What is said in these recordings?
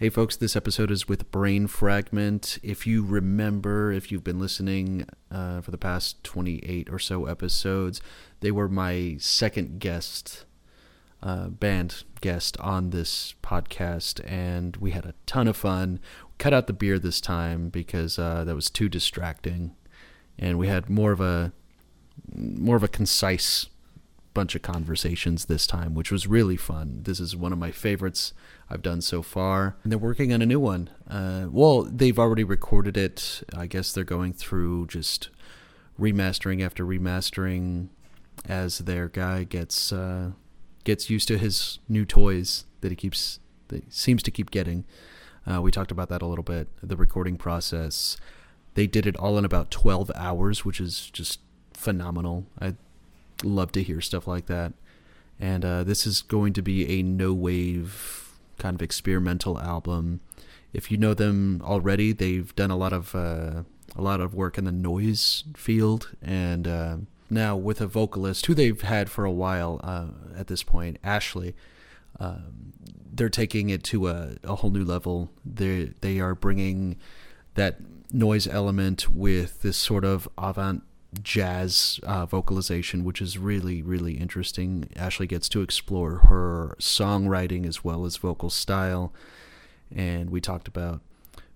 Hey, folks, this episode is with Brain Fragment. If you remember, if you've been listening uh, for the past 28 or so episodes, they were my second guest, uh, band guest on this podcast, and we had a ton of fun. Cut out the beer this time because uh, that was too distracting, and we had more of a more of a concise bunch of conversations this time, which was really fun. This is one of my favorites I've done so far. And they're working on a new one. Uh, well, they've already recorded it. I guess they're going through just remastering after remastering as their guy gets uh, gets used to his new toys that he keeps that he seems to keep getting. Uh, we talked about that a little bit. The recording process. They did it all in about 12 hours, which is just phenomenal. I love to hear stuff like that. And uh, this is going to be a no wave kind of experimental album. If you know them already, they've done a lot of uh, a lot of work in the noise field, and uh, now with a vocalist who they've had for a while uh, at this point, Ashley. Um, they're taking it to a, a whole new level. They they are bringing that noise element with this sort of avant jazz uh, vocalization, which is really, really interesting. Ashley gets to explore her songwriting as well as vocal style. And we talked about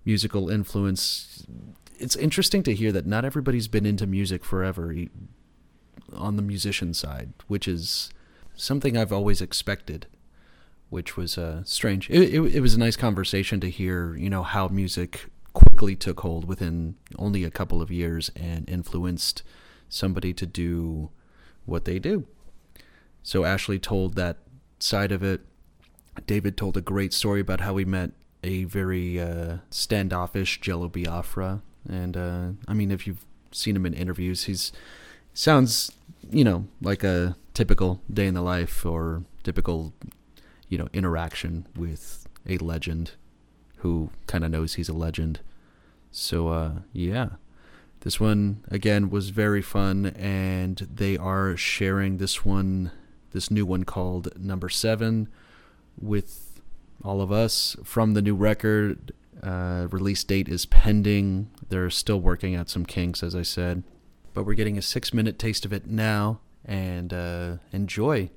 musical influence. It's interesting to hear that not everybody's been into music forever on the musician side, which is something I've always expected, which was uh, strange. It, it, it was a nice conversation to hear, you know, how music quickly took hold within only a couple of years and influenced somebody to do what they do. So Ashley told that side of it. David told a great story about how he met a very uh, standoffish Jello Biafra, and uh, I mean, if you've seen him in interviews, he's sounds you know like a typical day in the life or typical you know interaction with a legend who kind of knows he's a legend. So uh, yeah, this one again was very fun, and they are sharing this one, this new one called Number Seven, with all of us from the new record. Uh, release date is pending. They're still working out some kinks, as I said, but we're getting a six-minute taste of it now, and uh, enjoy.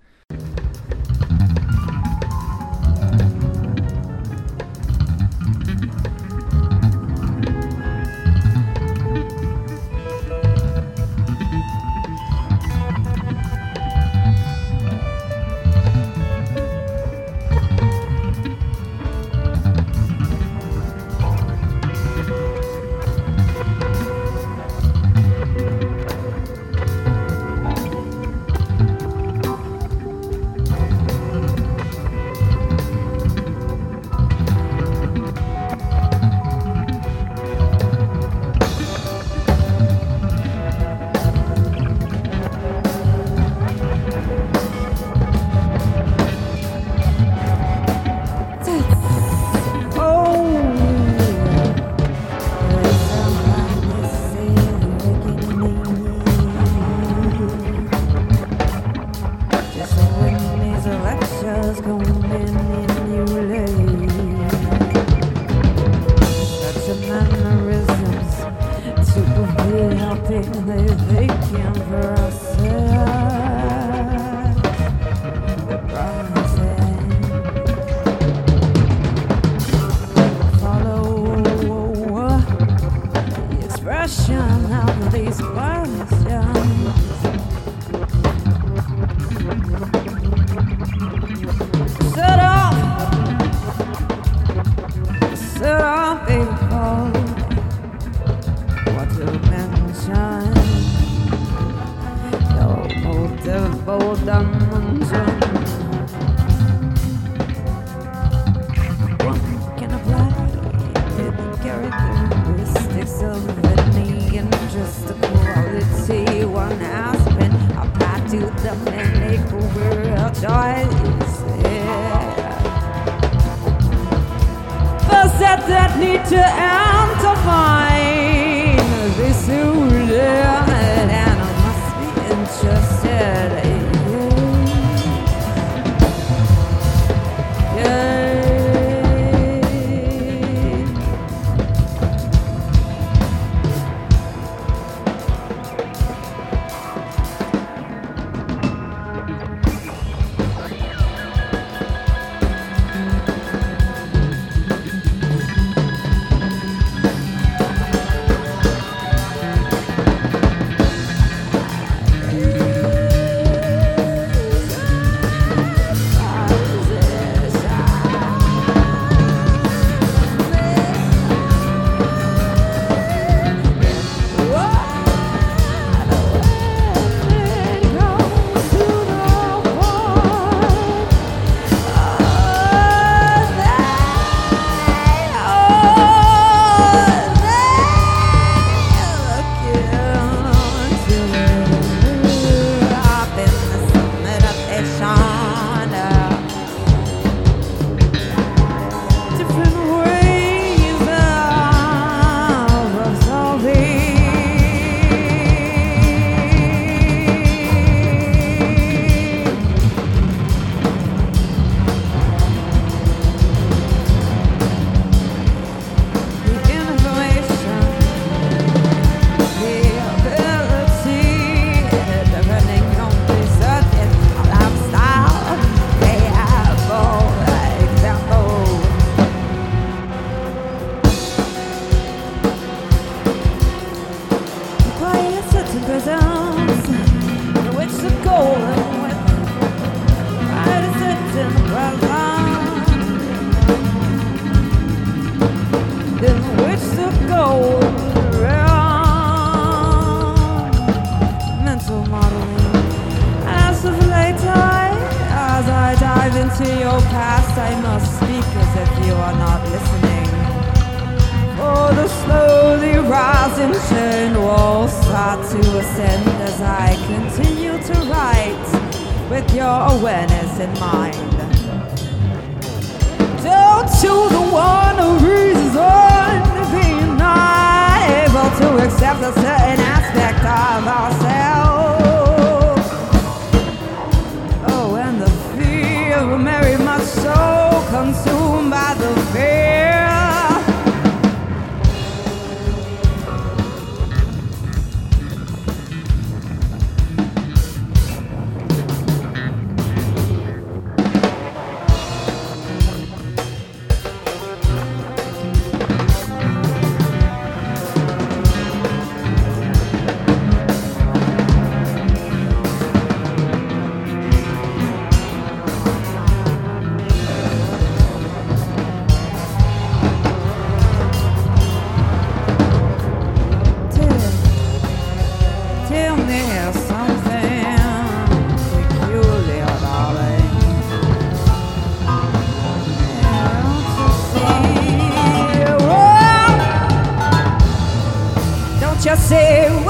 Tell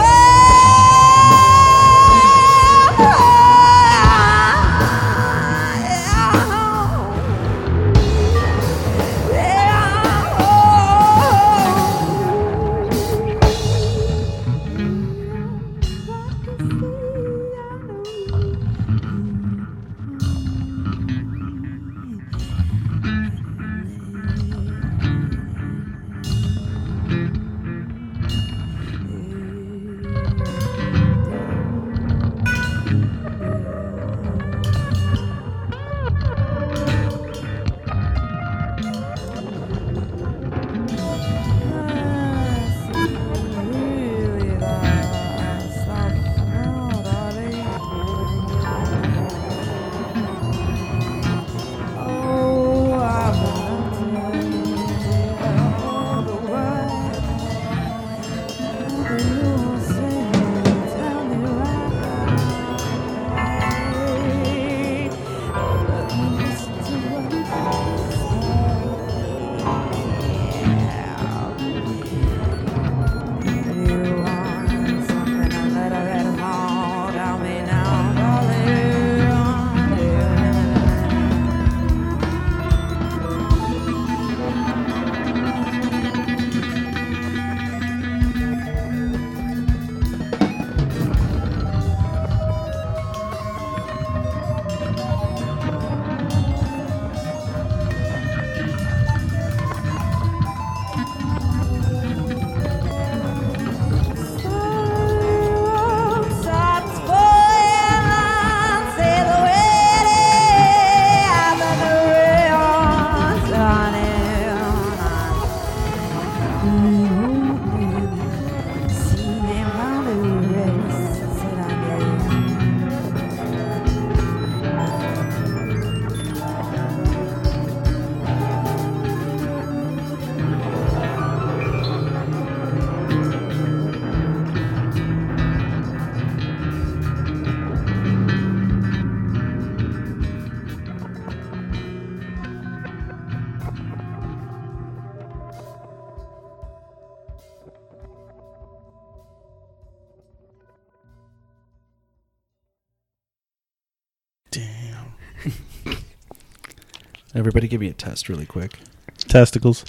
Everybody, give me a test really quick. Testicles.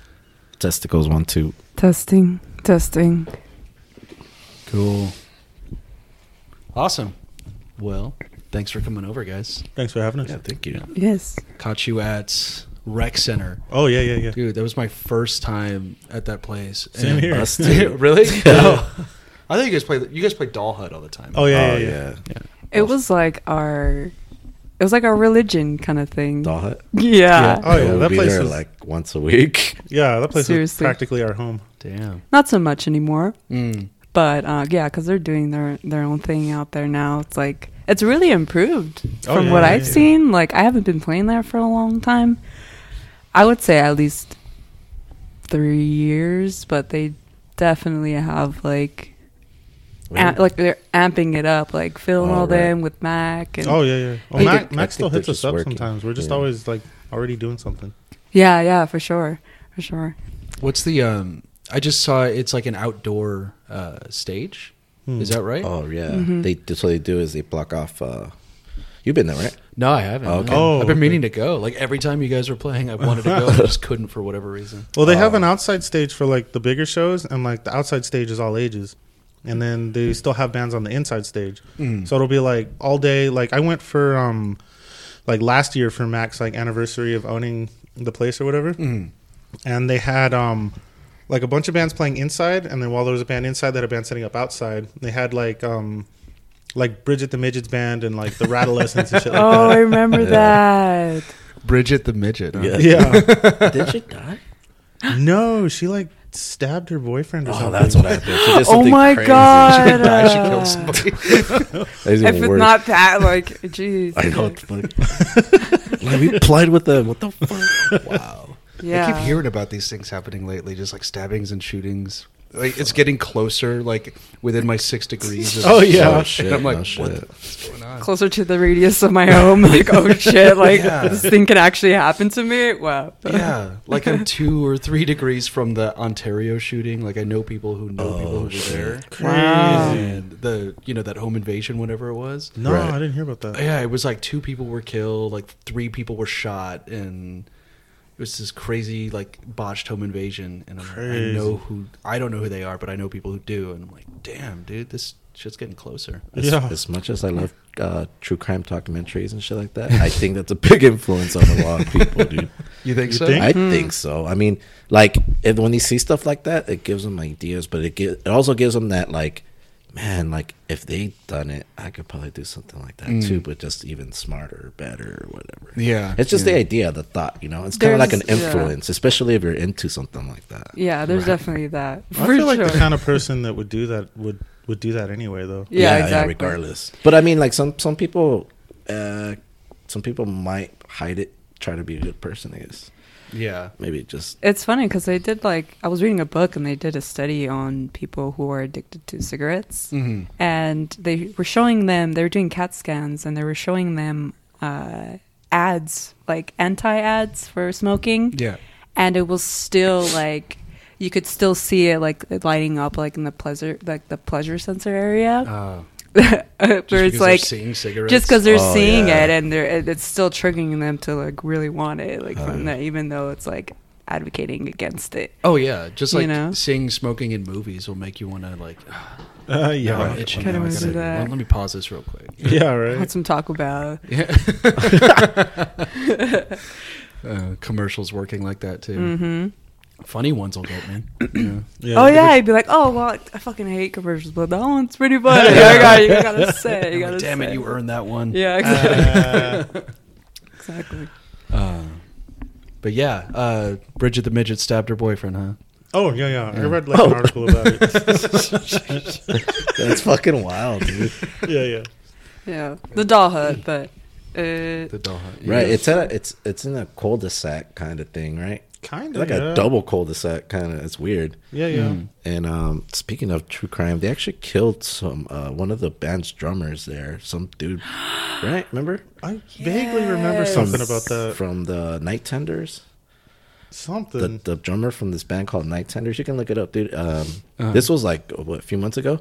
Testicles one two. Testing, testing. Cool. Awesome. Well, thanks for coming over, guys. Thanks for having us. Yeah, thank you. Yes. Caught you at Rec Center. Oh yeah, yeah, yeah. Dude, that was my first time at that place. Same And- here. Us too. really? No. Oh. I think you guys play. You guys play Doll Hut all the time. Oh yeah, oh yeah, yeah. yeah. It was like our, it was like our religion kind of thing. Doll Yeah. Oh yeah, We'll that be place there is like once a week. yeah, that place is practically our home. Damn. Not so much anymore, Mm. but uh, yeah, because they're doing their their own thing out there now. It's like it's really improved Oh, from yeah, what yeah, I've yeah. seen. Like I haven't been playing there for a long time. I would say at least three years, but they definitely have like, Really? am- like they're amping it up, like filling all, all right. them with Mac and Oh yeah, yeah. Oh, Hey, Mac, Mac still hits us up working. sometimes. We're just Yeah. always like already doing something. yeah, yeah, for sure, for sure. What's the um? I just saw it's like an outdoor uh, stage. Hmm. Is that right? Oh yeah. Mhm. They that's what they do is they block off. uh You've been there, right? No, I haven't. Oh, okay. Oh, I've been okay. meaning to go. Like every time you guys were playing, I wanted to go. I just couldn't for whatever reason. Well, they have Oh. an outside stage for like the bigger shows, and like the outside stage is all ages, and then they still have bands on the inside stage. Mm. So it'll be like all day. Like I went for um, like last year for Mac's like anniversary of owning the place or whatever, Mm. and they had um, like a bunch of bands playing inside, and then while there was a band inside, they had a band setting up outside. They had like um, like Bridget the Midgets band and like the Rattlescents and shit like oh, I that. remember that. Bridget the midget. huh? Yeah. Yeah. Did she die? no, she like stabbed her boyfriend or Oh, something. that's what happened. She did Oh my crazy. god! She didn't die. She killed somebody. That's If even it's worse. not that, like, jeez. I know. It's funny. like, we played with them. What the fuck? wow. Yeah. I keep hearing about these things happening lately, just like stabbings and shootings. Like it's getting closer, like within my six degrees. Of Oh, yeah. Oh, And. I'm oh, like, no what oh, shit. the fuck's going on? closer to the radius of my home. Like, oh shit! Like Yeah. this thing can actually happen to me. Wow. Yeah, like I'm two or three degrees from the Ontario shooting. Like I know people who know oh, people who Oh, were shit. there. Wow. And the you know that home invasion, whatever it was. No, Right. I didn't hear about that. Yeah, it was like two people were killed, like three people were shot, and it was this crazy like botched home invasion. And I'm like, I know who I don't know who they are, but I know people who do, and I'm like, damn, dude, this shit's getting closer. As, Yeah. as much as I love uh, true crime documentaries and shit like that, I think that's a big influence on a lot of people, dude. You think You so? think? I Hmm. think so. I mean, like if, when you see stuff like that, it gives them ideas, but it gi- it also gives them that like, man, like if they done it, I could probably do something like that Mm. too, but just even smarter, better, or whatever. Yeah, It's just yeah. the idea, the thought, you know. It's kind of like an There's- yeah. influence, especially if you're into something like that. Yeah, there's Right. definitely that. I For feel like the kind of person that would do that would would do that anyway, though. yeah, exactly. regardless. But I mean, like some some people, uh, some people might hide it, try to be a good person. I guess Yeah. maybe just It's funny because they did like I was reading a book and they did a study on people who are addicted to cigarettes, hmm and they were showing them they were doing CAT scans and they were showing them uh, ads like anti ads for smoking, Yeah. and it was still like you could still see it like lighting up like in the pleasure like the pleasure sensor area. Uh, where just it's like seeing cigarettes. just because they're Oh, seeing yeah. it and they're it's still triggering them to like really want it like from yeah. that even though it's like advocating against it Oh yeah, just You like know? seeing smoking in movies will make you want to like. Uh, Yeah, yeah, right. itching Kinda now. I wanna gotta- do that. Let, let me pause this real quick. yeah, want right. some taco bell Yeah. uh, commercials working like that too. mm-hmm Funny ones will get man. Yeah. Yeah, oh yeah which- i'd be like oh well i fucking hate commercials but that one's pretty funny I got, you gotta say you gotta like, Damn say. it, you earned that one. yeah exactly, Uh, exactly. Uh, but yeah, uh, Bridget the midget stabbed her boyfriend, huh? oh yeah, yeah. I read like an article about it. that's fucking wild, dude. yeah, yeah. yeah the doll hut but uh The doll hunt. Right? Yeah. It's at a, it's it's in a cul-de-sac kind of thing, right? Kind of Like yeah. a double cul-de-sac kind of. It's weird. Yeah, yeah. Mm. And um, speaking of true crime, they actually killed some uh, one of the band's drummers there. Some dude, right? Remember I vaguely remember Yes. something about that. from the Night Tenders. Something. the, the drummer from this band called Night Tenders. You can look it up, dude. Um, Uh-huh. This was like what a few months ago.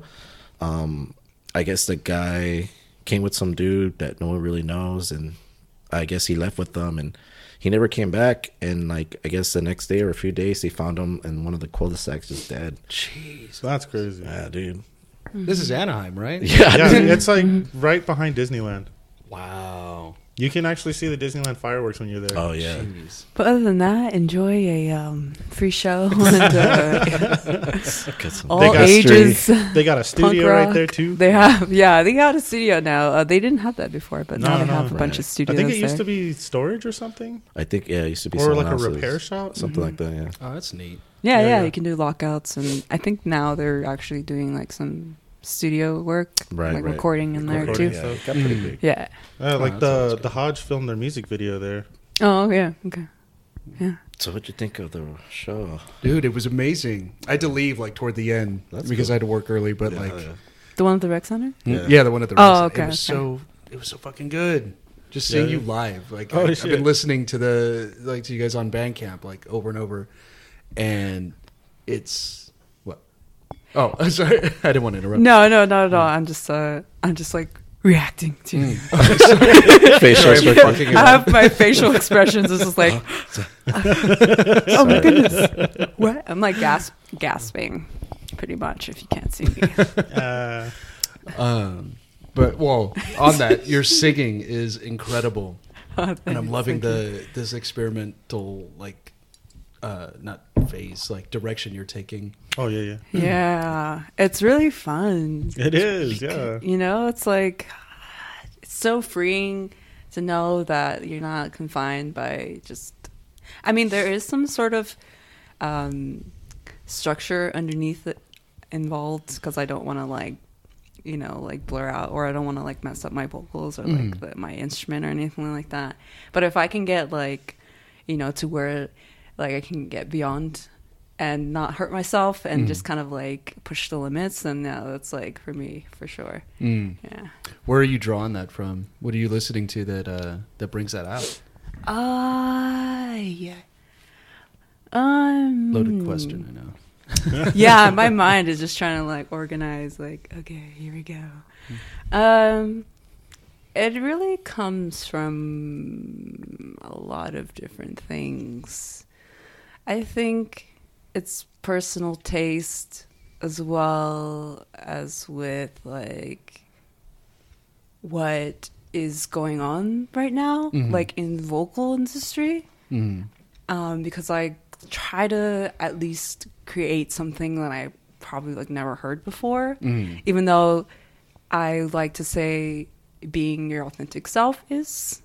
Um, I guess the guy came with some dude that no one really knows, and I guess he left with them, and he never came back. And like I guess the next day or a few days, they found him in one of the cul-de-sacs just dead. Jeez. That's crazy. Yeah, dude. This is Anaheim, right? Yeah, Yeah, it's like right behind Disneyland. Wow. You can actually see the Disneyland fireworks when you're there. Oh yeah. Jeez. but other than that enjoy a um free show and uh, Get some- all got ages They got a studio right there too. They have, yeah, they got a studio now. Uh, they didn't have that before, but now they no, have a bunch right. of I studios. think it used there. to be storage or something, I think yeah, it used to be or someone like a repair shop. something like that. Yeah. Oh, that's neat. Yeah, Yeah, yeah, yeah. you can do lockouts, and I think now they're actually doing like some studio work, Right, like right. recording in there too. yeah. Yeah, it got pretty Mm. big. Yeah. Uh, like Oh, that the the Hodge filmed their music video there. Oh, yeah. Okay. Yeah. So what'd you think of the show? Dude, it was amazing. I had to leave like toward the end That's because cool. I had to work early, but Yeah, like yeah. The one at the rec center? yeah, Yeah. the one at the Rec Oh, restaurant. okay, It was okay. so it was so fucking good. Just seeing Yeah. you live, like Oh, I, I've been listening to the like to you guys on Bandcamp like over and over, and it's what? Oh, sorry, I didn't want to interrupt. No, no, not at all. I'm just, uh, I'm just like reacting to. Facial Sorry, I'm expression. fucking it I have my facial expressions. It's just like, oh my goodness, what? I'm like gasp, gasping, pretty much. If you can't see me, Uh, Um, but well, on that, your singing is incredible, Oh, and I'm loving thank you. the this experimental like uh not phase like direction you're taking. oh yeah, yeah. Yeah, it's really fun. It is. Yeah. You know, it's like it's so freeing to know that you're not confined by just. I mean, there is some sort of um, structure underneath it involved because I don't want to like, you know, like blur out or I don't want to like mess up my vocals or like Mhm. the, my instrument or anything like that. But if I can get like, you know, to where like I can get beyond and not hurt myself and Mhm. just kind of like push the limits, then yeah, that's like for me for sure. Mm. Yeah. Where are you drawing that from? What are you listening to that uh that brings that out? Ah, yeah. Um. Loaded question, I know. yeah, my mind is just trying to like organize. Like, okay, here we go. Um, it really comes from a lot of different things. I think it's personal taste as well as with like what is going on right now, Mhm. like in vocal industry Mm. um, because I try to at least create something that I probably like never heard before. Mm. Even though I like to say being your authentic self is,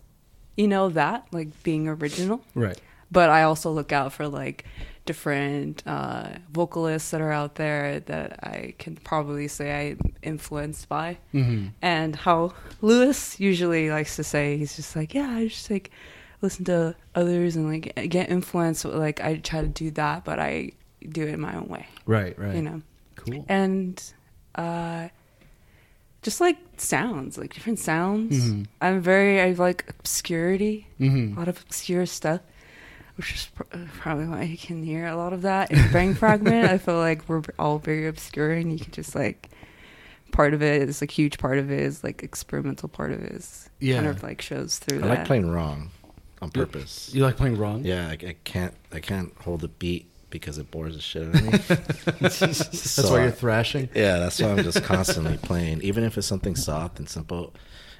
you know, that like being original. Right. But I also look out for like different uh, vocalists that are out there that I can probably say I'm influenced by Mm-hmm. and how Lewis usually likes to say he's just like yeah I just like listen to others and like get influenced like I try to do that but I do it in my own way Right. Right. you know Cool. and uh just like sounds like different sounds Mhm. I'm very I like obscurity Mm-hmm. a lot of obscure stuff which is pr- uh, probably why you can hear a lot of that in Brain Fragment. I feel like we're all very obscure, and you can just like part of it is like huge part of it is like experimental part of it is Yeah. kind of like shows through that. I that. like playing wrong on purpose. You like playing wrong? Yeah, I, I can't. I can't hold the beat because it bores the shit out of me. That's So, why you're thrashing. Yeah, that's why I'm just constantly playing, even if it's something soft and simple.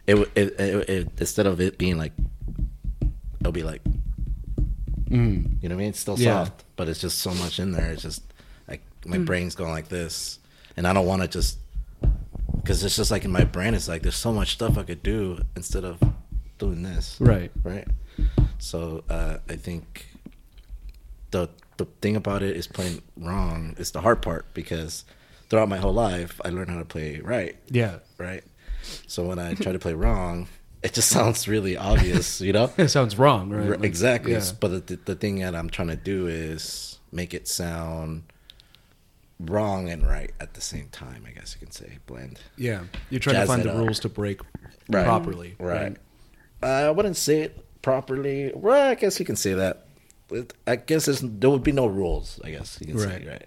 It, w- it, it, it instead of it being like, it'll be like, Mm. you know what I mean? It's still Yeah. soft, but it's just so much in there. It's just like my brain's going like this, and I don't want to just because it's just like in my brain. It's like there's so much stuff I could do instead of doing this. Right. right? So uh, I think the the thing about it is playing wrong is the hard part because throughout my whole life I learned how to play right, Yeah. right. So when I try to play wrong, it just sounds really obvious, you know. It sounds wrong, right? Like, exactly. yeah. But the, the thing that I'm trying to do is make it sound wrong and right at the same time. I guess you can say blend. Yeah. You're trying Jazz to find the rules to break Right. properly. Right. I wouldn't say it properly. Well, I guess you can say that. It- I guess there's, there would be no rules. I guess you can Right. say right.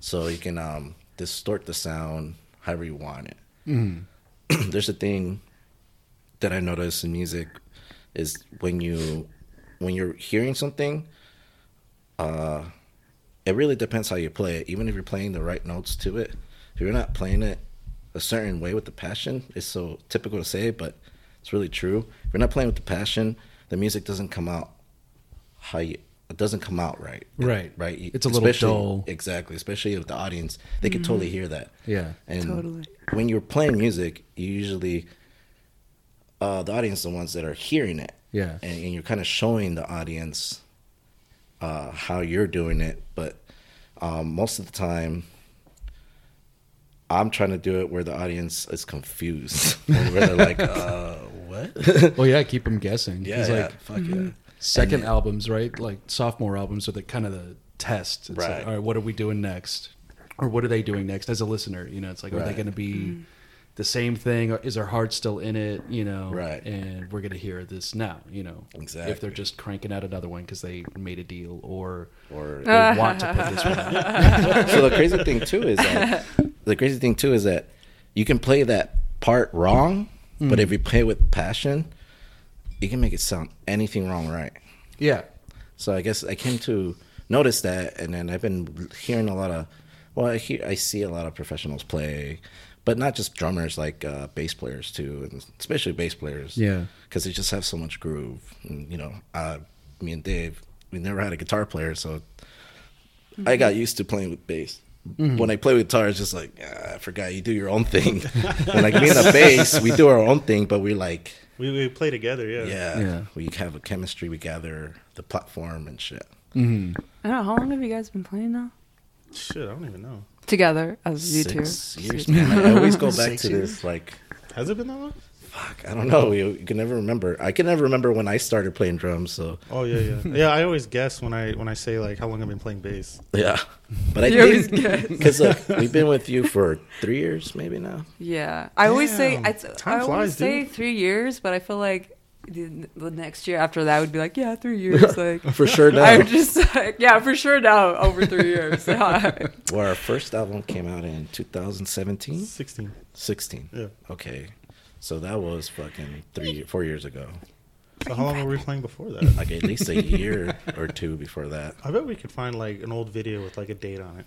So you can um, distort the sound however you want it. Mm. there's a thing that I notice in music is when you when you're hearing something, uh, it really depends how you play it. Even if you're playing the right notes to it, if you're not playing it a certain way with the passion, it's so typical to say, but it's really true. If you're not playing with the passion, the music doesn't come out how you. It doesn't come out right. Right. Right. It's a little especially- dull. Exactly. Especially with the audience, they can totally hear that. Yeah. And Totally. when you're playing music, you usually uh, the audience the ones that are hearing it. Yeah. And, and you're kind of showing the audience uh, how you're doing it, but um, most of the time, I'm trying to do it where the audience is confused, where they're like, uh, "What?" Well, yeah. Keep them guessing. yeah, yeah, like fuck yeah. Second then- albums, right? Like sophomore albums are the kind of the test. It's Right. Like, all right, what are we doing next? Or what are they doing next as a listener? You know, it's like, are they going to be the same thing? Is our heart still in it? You know, Right. And we're going to hear this now. You know, exactly if they're just cranking out another one because they made a deal or or they want to put this one out. so the crazy thing too is that the crazy thing too is that you can play that part wrong, but mm. if you play it with passion, you can make it sound anything wrong right. Yeah. So I guess I came to notice that, and then I've been hearing a lot of. Well, I hear I see a lot of professionals play, but not just drummers, like uh, bass players too, and especially bass players. Yeah. because they just have so much groove. And, you know, uh, me and Dave, we never had a guitar player, so I got used to playing with bass. When I play with guitar, it's just like ah, I forgot you do your own thing. and like me and the bass, we do our own thing, but we like We, we play together, yeah. yeah, Yeah. we have a chemistry. We gather the platform and shit. Mm-hmm. I don't know. How long have you guys been playing now? Shit, I don't even know. Together as you two. Years, man. I always go back Six to years? this. Like, Has it been that long? fuck, I don't know. You, you can never remember. I can never remember when I started playing drums. So Oh yeah, yeah, yeah. I always guess when I when I say like how long I've been playing bass. yeah, but I You always guess. because like, we've been with you for three years, maybe now. Yeah, I always say I, Time I always flies, say dude. three years, but I feel like the, the next year after that would be like, yeah, three years. Like For sure now. I'm just like, yeah, for sure now over three years. Well, our first album came out in 2017, Sixteen. 16. Yeah. Okay, so that was fucking three, four years ago. So how long were we playing before that? Like at least a year or two before that. I bet we could find like an old video with like a date on it.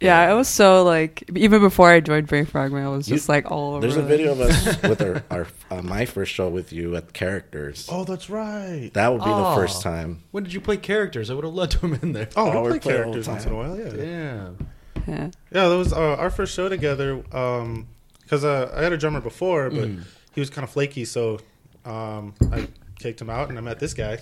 Yeah, I was so like even before I joined Brain Fragment, I was You- just like all over. There's a it. video of us with our, our uh, my first show with you at Characters. Oh, that's right. That would be Oh. the first time. When did you play characters? I would have loved to have been there. Oh, Oh, we we play play all the characters once in time. a while. Yeah. Damn. Yeah. Yeah, that was uh, our first show together. Um, because uh, I had a drummer before, but Mm. he was kind of flaky, so um, I kicked him out, and I met this guy.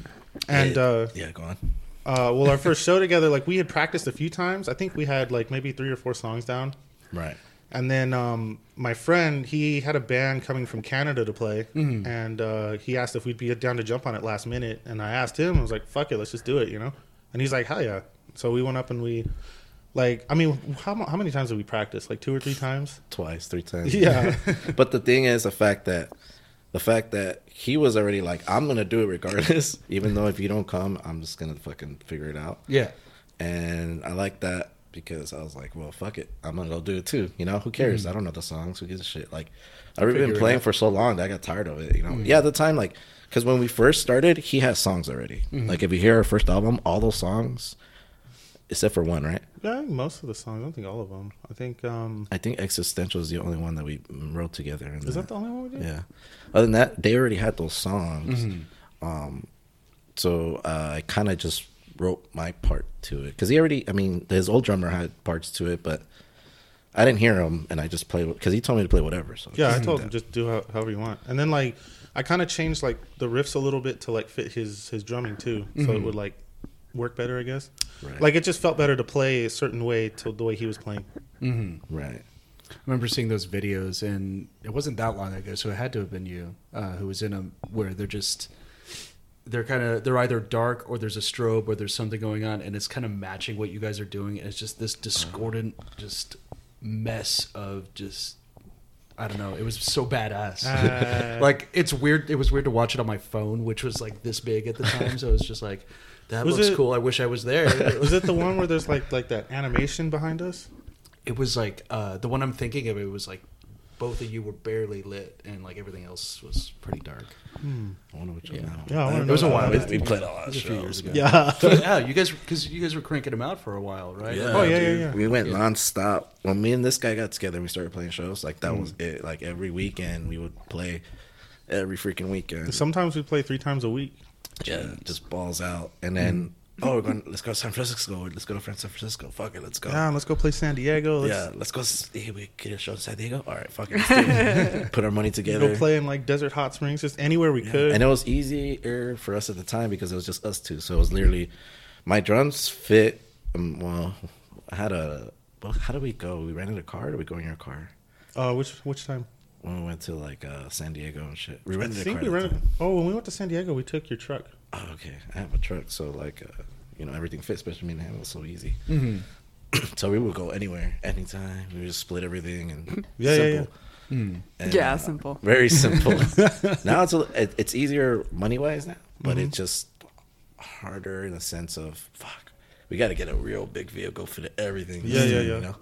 and uh, Yeah, go on. Uh, well, our first show together, like we had practiced a few times. I think we had like maybe three or four songs down. Right. And then um, my friend, he had a band coming from Canada to play, Mm-hmm. and uh, he asked if we'd be down to jump on it last minute. And I asked him, I was like, "Fuck it, let's just do it," you know. And he's like, "Hell yeah!" So we went up and we, like, I mean, how how many times did we practice? Like two or three times? Twice, three times. Yeah. but the thing is, the fact that the fact that he was already like, I'm gonna do it regardless, even though if you don't come, I'm just gonna fucking figure it out. Yeah. And I like that because I was like, well, fuck it, I'm gonna go do it too. You know, who cares? I don't know the songs. Who gives a shit? Like, I've already. Been playing. For so long that I got tired of it. You know, yeah, at the time, like, because when we first started, he has songs already. Mm-hmm. Like, if you hear our first album, all those songs, except for one, right? yeah, I think most of the songs. I don't think all of them. I think um, I think Existential is the only one that we wrote together. Is that the only one we did? Yeah. Other than that, they already had those songs. Mm-hmm. Um, so uh, I kind of just wrote my part to it because he already. I mean, his old drummer had parts to it, but I didn't hear him, and I just played because he told me to play whatever. So Yeah, I told him just do how, however you want. And then like I kind of changed like the riffs a little bit to like fit his his drumming too, so it would like work better, I guess. Right. Like it just felt better to play a certain way to the way he was playing. Mm-hmm. right. I remember seeing those videos, and it wasn't that long ago, so it had to have been you uh, who was in them, where they're just they're kind of they're either dark or there's a strobe or there's something going on, and it's kind of matching what you guys are doing, and it's just this discordant, just mess of just I don't know. It was so badass. Uh, like it's weird. It was weird to watch it on my phone, which was like this big at the time, so it's just like that Was looks it- cool. I wish I was there. was it the one where there's like like that animation behind us? it was like uh, the one I'm thinking of. It was like both of you were barely lit, and like everything else was pretty dark. I wonder which Yeah. one. that. Yeah, I wanna It was a while We, we played a lot of was a few shows. years ago. Yeah. yeah, you guys because you guys were cranking them out for a while, right? Yeah, Oh, yeah, yeah, yeah. We went Yeah. nonstop. When me and this guy got together, we started playing shows. Like that Mm. was it. Like every weekend, we would play. Every freaking weekend. Sometimes we play three times a week. Yeah, just balls out, and then oh, we're going. Let's go to San Francisco. Let's go to San Francisco. Fuck it, let's go. Yeah, let's go play San Diego. Let's yeah, let's go. Hey, we get a show in San Diego. All right, fuck it. Do it. Put our money together. go play in like desert hot springs, just anywhere we Yeah. could. And it was easier for us at the time because it was just us two. So it was literally my drums fit. Um, well, I had a. Well, how did we go? We rented a car. Or did we go in your car? uh, which which time? When we went to like uh, San Diego and shit. We I rented a car. think we rented. Oh, when we went to San Diego, we took your truck. oh, okay, I have a truck, so like, uh, you know, everything fits, especially me and him was so easy. Mm-hmm. so we would go anywhere, anytime. We would just split everything and Yeah, yeah, simple. Mm. And, Yeah, uh, simple. Very simple. now it's a, it, it's easier money wise now, but Mm-hmm. it's just harder in the sense of fuck. We got to get a real big vehicle for the, everything. Yeah, yeah, you yeah. know?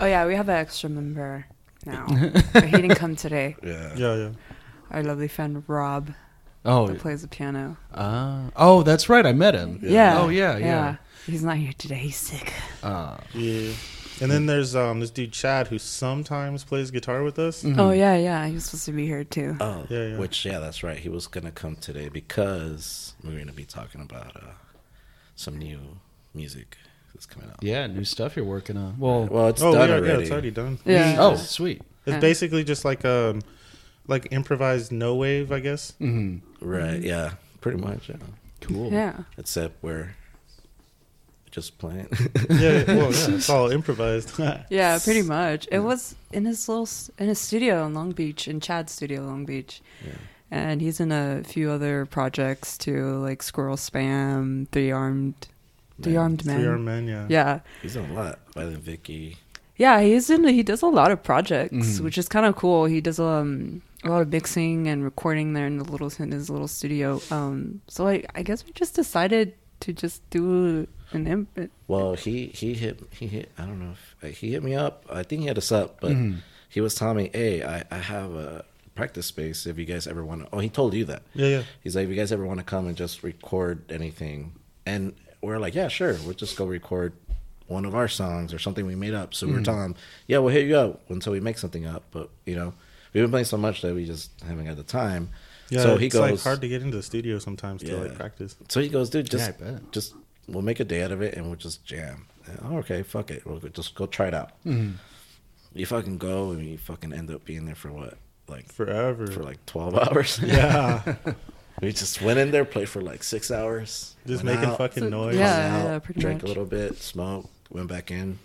Oh yeah, we have an extra member now. But he didn't come today. Yeah. Yeah, yeah. Our lovely friend Rob, Oh, who plays the piano. uh, oh, that's right. I met him. Yeah. Oh yeah, yeah. He's not here today. He's sick. Uh, Yeah. And then there's um this dude Chad who sometimes plays guitar with us. mhm. Oh yeah, yeah. He was supposed to be here too. Oh, Yeah, yeah. which yeah, that's right. He was gonna come today because we're gonna be talking about uh, some new music that's coming out. Yeah, new stuff you're working on. Well, Well, it's oh, done yeah, already. yeah, it's already done. Yeah. Oh, sweet. it's Yeah. basically just like um like improvised no wave, I guess. hmm Right? Yeah, pretty much. Yeah. Cool. Yeah. Except we're just playing. yeah, well, yeah, it's all improvised. Yeah, pretty much. It was in his little in his studio in Long Beach, in Chad's studio, Long Beach, Yeah. and he's in a few other projects too, like Squirrel Spam, Three Armed, Three Armed Three Men. Arm Man, yeah. Yeah, He's done a lot. Violent Vicky. yeah. He's in. He does a lot of projects, Mhm. which is kind of cool. He does um a lot of mixing and recording there in the little in his little studio. Um, so I I guess we just decided to just do an imp. Well, he he hit he hit. I don't know if he hit me up. I think he had us up, but Mhm. he was telling me, "Hey, I I have a practice space. If you guys ever want to." Oh, he told you that. Yeah, yeah. He's like, if you guys ever want to come and just record anything, and we're like, yeah, sure, we'll just go record one of our songs or something we made up. So we're telling him, yeah, we'll hit you up until we make something up. But you know, we've been playing so much that we just haven't had the time. Yeah, so he goes, like hard to get into the studio sometimes to like practice. so he goes, dude, just Yeah, just we'll make a day out of it and we'll just jam. And, oh, okay, fuck it, we'll just go try it out. Mhm. You fucking go and you fucking end up being there for what, like Forever. for like twelve hours. yeah. We just went in there, played for like six hours. Just making out, fucking noise. yeah. hung out, pretty drank much. a little bit, smoked, went back in,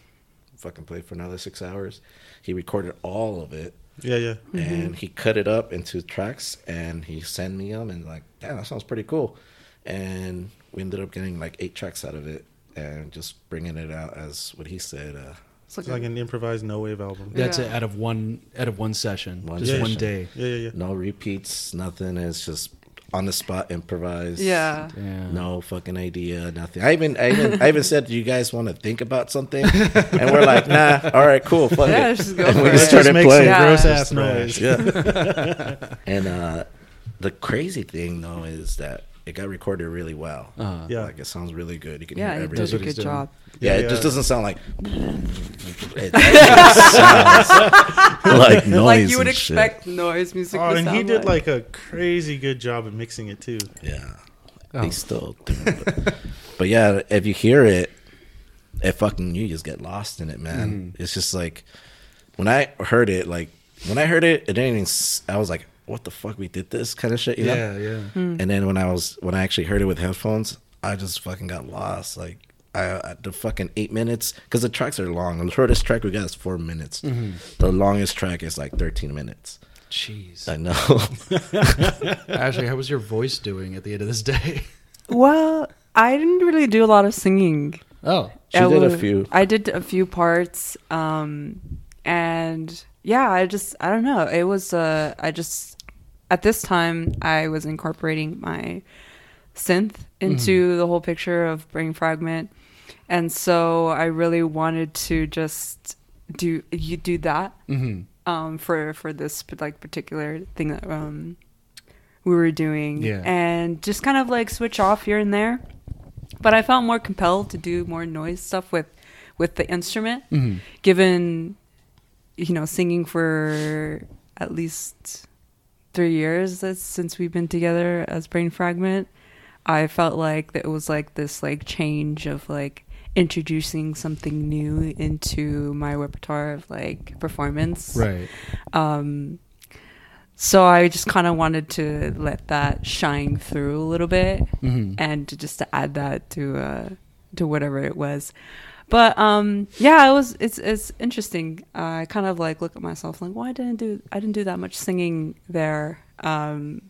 fucking played for another six hours. He recorded all of it Yeah, yeah. and he cut it up into tracks and he sent me them and like, damn, that sounds pretty cool. And we ended up getting like eight tracks out of it and just bringing it out as what he said. Uh, It's It's like an improvised no wave album. That's Yeah. it. Out of one, out of one session, One just session. one day. Yeah, yeah, yeah. no repeats, nothing. It's just on the spot improvise. yeah. Yeah. No fucking idea, nothing. I even, I even, I even said, "Do you guys want to think about something?" And we're like, "Nah, all right, cool, fuck Yeah, it." just go And for we it. just Let's started make playing. some Yeah. gross ass noise. Yeah. and uh, the crazy thing though is that it got recorded really well. Uh, Yeah. Like it sounds really good. You can Yeah, hear he everything. does a good job. Yeah, Yeah, it just doesn't sound like. It sounds like noise. like you would and shit. expect noise music. Oh, to and he sound did like a crazy good job at mixing it too. Yeah. Oh. He's still doing it. But, but yeah, if you hear it, it fucking you just get lost in it, man. It's just like when I heard it, like when I heard it, it didn't even. s- I was like, "What the fuck? We did this kind of shit," you know. yeah, yeah. Hmm. And then when I was when I actually heard it with headphones, I just fucking got lost. Like I, I the fucking eight minutes because the tracks are long. The shortest track we got is four minutes. The longest track is like thirteen minutes. Jeez. I know. Ashley, how was your voice doing at the end of this day? Well, I didn't really do a lot of singing. Oh, She I did a few. I did a few parts, um, and yeah, I just I don't know. It was uh, I just at this time I was incorporating my synth into the whole picture of Brain Fragment, and so I really wanted to just do you do that hmm um, for for this like particular thing that um, we were doing, Yeah. and just kind of like switch off here and there. But I felt more compelled to do more noise stuff with with the instrument, hmm given you know singing for at least three years since we've been together as Brain Fragment. I felt like that it was like this like change of like introducing something new into my repertoire of like performance Right. um, so I just kind of wanted to let that shine through a little bit hmm and to just to add that to uh, to whatever it was. But um, yeah, it was it's it's interesting. Uh, I kind of like look at myself like, why didn't do I didn't do that much singing there. Um,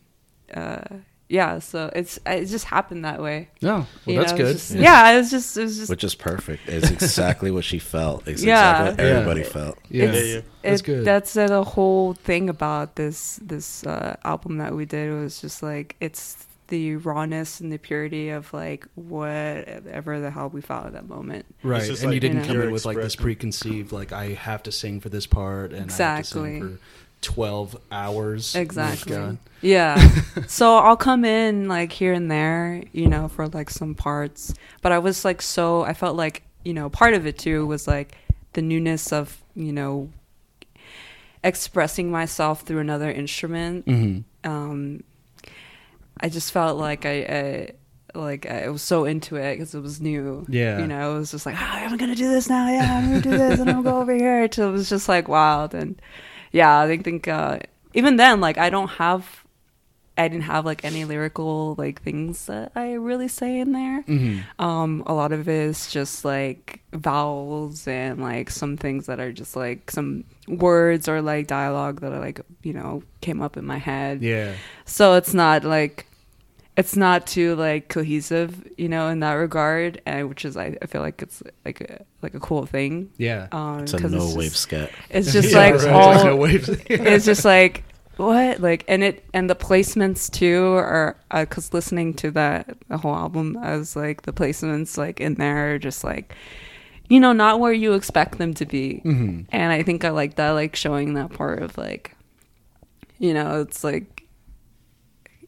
uh, yeah, so it's it just happened that way. Oh, well, you that's know, it good. just- yeah. it was just it was just which is perfect. It's exactly what she felt. It's Yeah. exactly what Yeah. everybody felt. Yeah. it's, Yeah, yeah. That's it- good. That's uh, the whole thing about this this uh, album that we did It was just like it's the rawness and the purity of like whatever the hell we felt at that moment. Right, just and you didn't you come in with like this preconceived, like I have to sing for this part, and I have to sing Exactly. for twelve hours. Oh, Exactly. Yeah. so I'll come in like here and there, you know, for like some parts. But I was like so I felt like, you know, part of it too was like the newness of, you know, expressing myself through another instrument. Mhm. Um I just felt like I, I like I was so into it because it was new. Yeah. you know, it was just like, oh, I'm gonna do this now. Yeah, I'm gonna do this, and I'm gonna go over here. Till it was just like wild, and yeah, I think think uh, even then, like I don't have, I didn't have like any lyrical like things that I really say in there. Mhm. Um, a lot of it is just like vowels and like some things that are just like some words or like dialogue that I like you know came up in my head. Yeah. So it's not like it's not too like cohesive, you know, in that regard, and which is I, I feel like it's like a like a cool thing. Yeah. Um, It's a 'cause no just- wave scat. It's just Yeah, like right. all. no it's just like what like and it and the placements too are because listening to that the whole album as like the placements like in there are just like you know not where you expect them to be hmm and I think I like that, like showing that part of like, you know, it's like,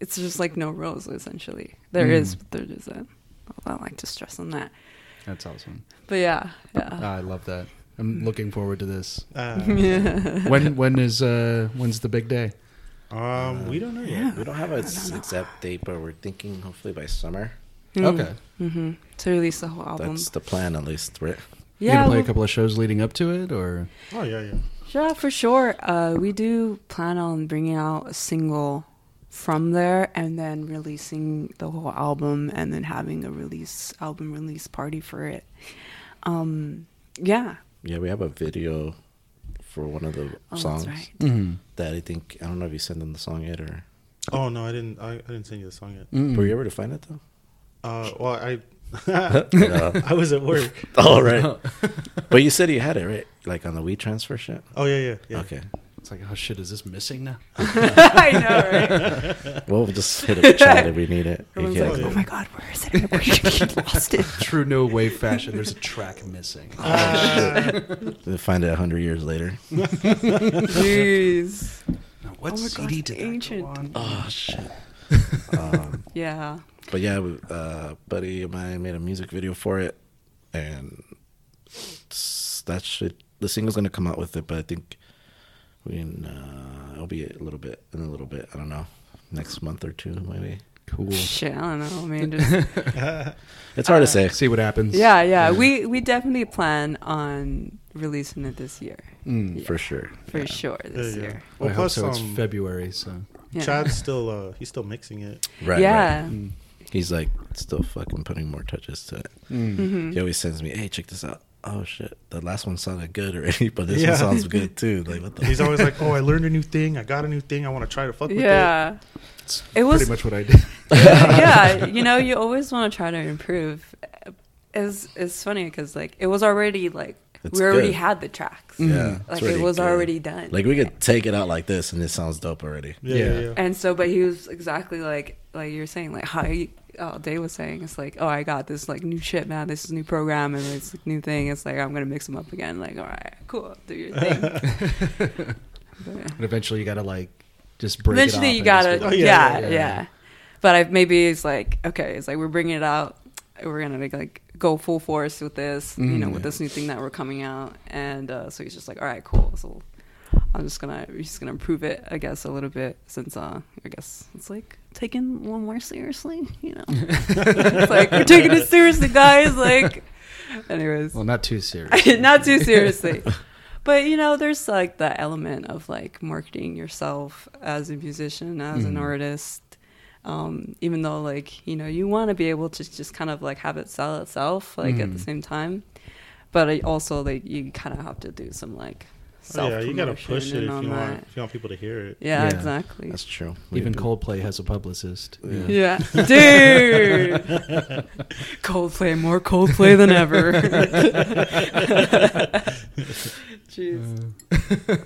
it's just like no rules essentially. There Mm. is, but there isn't. I like to stress on that. That's awesome. But yeah, yeah. Ah, I love that. I'm looking forward to this. Uh, When when is uh when's the big day? um, we don't know yet. We don't have an exact date, but we're thinking hopefully by summer. Okay. hmm To release the whole album. That's the plan, at least, right? You yeah, gonna play a well- couple of shows leading up to it, or Oh yeah, yeah. yeah, for sure. Uh, we do plan on bringing out a single from there and then releasing the whole album and then having a release album release party for it. Um, yeah. Yeah, we have a video for one of the Oh, songs that's right. mm-hmm. that I think I don't know if you sent them the song yet or Oh no, I didn't. I, I didn't send you the song yet. Mm. were you able to find it though? Uh, well, I No. I was at work. oh right. but you said you had it right, like on the WeTransfer shit. Oh yeah, yeah, yeah. Okay. It's like, oh shit, is this missing now? I know, right? Well, we'll just hit a chat if we need it. You Everyone's can- like, yeah. "Oh my god, where is it? We lost it." True no wave fashion. There's a track missing. We'll find it a hundred years later. Jeez. What Oh CD God, did that ancient. go on? Oh shit. um, Yeah. but yeah, uh, buddy of mine made a music video for it, and s- that should the single's gonna come out with it. But I think we can, uh, it'll be a little bit in a little bit. I don't know, next month or two maybe. Cool. Shit, I don't know. I mean, just It's hard to say. See what happens. yeah, yeah. We we definitely plan on releasing it this year Mm. for sure. for sure. This Yeah, yeah. year. Well, I hope plus, so. It's um, February, so. Yeah. Chad's still uh he's still mixing it. Right. yeah. right. Mm. He's like still fucking putting more touches to it. Mm. hmm He always sends me, "Hey, check this out." Oh shit, the last one sounded good already, but this Yeah. one sounds good too. Like what the? He's always like, "Oh, I learned a new thing. I got a new thing. I want to try to fuck with it." Yeah. It's It was pretty much what I did. yeah, you know, you always want to try to improve. It's it's funny because like it was already like It's we already good. had the tracks. yeah, mm-hmm. Like it's it was good. already done. Like we could take it out like this, and it sounds dope already. Yeah, yeah, Yeah. yeah. and so, but he was exactly like like you're saying, like how you, oh, Dave was saying, it's like, oh, I got this like new shit, man. This is new program and this new thing. It's like I'm gonna mix them up again. Like, all right, cool, do your thing. But, yeah. But eventually, you gotta like just break. Eventually, it you gotta, and Oh, just- yeah, yeah, yeah, yeah. But I, maybe it's like, okay, it's like we're bringing it out. We're gonna like, like go full force with this, you know, Mm, with this new thing that we're coming out. And uh, so he's just like, all right, cool. So I'm just gonna, just gonna improve it, I guess, a little bit since uh, I guess it's like taking one more seriously, you know. it's like we're taking it seriously, guys. Like, anyways, Well, not too serious. not too seriously. But you know, there's like the element of like marketing yourself as a musician, as an Mhm. artist. Um, even though like you know you want to be able to just kind of like have it sell itself like at the Mhm. same time, but also like you kind of have to do some like self Oh, yeah, you gotta push it if you want that. if you want people to hear it. Yeah, Yeah. exactly. That's true. We Even do. Coldplay has a publicist. Yeah. Yeah, dude. Coldplay, more Coldplay than ever. Jeez.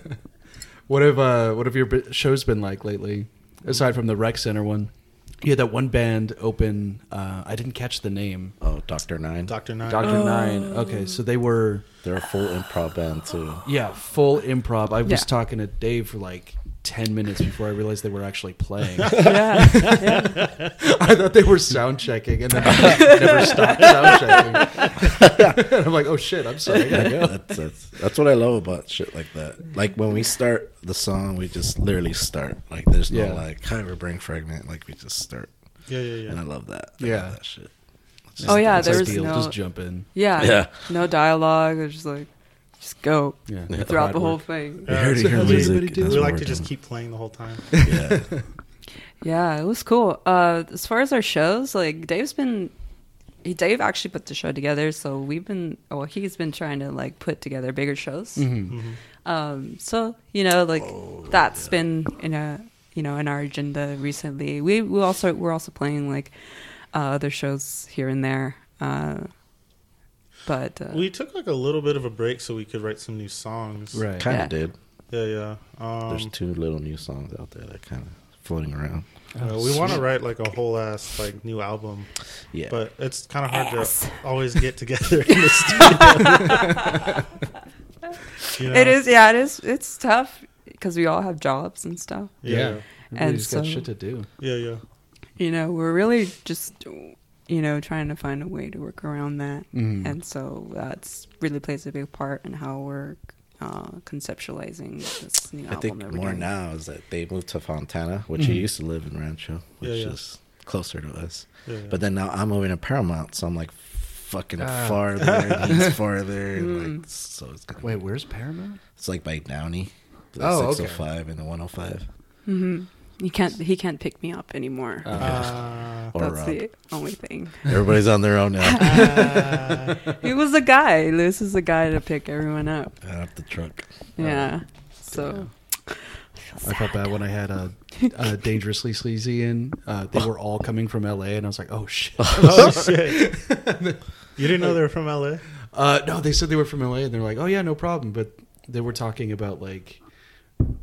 What have uh, what have your bi- shows been like lately? Aside from the rec center one, you had that one band open. Uh, I didn't catch the name. Oh, Doctor Nine. Doctor Nine. Doctor Nine. Okay, so they were They're a full improv band too. yeah full improv. I was Yeah. talking to Dave for like ten minutes before I realized they were actually playing. Yeah, yeah. I thought they were sound checking and then never stopped sound checking. I'm like, oh shit, I'm sorry. Yeah, that's, that's that's what I love about shit like that. Like when we start the song, we just literally start. Like there's no Yeah. like, hi, we're brain fragment. Like we just start, Yeah, yeah, yeah. and I love that. I Yeah. love that shit. Oh yeah, there's like no. just jump in. Yeah, Yeah. no dialogue. It was just like, just go Yeah, Yeah. throughout the whole work. thing. We heard so your how's music. everybody doing? We like to just keep playing the whole time. Yeah, Yeah, it was cool. Uh, as far as our shows, like Dave's been, he, Dave actually put the show together. So we've been, well, he's been trying to like put together bigger shows. Mm-hmm. Um, so you know, like Oh, that's been in a, you know, in our agenda recently. We we also we're also playing like uh, other shows here and there. But uh, We took like a little bit of a break so we could write some new songs. Right. kind of Yeah. did. Yeah, yeah. There's Um, two little new songs out there that kind of floating around. uh, we want to write like a whole ass like new album, Yeah, but it's kind of hard to always get together in the studio. You know? it is, yeah, it is. It's tough because we all have jobs and stuff. Yeah, Everybody's got so- shit to do. yeah, yeah. you know, we're really just, you know, trying to find a way to work around that. Mhm. And so that's really plays a big part in how we're uh, conceptualizing this new I album. think more doing. now is that they moved to Fontana, which he Mhm. used to live in Rancho, which Yeah, yeah. is closer to us. yeah, yeah. But then now I'm moving to Paramount, so I'm like fucking Ah. farther, and he's farther, and Mm. like so it's gonna, Wait, where's Paramount? it's like by Downey, the Oh, okay. 605 and the 105, hmm He can't. He can't pick me up anymore. Uh, Uh, that's the only thing. Everybody's on their own now. uh, he was the guy. Lewis is the guy to pick everyone up. Out the truck. Yeah. So I felt bad when I had a, uh dangerously sleazy in. Uh, they were all coming from LA, and I was like, oh shit. oh shit! You didn't know they were from LA? Uh, no, they said they were from LA, and they're like, "Oh yeah, no problem." But they were talking about like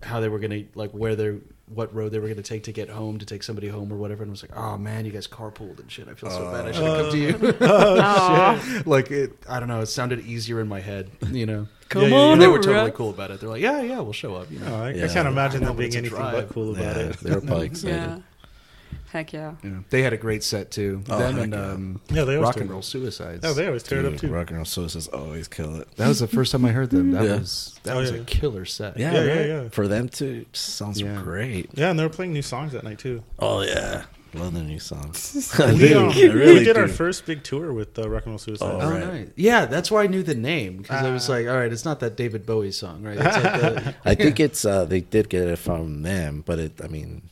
how they were gonna like where they what road they were gonna take to get home to take somebody home or whatever. And I was like, "Oh man, you guys carpooled and shit. I feel so bad. I should have come to you." Uh, oh, Aw. like it, I don't know. It sounded easier in my head, you know. come Yeah, yeah, on, And they were totally Russ. cool about it. They're like, "Yeah, yeah, we'll show up." You know. No, I, I can't imagine I them being anything drive. but cool about Yeah, it. they were probably excited. Yeah. Heck yeah. Yeah. They had a great set too. Oh, Them heck and yeah. um, Yeah, they always rock and roll suicides. Oh, they always tear it up too. Rock and roll Suicides always kill it. that was the first time I heard them. That Yeah. was that Oh, was yeah, a killer set. Yeah, Yeah, right? yeah, yeah. For them to sounds Yeah. great. Yeah, and they were playing new songs that night too. Oh yeah, love the new songs. we, um, really we did do. our first big tour with uh, Rock and Roll Suicide. Oh, Right. nice. Yeah, that's why I knew the name because I was Ah. like, all right, it's not that David Bowie song, right? It's like the, I think it's uh they did get it from them, but it I mean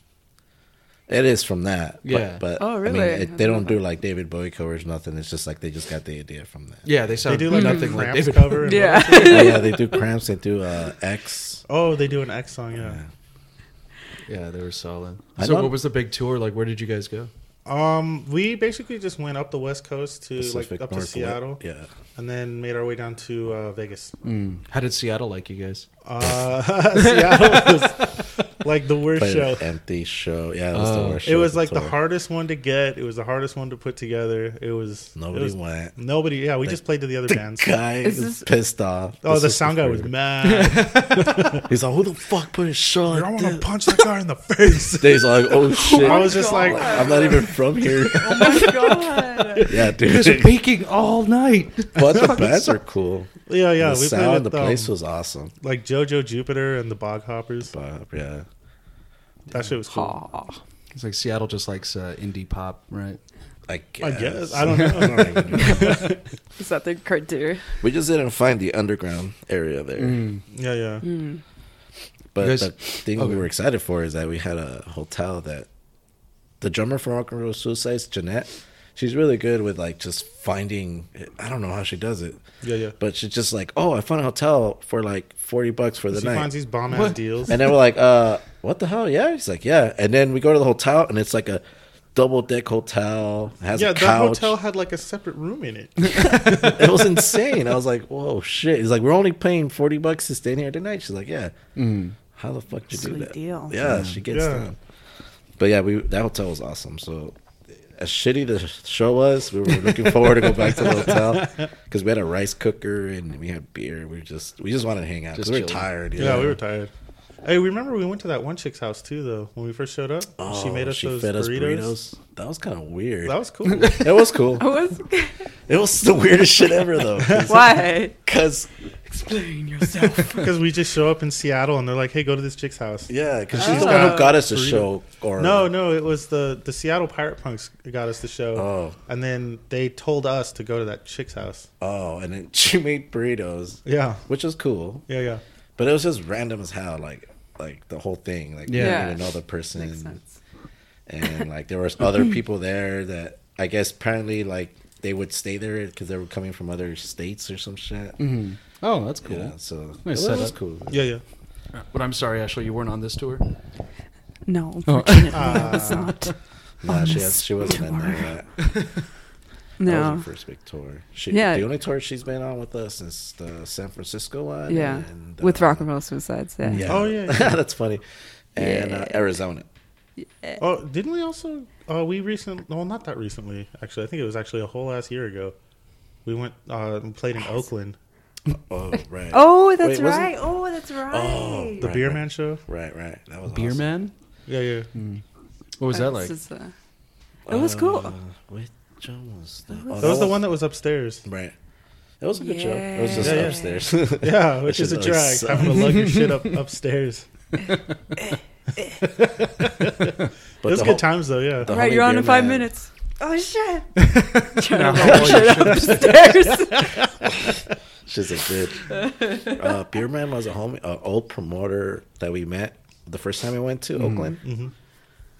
it is from that. Yeah. But, Oh, I really? mean, I it, they don't do like David Bowie covers, nothing. It's just like they just got the idea from that. yeah, they They do like nothing a like Cramps David. cover. and Yeah. oh, yeah, they do cramps. They do uh X. Oh, they do an X song. Yeah. Yeah, they were solid. I So, what was the big tour? Like, where did you guys go? Um, we basically just went up the west coast to Pacific like up to Northwest. Seattle, Yeah. and then made our way down to uh, Vegas. Mm. How did Seattle like you guys? Uh, Seattle was like the worst show. empty show. Yeah, it was Oh. the worst. It was of the like the tour. hardest one to get. It was the hardest one to put together. It was Nobody It was, went. nobody. Yeah, we just played to the other The bands. guy Is is this- pissed off. Oh, This the sound guy was mad. He's like, "Who the fuck put a show I want to punch that guy in the face. He's like, "Oh shit!" I was just like, I'm not even from here. Oh my god. yeah, You guys are dude. baking all night. But the bands are cool. yeah, yeah. the we sound, played the with place um, was awesome. like JoJo Jupiter and the Bog Hoppers. But yeah, That shit was cool. Aw. It's like Seattle just likes uh, indie pop, right? I guess. I guess I don't know. don't even know. Is that the criteria? we just didn't find the underground area there. Mm. yeah, yeah. Mm. But You guys- the thing okay. we were excited for is that we had a hotel that the drummer for Rock and Roll Suicides, Jeanette, she's really good with like just finding. I don't know how she does it, Yeah, yeah. but she's just like, oh, I found a hotel for like forty bucks for the night. She night. finds these bomb ass deals. And then we're like, uh, what the hell? Yeah. He's like, yeah. And then we go to the hotel and it's like a double deck hotel. It has yeah, a that couch. hotel had like a separate room in it. it was insane. I was like, whoa, shit. He's like, we're only paying 40 bucks to stay in here tonight. She's like, yeah. Mm. How the fuck did you do Sweet that? deal. Yeah, she gets Yeah. down. But yeah, we that hotel was awesome. So as shitty the show was, we were looking forward to go back to the hotel because we had a rice cooker and we had beer. We just we just wanted to hang out because Just we were chilling. tired. Yeah, we were tired. Hey, remember we went to that one chick's house too, though, when we first showed up. she oh, made us those Oh, fed us burritos. That was kind of weird. That was cool. it was cool. Was- It was the weirdest shit ever though. Why? Because Explain yourself. Because we just show up in Seattle and they're like, "Hey, go to this chick's house." yeah, because She's she's the one who got us the burrito. show. Or No, no, it was the the Seattle Pirate Punks got us the show. Oh. and then they told us to go to that chick's house. Oh, and then she made burritos, Yeah, which was cool. yeah, yeah. But it was just random as hell, like like the whole thing. Like Yeah. you Yeah. didn't even know the person, Makes sense. and like there was other people there that I guess apparently like they would stay there because they were coming from other states or some shit. hmm Oh, that's cool. Yeah, so Nice it was setup. cool. Yeah, yeah. But I'm sorry, Ashley, you weren't on this tour. No, Oh. unfortunately, Ah. it's not. Nah, she has, she wasn't in tour. there. Yet. That was No. her first big tour. She, Yeah. the only tour she's been on with us is the San Francisco one. Yeah. and, With uh, Rock and Roll Suicides. Yeah. Yeah. Oh, yeah, yeah. that's funny. And uh, Yeah. Arizona. Oh, didn't we also? Oh, we recent. Well, not that recently. Actually, I think it was actually a whole last year ago. We went uh, and played in Oakland, Oh right. Oh, that's Wait, right. Oh, that's right. Oh, the Right, Beer right. Man show. Right, right. That was Beer awesome. Man? Yeah, yeah. What was that like? Is, uh, it was cool. Uh, which one was that? Oh, That was the one that was upstairs. Right. It was a good show. It was just Yeah, yeah. upstairs. Yeah, which is a drag. always sucked. Having to lug your shit up upstairs. But it was good whole- times though. Yeah. the Right, you're on in five Man- minutes. Oh shit! Now, upstairs. She's a bitch. uh, Beer Man was a homie, uh, old promoter that we met the first time we went to Oakland, Mhm.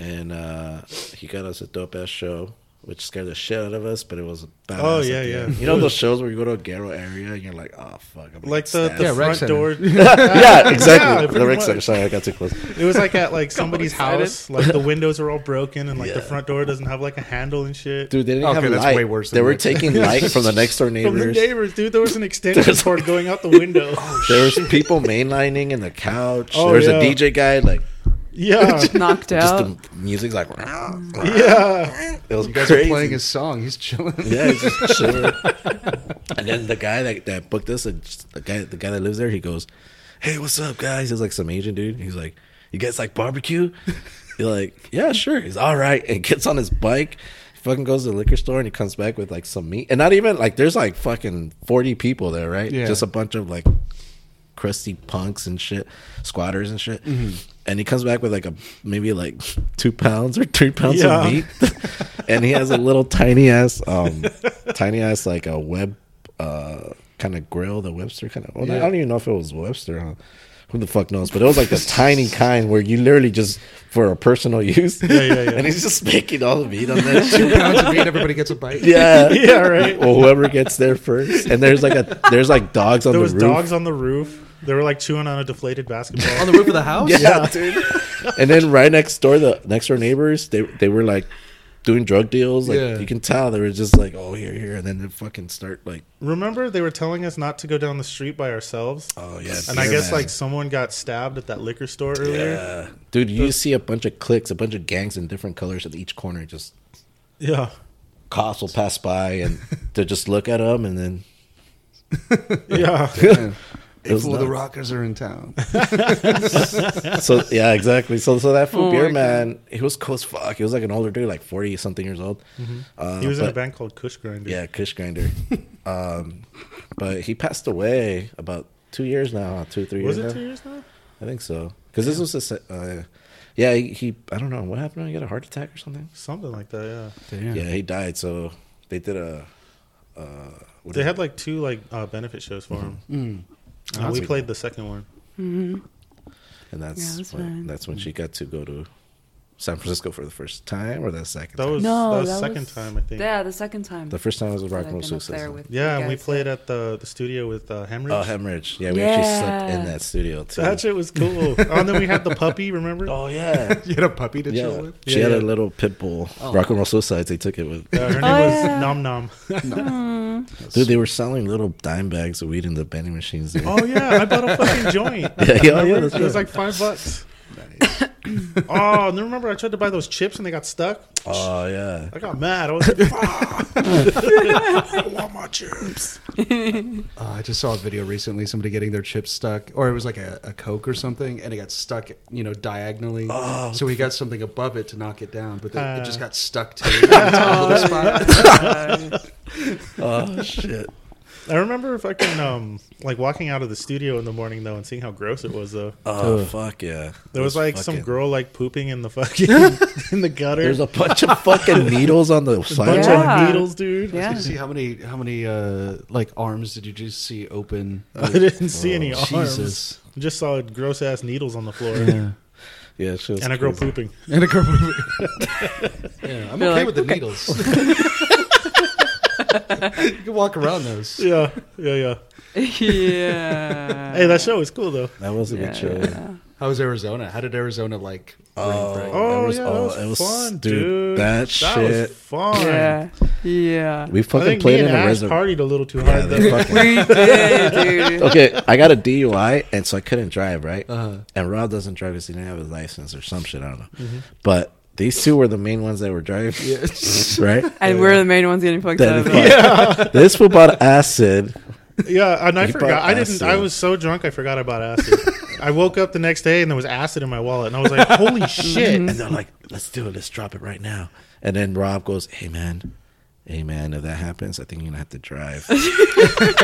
and uh, he got us a dope ass show, which scared the shit out of us, but it was a badass. Oh, yeah, yeah. end. You know those shows where you go to a ghetto area and you're like, oh fuck, I'm Like the, the Yeah, front center. door. yeah, exactly. Yeah, the pretty Rick. Center. Sorry, I got too close. It was like at like somebody's house. Like the windows are all broken and like the front door doesn't have like a handle and shit. Dude, they didn't Okay, have that's light. way worse They were Rick. taking light from the next door neighbors. From the neighbors. neighbors, dude. There was an extension cord going out the window. There was people mainlining in the couch. Oh, there was yeah. a DJ guy like Yeah, Knocked out. just the music's like yeah. it was you guys crazy. are playing his song. He's chilling. Yeah, he's just chilling. and then the guy that, that booked us, the guy the guy that lives there, he goes, "Hey, what's up, guys?" He's like some Asian dude. He's like, "You guys like barbecue?" You're like, "Yeah, sure." He's all right, and gets on his bike. Fucking goes to the liquor store and he comes back with like some meat, and not even like there's like fucking forty people there, right? Yeah. Just a bunch of like crusty punks and shit, squatters and shit. And he comes back with like a maybe like two pounds or three pounds Yeah. of meat, and he has a little tiny ass, um, tiny ass like a web uh, kind of grill, the Webster kind of. Well, I don't even know if it was Webster. Huh? Who the fuck knows? But it was like the tiny kind where you literally just for a personal use. Yeah, yeah, yeah. And he's just making all the meat on that. Two pounds of meat, everybody gets a bite. Yeah, Yeah, right. Well, whoever gets there first, and there's like a there's like dogs on There the was roof. dogs on the roof. They were like chewing on a deflated basketball. On the roof of the house? Yeah, dude. and then right next door, the next door neighbors, they they were like doing drug deals. Like Yeah. you can tell they were just like, oh here, here, and then they fucking start like, Remember, they were telling us not to go down the street by ourselves. oh yeah. And I guess man. like someone got stabbed at that liquor store earlier. yeah, dude, you see a bunch of cliques, a bunch of gangs in different colors at each corner. Just Yeah. cops will pass by and they just look at them, and then Yeah. Yeah. It was the rockers are in town. so yeah, exactly. So so that fool Oh beer my man, he was cool as fuck. He was like an older dude, like forty something years old. Uh, He was in a band called Kush Grinder. Yeah, Kush Grinder. um, but he passed away about two years now, two three Was years. it now. two years now? I think so. Because this was a, uh, yeah, he, he I don't know what happened. He got a heart attack or something. Something like that, yeah. Damn. Yeah, he died. So they did a. Uh, what They had it? like two like uh, benefit shows for him. Mm. And we played the second one. Mm-hmm. and that's Yeah, that's when, that's when she got to go to San Francisco for the first time, or the second? That time? was No, that was that second was- time I think. Yeah, the second time. the first time was with Rock and Roll been Suicide. yeah, and we played at the the studio with uh, Hemorrhage. Oh, Hemorrhage. Yeah, we actually slept in that studio too. that shit was cool. oh, and then we had the puppy. Remember? oh yeah, You had a puppy to chill with. She Yeah, had yeah. a little pit bull. Oh. Rock and Roll Suicides. They took it with. Yeah, her name Oh, was yeah. Nom Nom. Dude, they were selling little dime bags of weed in the vending machines. there. Oh yeah, I bought a fucking joint. Yeah, yeah, yeah, Remember? that's it was like five bucks. Oh, and then remember I tried to buy those chips and they got stuck. Oh yeah. I got mad. I was like, "Fuck! I want my chips." Uh, I just saw a video recently. Somebody getting their chips stuck, or it was like a, a Coke or something, and it got stuck, you know, diagonally. Oh. so he got something above it to knock it down, but then Uh. it just got stuck to it. top of the spot. Oh shit. I remember fucking um like walking out of the studio in the morning though and seeing how gross it was though. Oh fuck yeah. There was like some girl like pooping in the fucking in the gutter. There's a bunch of fucking needles on the bunch. Yeah. of needles, dude. Yeah. Did you see how many how many uh like arms did you just see open? I didn't see any Oh, arms. Jesus. I just saw gross ass needles on the floor Yeah. Yeah, and a girl crazy. pooping. And a girl pooping. yeah, I'm You're okay like, with the okay. needles. You can walk around those. Yeah, yeah, yeah. yeah. Hey, that show was cool though. That was a yeah. good show. How was Arizona? How did Arizona like? Oh, frag? Oh That was yeah, all- that was, it was- fun, dude, dude. that shit- was fun. Yeah. Yeah. We I fucking think played me in and a Ash reservoir. partied a little too hard. they though. fucking- We did, dude. okay, I got a DUI, and so I couldn't drive, right? Uh-huh. And Rob doesn't drive because he didn't have his license or some shit. I don't know. Mm-hmm. But these two were the main ones that were driving, right? And we're the main ones getting fucked Then up. fuck- This fool bought acid. Yeah, and I He forgot. brought I didn't. acid. I was so drunk, I forgot about acid. I woke up the next day and there was acid in my wallet, and I was like, "Holy shit!" And they're like, let's do it. Let's drop it right now. And then Rob goes, hey, man. Hey man, if that happens, I think you're gonna have to drive. and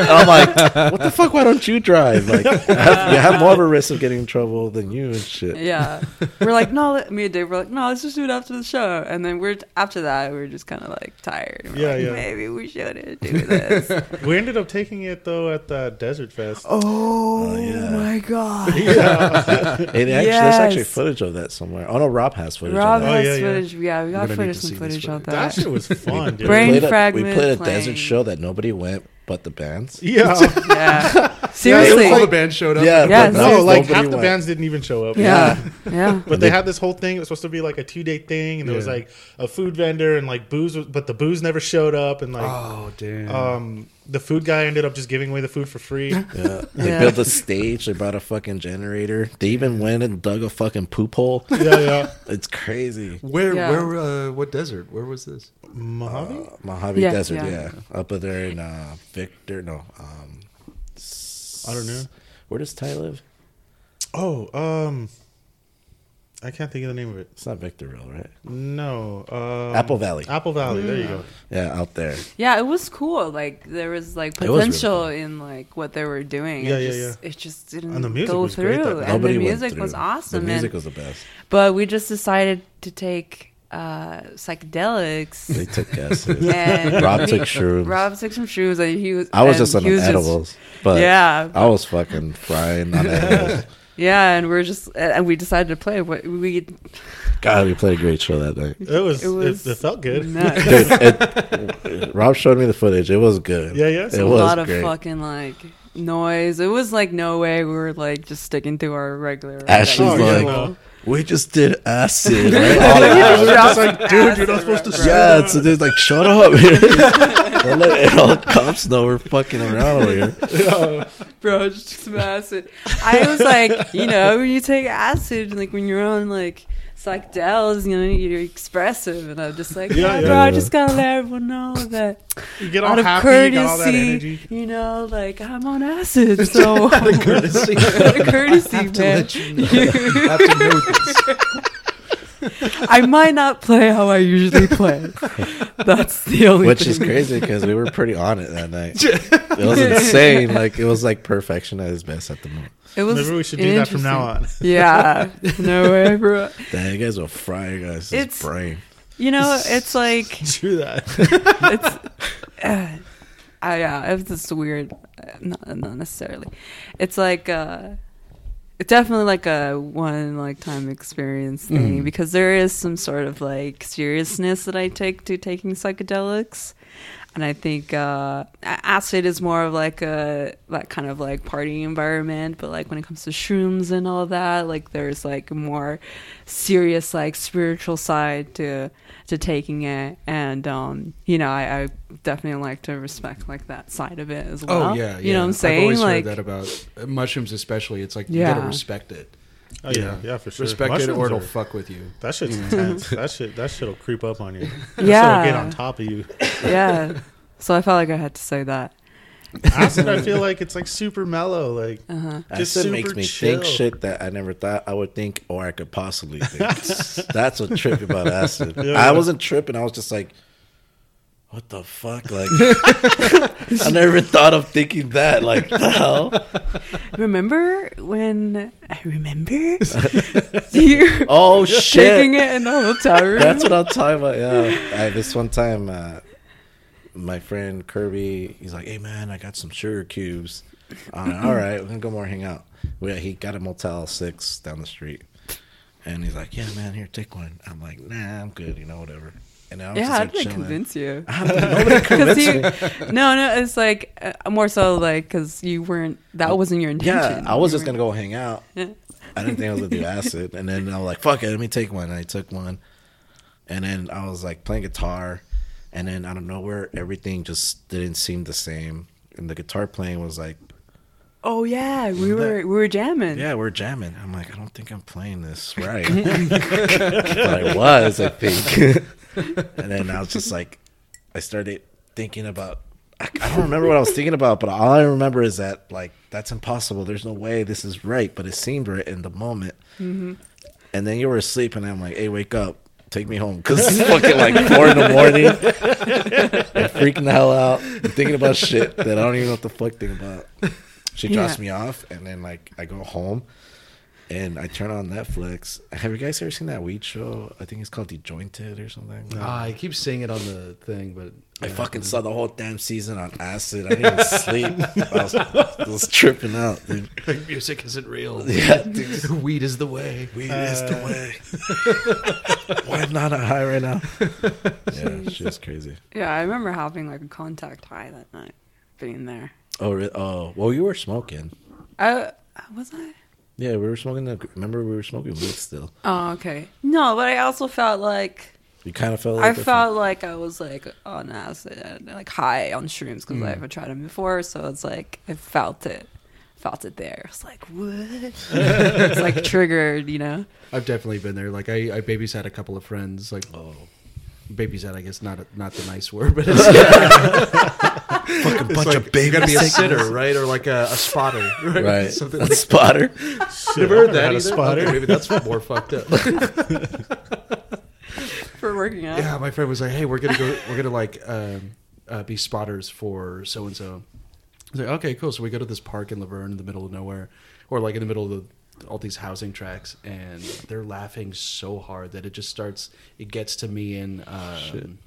I'm like, what the fuck? Why don't you drive? Like, I have, you have more of a risk of getting in trouble than you and shit. Yeah. We're like, no, let, me and Dave were like, no, let's just do it after the show. And then we're, after that, we are just kind of like tired. We're Yeah, like, yeah. Maybe we shouldn't do this. We ended up taking it though at the Desert Fest. oh, oh yeah. my God. Hey, they actually, There's actually footage of that somewhere. Oh no, Rob has footage Rob of Oh, that. has yeah, yeah. footage. Yeah, we got footage, some see this footage of. That that. shit was fun, dude. Brain we played a, we played a playing. desert show that nobody went but the bands. Yeah. Yeah. Seriously. all the bands showed up. Yeah, Yes. but No, nobody like half the went. bands didn't even show up. yeah. Yeah. But they had this whole thing. It was supposed to be like a two day thing, and there was like a food vendor and like booze, was- but the booze never showed up, and like Oh damn. um, the food guy ended up just giving away the food for free. Yeah. They Yeah. built a stage. They brought a fucking generator. They even went and dug a fucking poop hole. yeah, yeah. It's crazy. where Yeah. where uh, what desert? Where was this? Mojave. Uh, Mojave Yeah, Desert, yeah. yeah. Up there in uh, Victor, no. Um, I don't know. Where does Ty live? Oh, um, I can't think of the name of it. It's not Victorville, right? No, um, Apple Valley. Apple Valley. There you go. Yeah, out there. Yeah, it was cool. Like there was like It was really potential cool. in like what they were doing. Yeah, it yeah, just, It just didn't And the music go was great that through. night. and Nobody the went music was through. awesome. The music and, was the best. but we just decided to take uh, psychedelics. They took acid. and Rob we- took shrooms. Rob took some shrooms. And he was. I was just on he was just- edibles, but yeah, I was fucking frying on edibles. Yeah, and we're just and we decided to play. What we God, we played a great show that night. It was. It It, was it, felt good. nuts. Dude, it, Rob showed me the footage. It was good. Yeah, yeah. It So a was lot of great. fucking like noise. It was like no way we were like just sticking to our regular. Ashley's Oh, yeah, like, no. We just did acid. Right? All We that. was just like, some dude, you're not supposed to right- say Yeah, so there's like, shut up. Don't let all the cops know we're fucking around over here. bro, just took some acid. I was like, you know, when you take acid, like when you're on like psychedelics, you know, you're expressive, and I'm just like, Yeah, yeah, yeah. bro, I just gotta let everyone know that You get all out of happy, you got all that courtesy, energy. you know, like I'm on acid, so Out of courtesy. out of courtesy, have to man. let you know. have to know this. I might not play how I usually play. That's the only thing. Which thing. is crazy because we were pretty on it that night. It was insane. Like, it was like perfection at its best at the moment. It was Maybe we should do that from now on. Yeah, no way, bro. Damn, you guys will fry your guys' It's- brain. You know, it's like Do that. it's uh, I, yeah it's just weird uh, not, not necessarily it's like uh it's definitely like a one like time experience thing Mhm. because there is some sort of like seriousness that I take to taking psychedelics. And I think uh, acid is more of like a that kind of like party environment, but like when it comes to shrooms and all that, like there's like a more serious like spiritual side to to taking it, and um, you know I, I definitely like to respect like that side of it as well. Oh yeah, yeah. you know what I'm saying? I've always like heard that about uh, mushrooms, especially. It's like you Yeah. gotta respect it. Oh yeah, yeah, for sure. Respect it, or it'll are- fuck with you. That shit's intense. that shit. That shit'll creep up on you. That Yeah. shit'll get on top of you. yeah. So I felt like I had to say that. Acid, I feel like it's like super mellow. Like Uh-huh. Just Acid makes me chill. think shit that I never thought I would think or I could possibly think. That's what trippy about acid. Yeah. I wasn't tripping. I was just like, what the fuck? Like, I never thought of thinking that. Like, the hell? Remember when I remember you Oh taking shit! it in the hotel room? That's what I'm talking about. Yeah, I, this one time, uh, my friend Kirby, he's like, "Hey man, I got some sugar cubes." I'm All right, we're gonna go more hang out. We, he got a Motel Six down the street, and he's like, "Yeah, man, here, take one." I'm like, "Nah, I'm good. You know, whatever." And I was yeah, just how did I chilling. convince you? I don't know, Nobody convinced you, me. no, no, it's like uh, more so like because you weren't. That wasn't your intention. Yeah, I was You just gonna go hang out. Yeah. I didn't think I was gonna do acid, and then I was like, "Fuck it, let me take one." And I took one, and then I was like playing guitar, and then out of nowhere, everything just didn't seem the same, and the guitar playing was like, Oh yeah, we Remember were that? we were jamming. "Yeah, we're jamming." I'm like, "I don't think I'm playing this right," but I was, I think. and then I was just like, I started thinking about. I, I don't remember what I was thinking about, but all I remember is that like that's impossible. There's no way this is right, but it seemed right in the moment. Mm-hmm. And then you were asleep, and I'm like, "Hey, wake up, take me home," because it's fucking like four in the morning. I'm freaking the hell out, I'm thinking about shit that I don't even know what the fuck think about. She drops Yeah. me off, and then like I go home, and I turn on Netflix. Have you guys ever seen that weed show? I think it's called Disjointed or something. Ah, I keep seeing it on the thing, but I yeah, fucking saw the whole damn season on acid. I didn't even sleep. I was, I was tripping out, dude. Like, music isn't real. Yeah, dude. Weed is the way. Weed is the way. Why am I not high right now? Yeah, shit's crazy. Yeah, I remember having like a contact high that night, being there. Oh, re- oh, well, you were smoking. I was I. Yeah, we were smoking. The, remember, we were smoking weed still. Oh, okay. No, but I also felt like You kind of felt. I Like felt like I was like on acid, like high on shrooms because Hmm. I've tried them before. So it's like I felt it, felt it there. It's like what? it's like triggered, you know. I've definitely been there. Like I, I babysat a couple of friends. Like Oh, babysat, I guess not a, not the nice word, but it's, fucking it's bunch like of babies. you gotta be a sitter, right, or like a, a spotter, right? right? Something a like spotter. shit, Never heard that had a either? spotter. Okay, maybe that's more fucked up. For working out. yeah, my friend was like, "Hey, we're gonna go. We're gonna like um, uh, be spotters for so and so." I was like, "Okay, cool." So we go to this park in La Verne, in the middle of nowhere, or like in the middle of the, all these housing tracks, and they're laughing so hard that it just starts. It gets to me and um,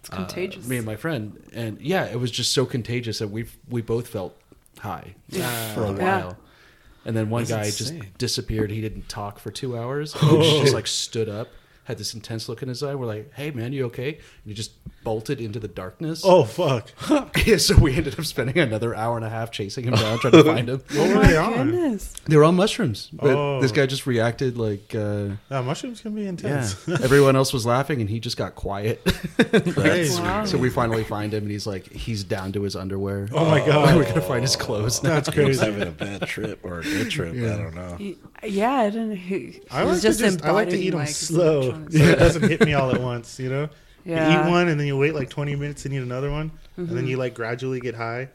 It's contagious. Uh, me and my friend, and yeah, it was just so contagious that we we both felt high for a while. Yeah. And then one That's guy insane. just disappeared. He didn't talk for two hours. He just like stood up, had this intense look in his eye. We're like, "Hey, man, you okay?" And he just bolted into the darkness. Oh fuck! yeah, so we ended up spending another hour and a half chasing him down, trying to find him. What oh were my they on? goodness. They were on mushrooms, but Oh. this guy just reacted like, uh, Yeah, mushrooms can be yeah. intense. Everyone else was laughing, and he just got quiet. Crazy. Wow. So we finally find him, and he's like, he's down to his underwear. Oh my god, We're gonna find his clothes now. that's He was crazy. having a bad trip or a good trip. I don't know. Yeah, I didn't. He, I he like was to just, just I like to embodying, eat them like, slow, so electronics. it doesn't hit me all at once. You know, Yeah. you eat one and then you wait like twenty minutes and eat another one, and Mm-hmm. then you like gradually get high.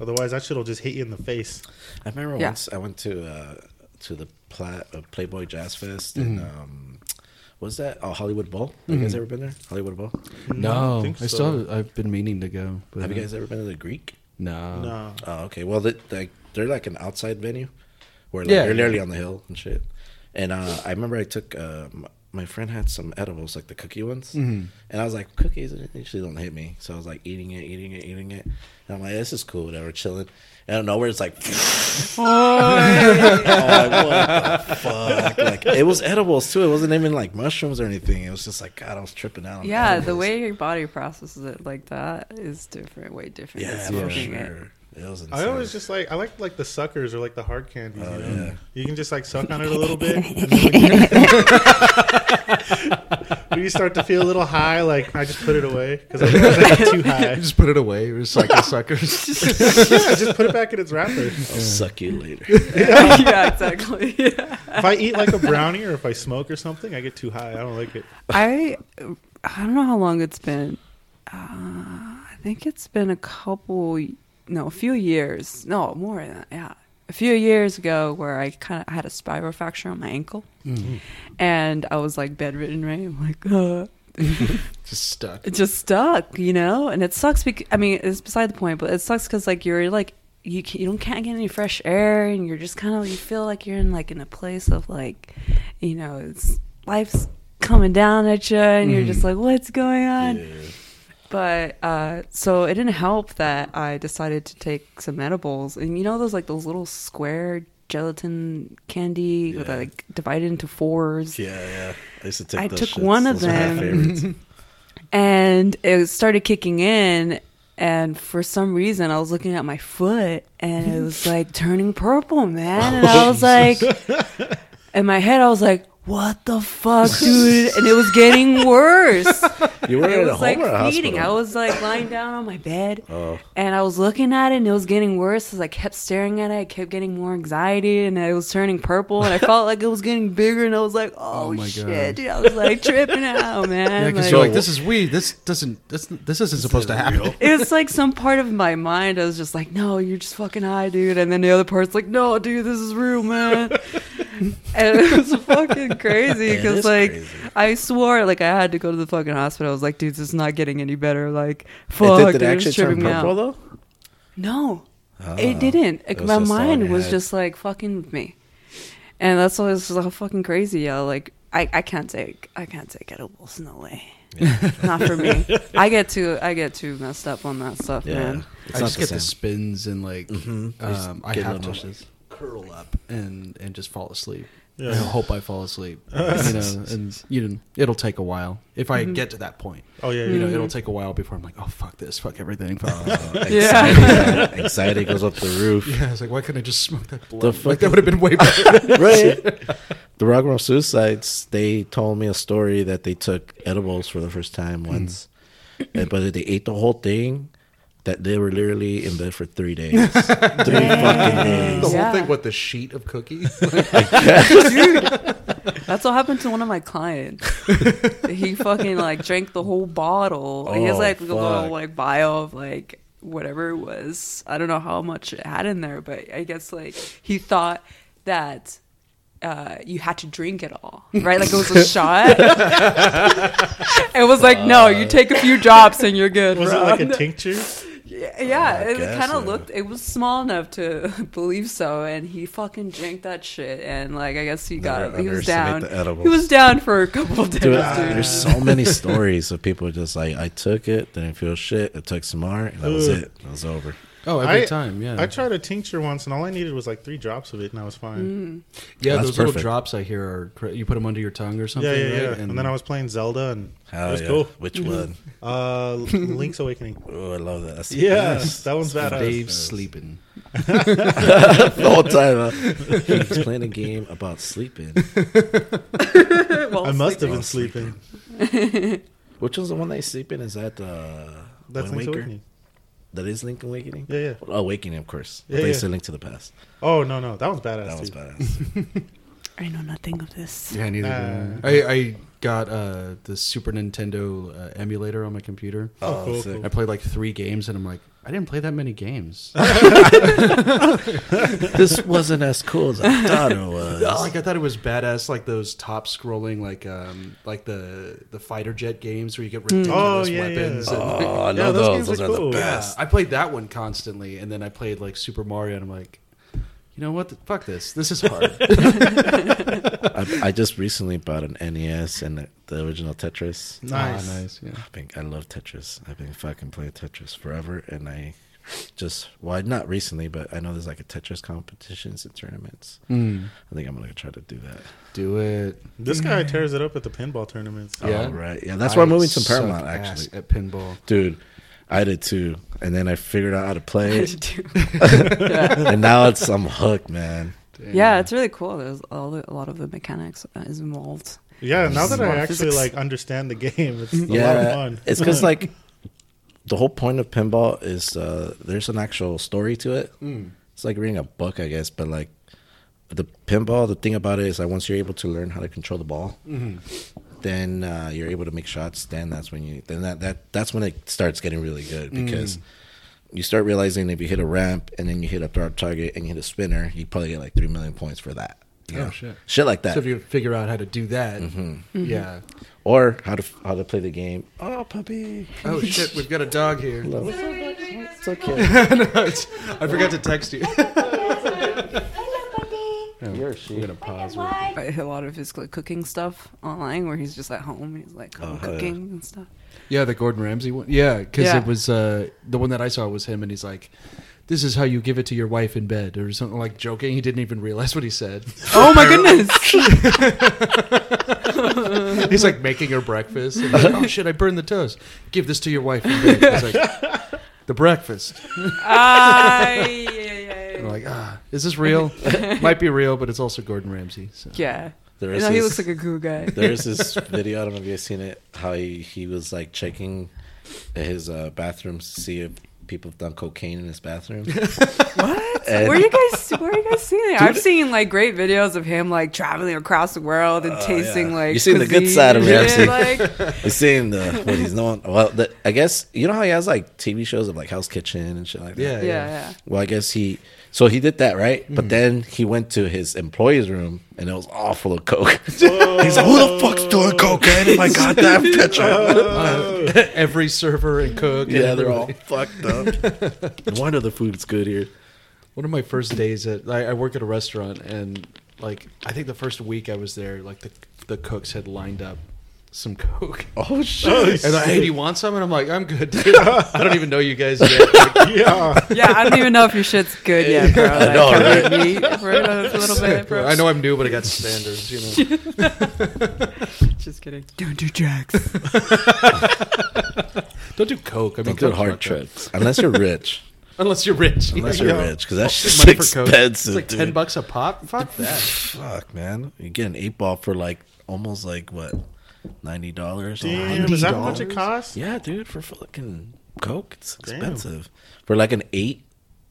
Otherwise, that shit'll just hit you in the face. I remember Yeah. once I went to uh, to the Pla- uh, Playboy Jazz Fest and Mm-hmm. um, what was that? Oh, Hollywood Bowl. Have you guys ever been there? Hollywood Bowl. No, I, think so. still have, I've been meaning to go. But Have you guys ever been to the Greek? No. No, Oh, okay. Well, they, like they're like an outside venue where like, Yeah, they're yeah. literally on the hill and shit. And uh, I remember I took um, my friend had some edibles, like the cookie ones, mm-hmm. and I was like, cookies usually don't hit me, so I was like eating it, eating it, eating it, and I'm like, this is cool, whatever, chilling. don't know where it's like, oh, what the fuck? Like it was edibles too. It wasn't even like mushrooms or anything. It was just like God, I was tripping out. on Yeah, the way your body processes it like that is different, way different. yeah, than for smoking it. Sure. It was insane. I always just like I like like the suckers or like the hard candies. Oh, you, know? yeah. you can just like suck on it a little bit. and when, you, start to feel a little high, like I just put it away because I get too high. just put it away. Recycle suckers. yeah, just put it back in its wrapper. I'll suck you later. yeah, exactly. Yeah. If I eat like a brownie or if I smoke or something, I get too high. I don't like it. I I don't know how long it's been. Uh, I think it's been a couple, no, a few years. No, more than that. Yeah, a few years ago, where I kind of had a spiral fracture on my ankle, and I was like bedridden, right? I'm like, uh, just stuck. it just stuck, you know. And it sucks because I mean, it's beside the point, but it sucks because like you're like you can, you don't can't get any fresh air, and you're just kind of you feel like you're in like in a place of like, you know, it's life's coming down at you, and you're just like, what's going on? But uh, so it didn't help that I decided to take some edibles, and you know those like those little square gelatin candy Yeah. that like divided into fours. Yeah, yeah. I used to take. I took shits. one of Those them. and it started kicking in and for some reason i was looking at my foot and it was like turning purple man and i was like in my head i was like what the fuck dude and it was getting worse You were it at a was like home or a feeding. I was like lying down on my bed, Oh. and I was looking at it, and it was getting worse as I kept staring at it. I kept getting more anxiety, and it was turning purple, and I felt like it was getting bigger, and I was like, "Oh, Oh my shit, God. dude!" I was like tripping out, man. Yeah, because Like- you're like, this is weed. This doesn't. This this isn't supposed to happen. it's like some part of my mind I was just like, no, you're just fucking high, dude. And then the other part's like, no, dude, this is real, man. and it was fucking crazy because like crazy. I swore like I had to go to the fucking hospital. I was like, dude, this is not getting any better. Like, fuck, did, dude, did it actually turn tripping me purple out. though? No, Ah, it didn't. it my just all in mind was head. just like fucking with me, and that's why it's so fucking crazy. Yeah, like I, I can't take I can't take edibles. No way. not for me. I get too I get too messed up on that stuff, Yeah, man. it's I just the get the spins and like Mhm. I um, I get have little to nauseous. Curl up and and just fall asleep. Yeah. I hope I fall asleep. you know, and you know, it'll take a while if I get to that point. Oh yeah, You yeah. know, it'll take a while before I'm like, oh fuck this, fuck everything. Fuck. Yeah. anxiety, anxiety goes up the roof. yeah, it's like why couldn't I just smoke that blunt? The like fuck- that would have been way better. right. The Rock'n'Roll Suicides, they told me a story that they took edibles for the first time Hmm. once, and, but they ate the whole thing. That they were literally in bed for three days, three fucking the days. whole Yeah. thing with the sheet of cookie. That's what happened to one of my clients. he fucking like drank the whole bottle. he has Oh, like a little like vial of like whatever it was. I don't know how much it had in there, but I guess like he thought that uh, you had to drink it all, right? Like it was a shot. it was like, no, you take a few drops and you're good. Was it like a tincture? Yeah, yeah I it kind of so. looked. It was small enough to believe so, and he fucking drank that shit. And like, I guess he got. Never He was down. underestimate the edibles. He was down for a couple of days, Dude, dude. there's so many stories of people just like I took it, didn't feel shit. I took some more, and that was it. It was over. Oh, every I- time, yeah. I tried a tincture once, and all I needed was like three drops of it, and I was fine. yeah, That's those little drops I hear are cra- you put them under your tongue or something. Yeah, yeah, yeah. right? And, then I was playing Zelda, and Hell it was yeah. cool. Which one? Uh, Link's Awakening. Oh, I love that. That's Yeah, best. that one's badass. Dave's sleeping. the whole time. Huh? He's playing a game about sleeping. Well, I must have been sleeping. Which one's the one they sleep in? Is that uh, That's Wind Link's Waker? Awakening. That is Link Awakening. Yeah, yeah. Awakening, of course. Yeah, Yeah, they yeah. said Link to the Past. Oh no, no, that one's badass. That was badass. I know nothing of this. Yeah, neither Uh, do I. I. I got uh, the Super Nintendo uh, emulator on my computer. Oh, cool, cool. I played like three games, and I'm like, I didn't play that many games. this wasn't as cool as I thought it was. Oh, like I thought it was badass, like those top scrolling, like um, like the the fighter jet games where you get ridiculous Oh, yeah, weapons. yeah. and- Oh, I Yeah, know those those. games Those are are the cool. Yeah, best. I played that one constantly, and then I played like Super Mario, and I'm like, you know what? Fuck this. This is hard. I, I just recently bought an NES and the, the original Tetris. Nice. Ah, nice. Yeah. I think I love Tetris. I've been fucking playing Tetris forever, and I just well, not recently, but I know there's like a Tetris competitions and tournaments. Mm. I think I'm gonna try to do that. Do it. This guy tears it up at the pinball tournaments. Yeah. Oh, right. Yeah, that's why I'm moving to Paramount. Actually, at pinball. dude, I did too, and then I figured out how to play it, yeah. and now it's I'm hooked, man. Damn. yeah, it's really cool. There's all the, a lot of the mechanics uh, is involved. Yeah, now that I actually physics. like understand the game, it's a lot of fun. it's because like the whole point of pinball is uh, there's an actual story to it. Mm. It's like reading a book, I guess, but like the pinball, the thing about it is that once you're able to learn how to control the ball, Mhm. Then uh, you're able to make shots. Then that's when you then that, that that's when it starts getting really good because mm. you start realizing if you hit a ramp and then you hit a third target and you hit a spinner, you probably get like three million points for that. you Oh, know? shit. Shit like that. So if you figure out how to do that, mm-hmm. yeah. Mm-hmm. or how to how to play the game. Oh, puppy. Oh shit, we've got a dog here. Hello. It's okay. No, it's- I forgot to text you. You're a sheep. We're gonna pause. real quick. I hit a lot of his like, cooking stuff online where he's just at home and he's like home hell yeah. cooking and stuff. Yeah, the Gordon Ramsay one. Yeah, because Yeah. it was uh, the one that I saw was him, and he's like, "This is how you give it to your wife in bed," or something like joking. He didn't even realize what he said. Oh my goodness! he's like making her breakfast. And like, oh shit! I burned the toast. Give this to your wife in bed. He's like, the breakfast. Ay, ay, And I'm like, ah, is this real? Might be real, but it's also Gordon Ramsay. So. Yeah, There is you is he this- looks like a cool guy. There's this video. I don't know if you guys seen it. How he, he was like checking his uh, bathrooms to see if people have done cocaine in his bathroom. What? And- where you guys? Where you guys seeing it? I've seen like great videos of him like traveling across the world and oh, tasting Oh, yeah. like. You seen the good side of and shit, Ramsay. Like, He's seeing the what he's known. Well, the, I guess you know how he has like TV shows of like Hell's Kitchen and shit like that. Yeah, yeah, yeah. Well, I guess he. So he did that, right? Mm-hmm. But then he went to his employee's room, and it was all full of coke. He's like, "Who the fuck's doing cocaine in my goddamn kitchen?" Uh, every server and cook. and yeah, they're all everybody. fucked up. No wonder the food's good here. One of my first days at I, I work at a restaurant and like I think the first week I was there, like the the cooks had lined up some coke. Oh shit! And I, hey, do you want some? And I'm like, I'm good. Dude. I don't even know you guys yet. Like, yeah. Yeah, I don't even know if your shit's good yet, bro. Like, know, can right? we meet for a little bit, bro? I know I'm new, but I got standards. You know, Just kidding. Don't do drugs. don't do coke. I mean, Don't do hard fucked up. tricks unless you're rich. Unless you're rich. Unless you're Yeah. rich, because that's just Money for coke. expensive. It's like dude. ten bucks a pop. Fuck that. Fuck, man! You get an eight ball for like almost like what ninety dollars. Damn, is that how much it costs? Yeah, dude, for fucking Coke, it's Damn. expensive. For like an eight,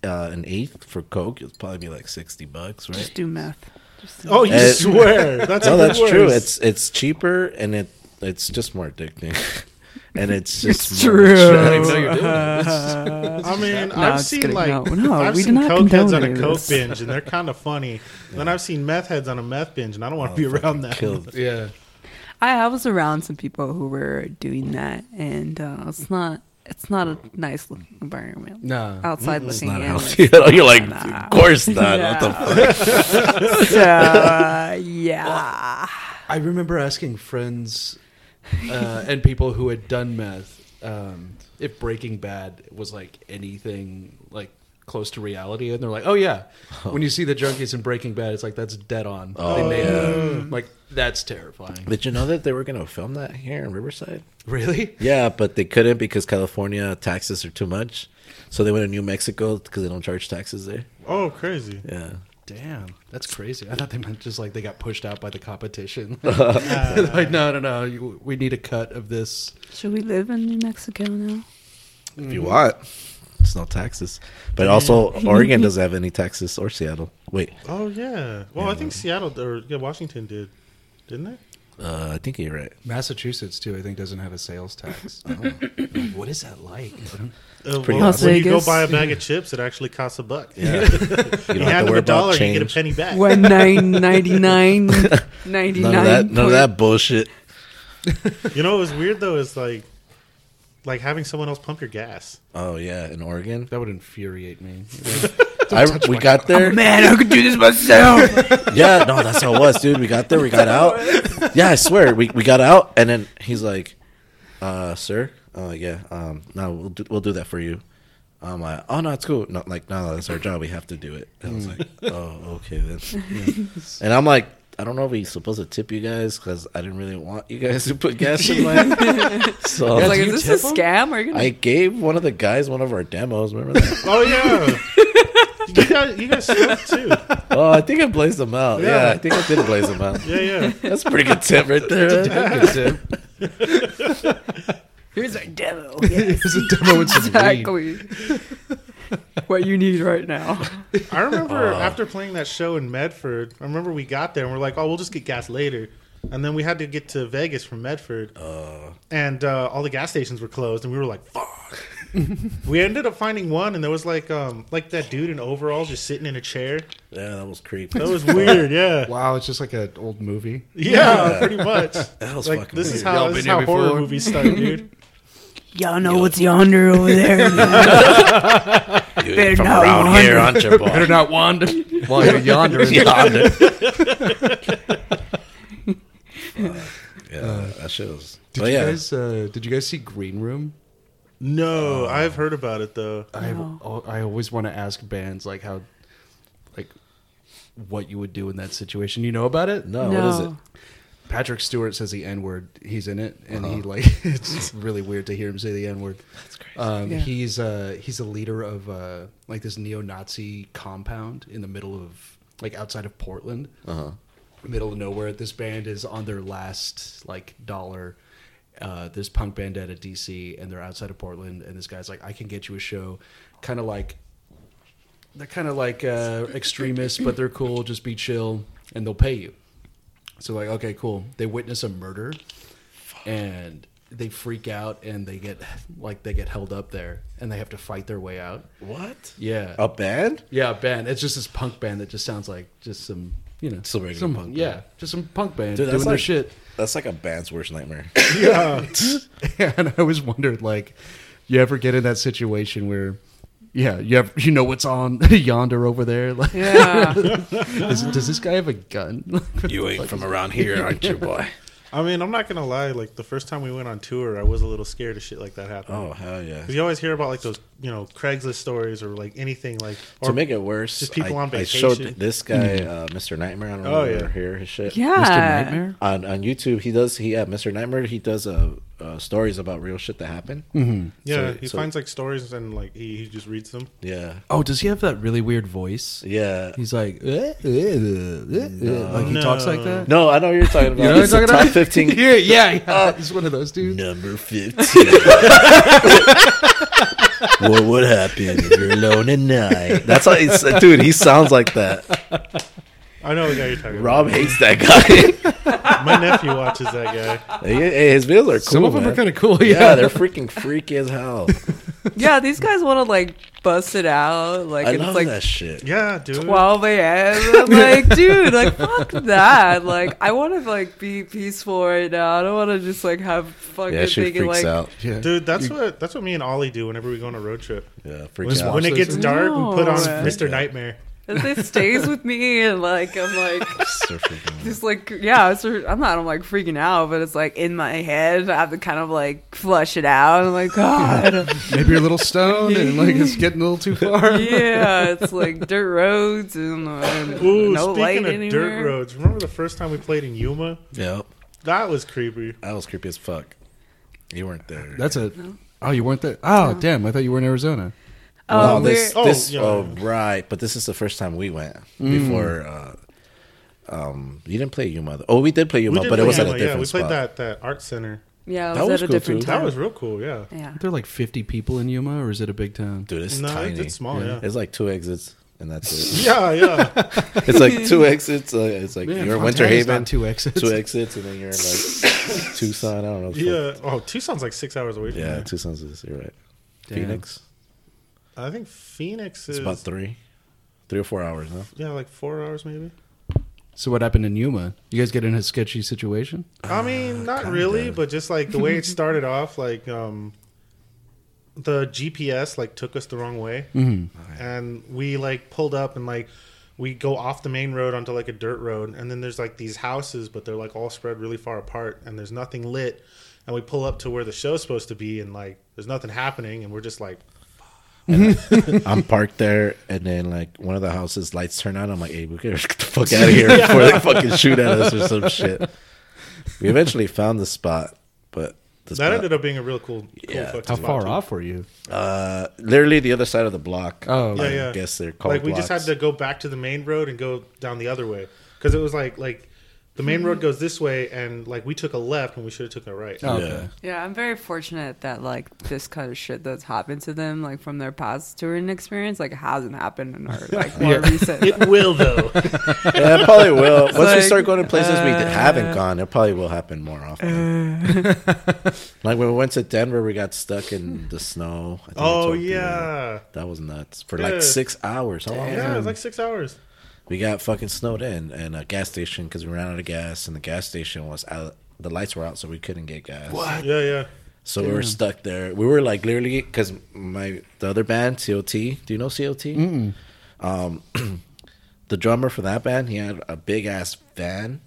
uh, an eighth for Coke, it'll probably be like sixty bucks, right? Just do meth. Just do Oh, you Uh, swear? That's no, even that's true. It's it's cheaper and it it's just more addicting, and it's just It's true. I know you're doing it. I mean, No, I've seen kidding. like No, no, I've we do seen not coke heads on a coke binge, and they're kind of funny. Then I've seen meth heads on a meth binge, and I don't want to be around that. Killed. Yeah. I, I was around some people who were doing that, and uh, it's not it's not a nice looking environment. No. Outside It's looking not in, healthy. it's- You're like, Nah. of course not. Yeah. What the fuck? So, uh, yeah. I remember asking friends uh, and people who had done meth um, if Breaking Bad was like anything like close to reality, and they're like, "Oh yeah." Oh. When you see the junkies in Breaking Bad, it's like that's dead on. they Oh, made yeah. that. Like that's terrifying. Did you know that they were gonna film that here in Riverside? Really? Yeah, but they couldn't because California taxes are too much. So they went to New Mexico because they don't charge taxes there. Oh, crazy! Yeah. Damn, that's crazy. I thought they meant just like they got pushed out by the competition. like, no, no, no. We need a cut of this. Should we live in New Mexico now? If you want. It's no taxes. But also, Oregon doesn't have any taxes or Seattle. Wait, Oh yeah. Well, I think Seattle or yeah, Washington did, didn't they? uh, I think you're right. Massachusetts too, I think, doesn't have a sales tax. what is that like? Uh, pretty well, Las when you go buy a bag of chips, it actually costs a buck. Yeah. you You don't have hand to them a dollar, about you get a penny back. One nine ninety nine ninety None of that. None of that bullshit. You know what was weird though is like, like having someone else pump your gas. Oh yeah, in Oregon. That would infuriate me. I, we got there. Man, I could do this myself. Yeah, no, that's how it was, dude. We got there, we got out. Yeah, I swear, we, we got out, and then he's like, "Uh, sir, uh, yeah, um, no, we'll do, we'll do that for you." I'm like, "Oh no, it's cool." No, like, no, that's our job. We have to do it. And I was like, "Oh, okay then." And I'm like, I don't know if we supposed to tip you guys because I didn't really want you guys to put gas in mine. so I was like, is this a tip 'em? scam? Are you gonna? gave one of the guys one of our demos. Remember that? Oh yeah. you guys, you guys smoked too. oh, I think I blazed them out. Yeah, Yeah. I think I did blaze them out. Yeah, yeah. That's a pretty good tip right there. man. Here's our demo. Yes, It's a demo with some weed. Exactly. what you need right now. I remember after playing that show in Medford, I remember we got there and we're like, oh, we'll just get gas later. And then we had to get to Vegas from Medford. and uh, all the gas stations were closed, and we were like, fuck. we ended up finding one, and there was like um like that dude in overalls just sitting in a chair. Yeah, that was creepy. That was weird, yeah. Wow, it's just like an old movie. Yeah, pretty much. That was like fucking this is how Y'all this is how horror before? movies start, dude. Y'all know what's yonder over there? You Better from not around wander. here, aren't you, boy? Better not wander while you're yonder. Yonder. yeah, that shit was. Did but you yeah, guys? Uh, did you guys see Green Room? No, I've heard about it though. I No. I always want to ask bands like how, like, what you would do in that situation. You know about it? no, what is it? Patrick Stewart says the N word. He's in it, and he like it's really weird to hear him say the N word. That's crazy. Um, Yeah. He's uh he's a leader of uh like this neo-Nazi compound in the middle of like outside of Portland, Uh huh. middle of nowhere. This band is on their last like dollar. Uh, this punk band out of DC, and they're outside of Portland. And this guy's like, "I can get you a show," kind of like they're kind of like uh, extremists, but they're cool. Just be chill, and they'll pay you. So like, okay, cool. They witness a murder, and they freak out, and they get like they get held up there, and they have to fight their way out. What? Yeah, A band? yeah, a band. It's just this punk band that just sounds like just some, you know, Some regular some punk yeah, band. just some punk band Dude, doing that's their shit. That's like a band's worst nightmare. Yeah. and I always wondered, like, you ever get in that situation where, yeah, you have you know what's on yonder over there? Like, Yeah. is, does this guy have a gun? you ain't from around here, aren't you, boy? I mean, I'm not gonna lie. Like the first time we went on tour, I was a little scared of shit like that happening. Oh hell yeah! Because you always hear about like those, you know, Craigslist stories or like anything like. Or to make it worse, just people I, on I showed this guy, uh, Mr. Nightmare. I don't know Oh, if you yeah. ever hear his shit. Yeah. Mr. Nightmare. On on YouTube, he does. He yeah, Mr. Nightmare. He does uh, uh stories about real shit that happened. Mm-hmm. yeah, So- he so- finds like stories and like he, he just reads them. Yeah, Oh, does he have that really weird voice? yeah. He's like, eh, eh, eh, eh, like he No. talks like that. No, I know what you're talking about. You know what I'm the talking top about? fifteen. yeah, yeah, yeah. He's one of those dudes. Number fifteen. what would happen if you're alone at night? That's how he's, dude. He sounds like that. I know the guy you're talking about. Rob hates that guy. about. My nephew watches that guy. hey, hey, his videos are cool. Some of them man. are kind of cool. yeah. Yeah, they're freaking freaky as hell. yeah, these guys want to like bust it out. Like I it's love like that shit. Yeah, dude. 12 a.m. I'm like, dude, like, fuck that. Like, I want to, like, be peaceful right now. I don't want to just, like, have fucking Yeah, shit thinking, freaks like, out. yeah. Dude, that's what that's what me and Ollie do whenever we go on a road trip. Yeah, When, out. when it gets things? dark, we put on No. Mr. Nightmare. It, it stays with me. And, like, I'm like, So just like, yeah, it's, I'm not, I'm like freaking out, but it's like in my head. I have to kind of like flush it out. I'm like, God. Maybe you're a little stoned and like it's getting a little too far. yeah, it's like dirt roads and, uh, and Ooh, no light speaking of anywhere. dirt roads, remember the first time we played in Yuma? Yep, That was creepy. that was creepy as fuck. You weren't there. That's a. Oh, you weren't there. Oh, damn! I thought you were in Arizona. Oh, no, this, we're- this, Oh, oh, right. But this is the first time we went before. Uh, um, you didn't play Yuma. Oh, we did play Yuma, did but it play was at Yuma, a yeah, we played spot. that that art center. yeah, it That was, was at a cool, different too. time. That was real cool. Yeah. yeah. Are there like 50 people in Yuma, or is it a big town? Dude, it's no, tiny. it's, it's small. Yeah. It's like two exits, and that's it. Yeah, yeah. it's like two exits. Uh, it's like Man, you're in Winter Haven, two exits. two exits, and then you're in like Tucson. I don't know. yeah. Oh, Tucson's like six hours away from yeah. there. Tucson's is. You're right. Damn. Phoenix. I think Phoenix It's is about three, three or four hours. Huh? yeah, like four hours maybe. So what happened in Yuma? You guys get in a sketchy situation? I mean, not kinda. really, but just like the way it started off, like um, the GPS like took us the wrong way, and we like pulled up and like we go off the main road onto like a dirt road, and then there's like these houses, but they're like all spread really far apart, and there's nothing lit, and we pull up to where the show's supposed to be, and like there's nothing happening, and we're just like, I'm parked there, and then like one of the houses lights turn on. I'm like, hey, we gotta get the fuck out of here before they fucking shoot at us or some shit. We eventually found the spot, but the that spot, ended up being a real cool, cool Yeah. fucking How far too. off were you? uh, literally the other side of the block. Oh, Yeah, I yeah. guess they're called like we just had to go back to the main road and go down the other way because it was like like the main road goes this way and like we took a left when we should have took a right Oh, Yeah. okay. Yeah, I'm very fortunate that like this kind of shit that's happened to them, like from their past touring experience, like hasn't happened in our like more recent. it will though Yeah, it probably will. Once we start going to places we uh, haven't gone, it probably will happen more often. like when we went to Denver, we got stuck in the snow. I think oh told you that. yeah that was nuts for Yeah. like six hours. How long? was yeah it? it was like six hours we got fucking snowed in and a gas station because we ran out of gas, and the gas station was out. The lights were out, so we couldn't get gas. what yeah yeah So we were stuck there. We were like literally because my the other band COT. Do you know COT? Um, the drummer for that band, he had a big ass van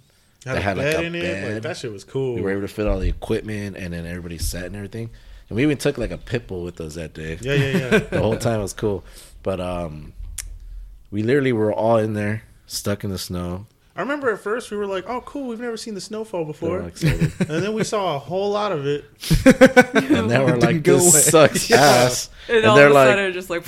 had, that a had bed like a in it bed. like that shit was cool we were able to fit all the equipment and then everybody sat and everything. And we even took like a pit bull with us that day. yeah yeah yeah the whole time was cool. But um, we literally were all in there, stuck in the snow. I remember at first we were like oh cool we've never seen the snowfall before and then we saw a whole lot of it and then we're like, "This away. sucks ass." and, And all they're of a like, sudden, just like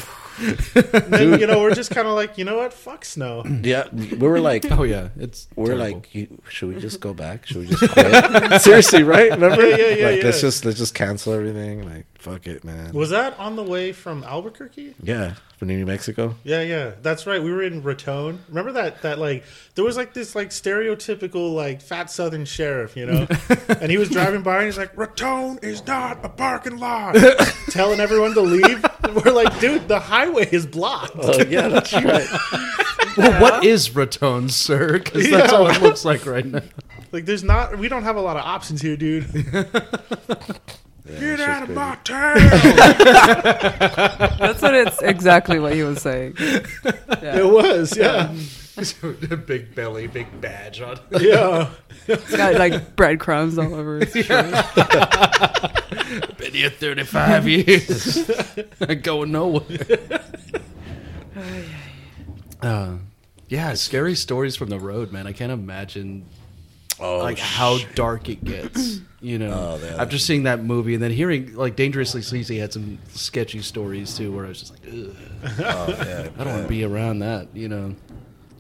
then you know we're just kind of like you know what fuck snow "Yeah." We were like, Oh yeah, it's we're terrible. like, you, "Should we just go back? Should we just quit?" Seriously, right? Remember? Yeah, yeah, yeah, Like, yeah. let's just let's just cancel everything. Like, fuck it, man. was that on the way from Albuquerque yeah, from New Mexico. Yeah, yeah, that's right. We were in Raton. Remember that? That like there was like this like stereotypical like fat Southern sheriff, you know, and he was driving by and he's like, "Raton is not a parking lot," telling everyone to leave. We're like, dude, the highway is blocked. Oh yeah, that's right. well, what is Raton, sir? Because that's Yeah. all it looks like right now. Like, there's not. We don't have a lot of options here, dude. Get out of my town. that's what it's exactly what he was saying. it Yeah. was, yeah, big belly, big badge on. yeah. It's got like breadcrumbs all over his shirt. Been here 35 years. Going nowhere. Uh, yeah, scary stories from the road, man. I can't imagine Oh, like how dark it gets. You know, Oh, yeah, after seeing that movie and then hearing like Dangerously Sleazy had some sketchy stories too, where I was just like, Ugh, oh, yeah, I don't want to be around that. You know,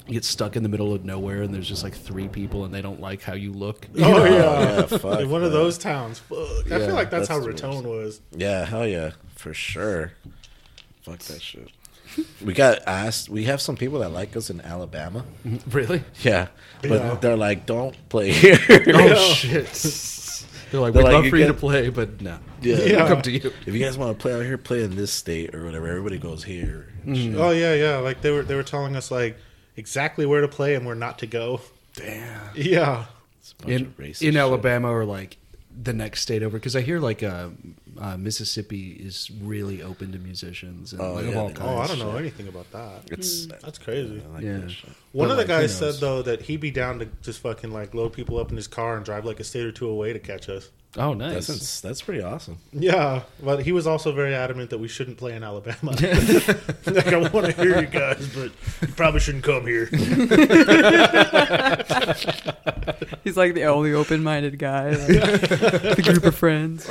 you get stuck in the middle of nowhere and there's just like three people and they don't like how you look. Oh Oh, yeah. Oh, yeah, fuck In one of those towns. Fuck. I feel like that's, that's how the Raton was. Yeah, hell yeah, for sure. Fuck that shit. We got asked. We have some people that like us in Alabama. really? Yeah, but Yeah. they're like, "Don't play here." Oh shit! They're like, They're we'd like, love for you get- to play, but no. Yeah. We'll Yeah. come to you. If you guys want to play out here, play in this state or whatever. Everybody goes here. and shit. Oh yeah, yeah. Like they were they were telling us like exactly where to play and where not to go. Damn. Yeah. It's a bunch In, of racist in shit. Alabama or like the next state over, because I hear like uh, uh, Mississippi is really open to musicians and Oh, like, of yeah, all they- kinds. Oh, I don't know shit. anything about that. It's That's crazy. I like Yeah. that shit. One But, of the like, who guys knows? said though that he'd be down to just fucking like load people up in his car and drive like a state or two away to catch us. Oh, nice. That's that's pretty awesome. Yeah, but he was also very adamant that we shouldn't play in Alabama. like I want to hear you guys, but you probably shouldn't come here. He's like the only open-minded guy. Like, the group of friends.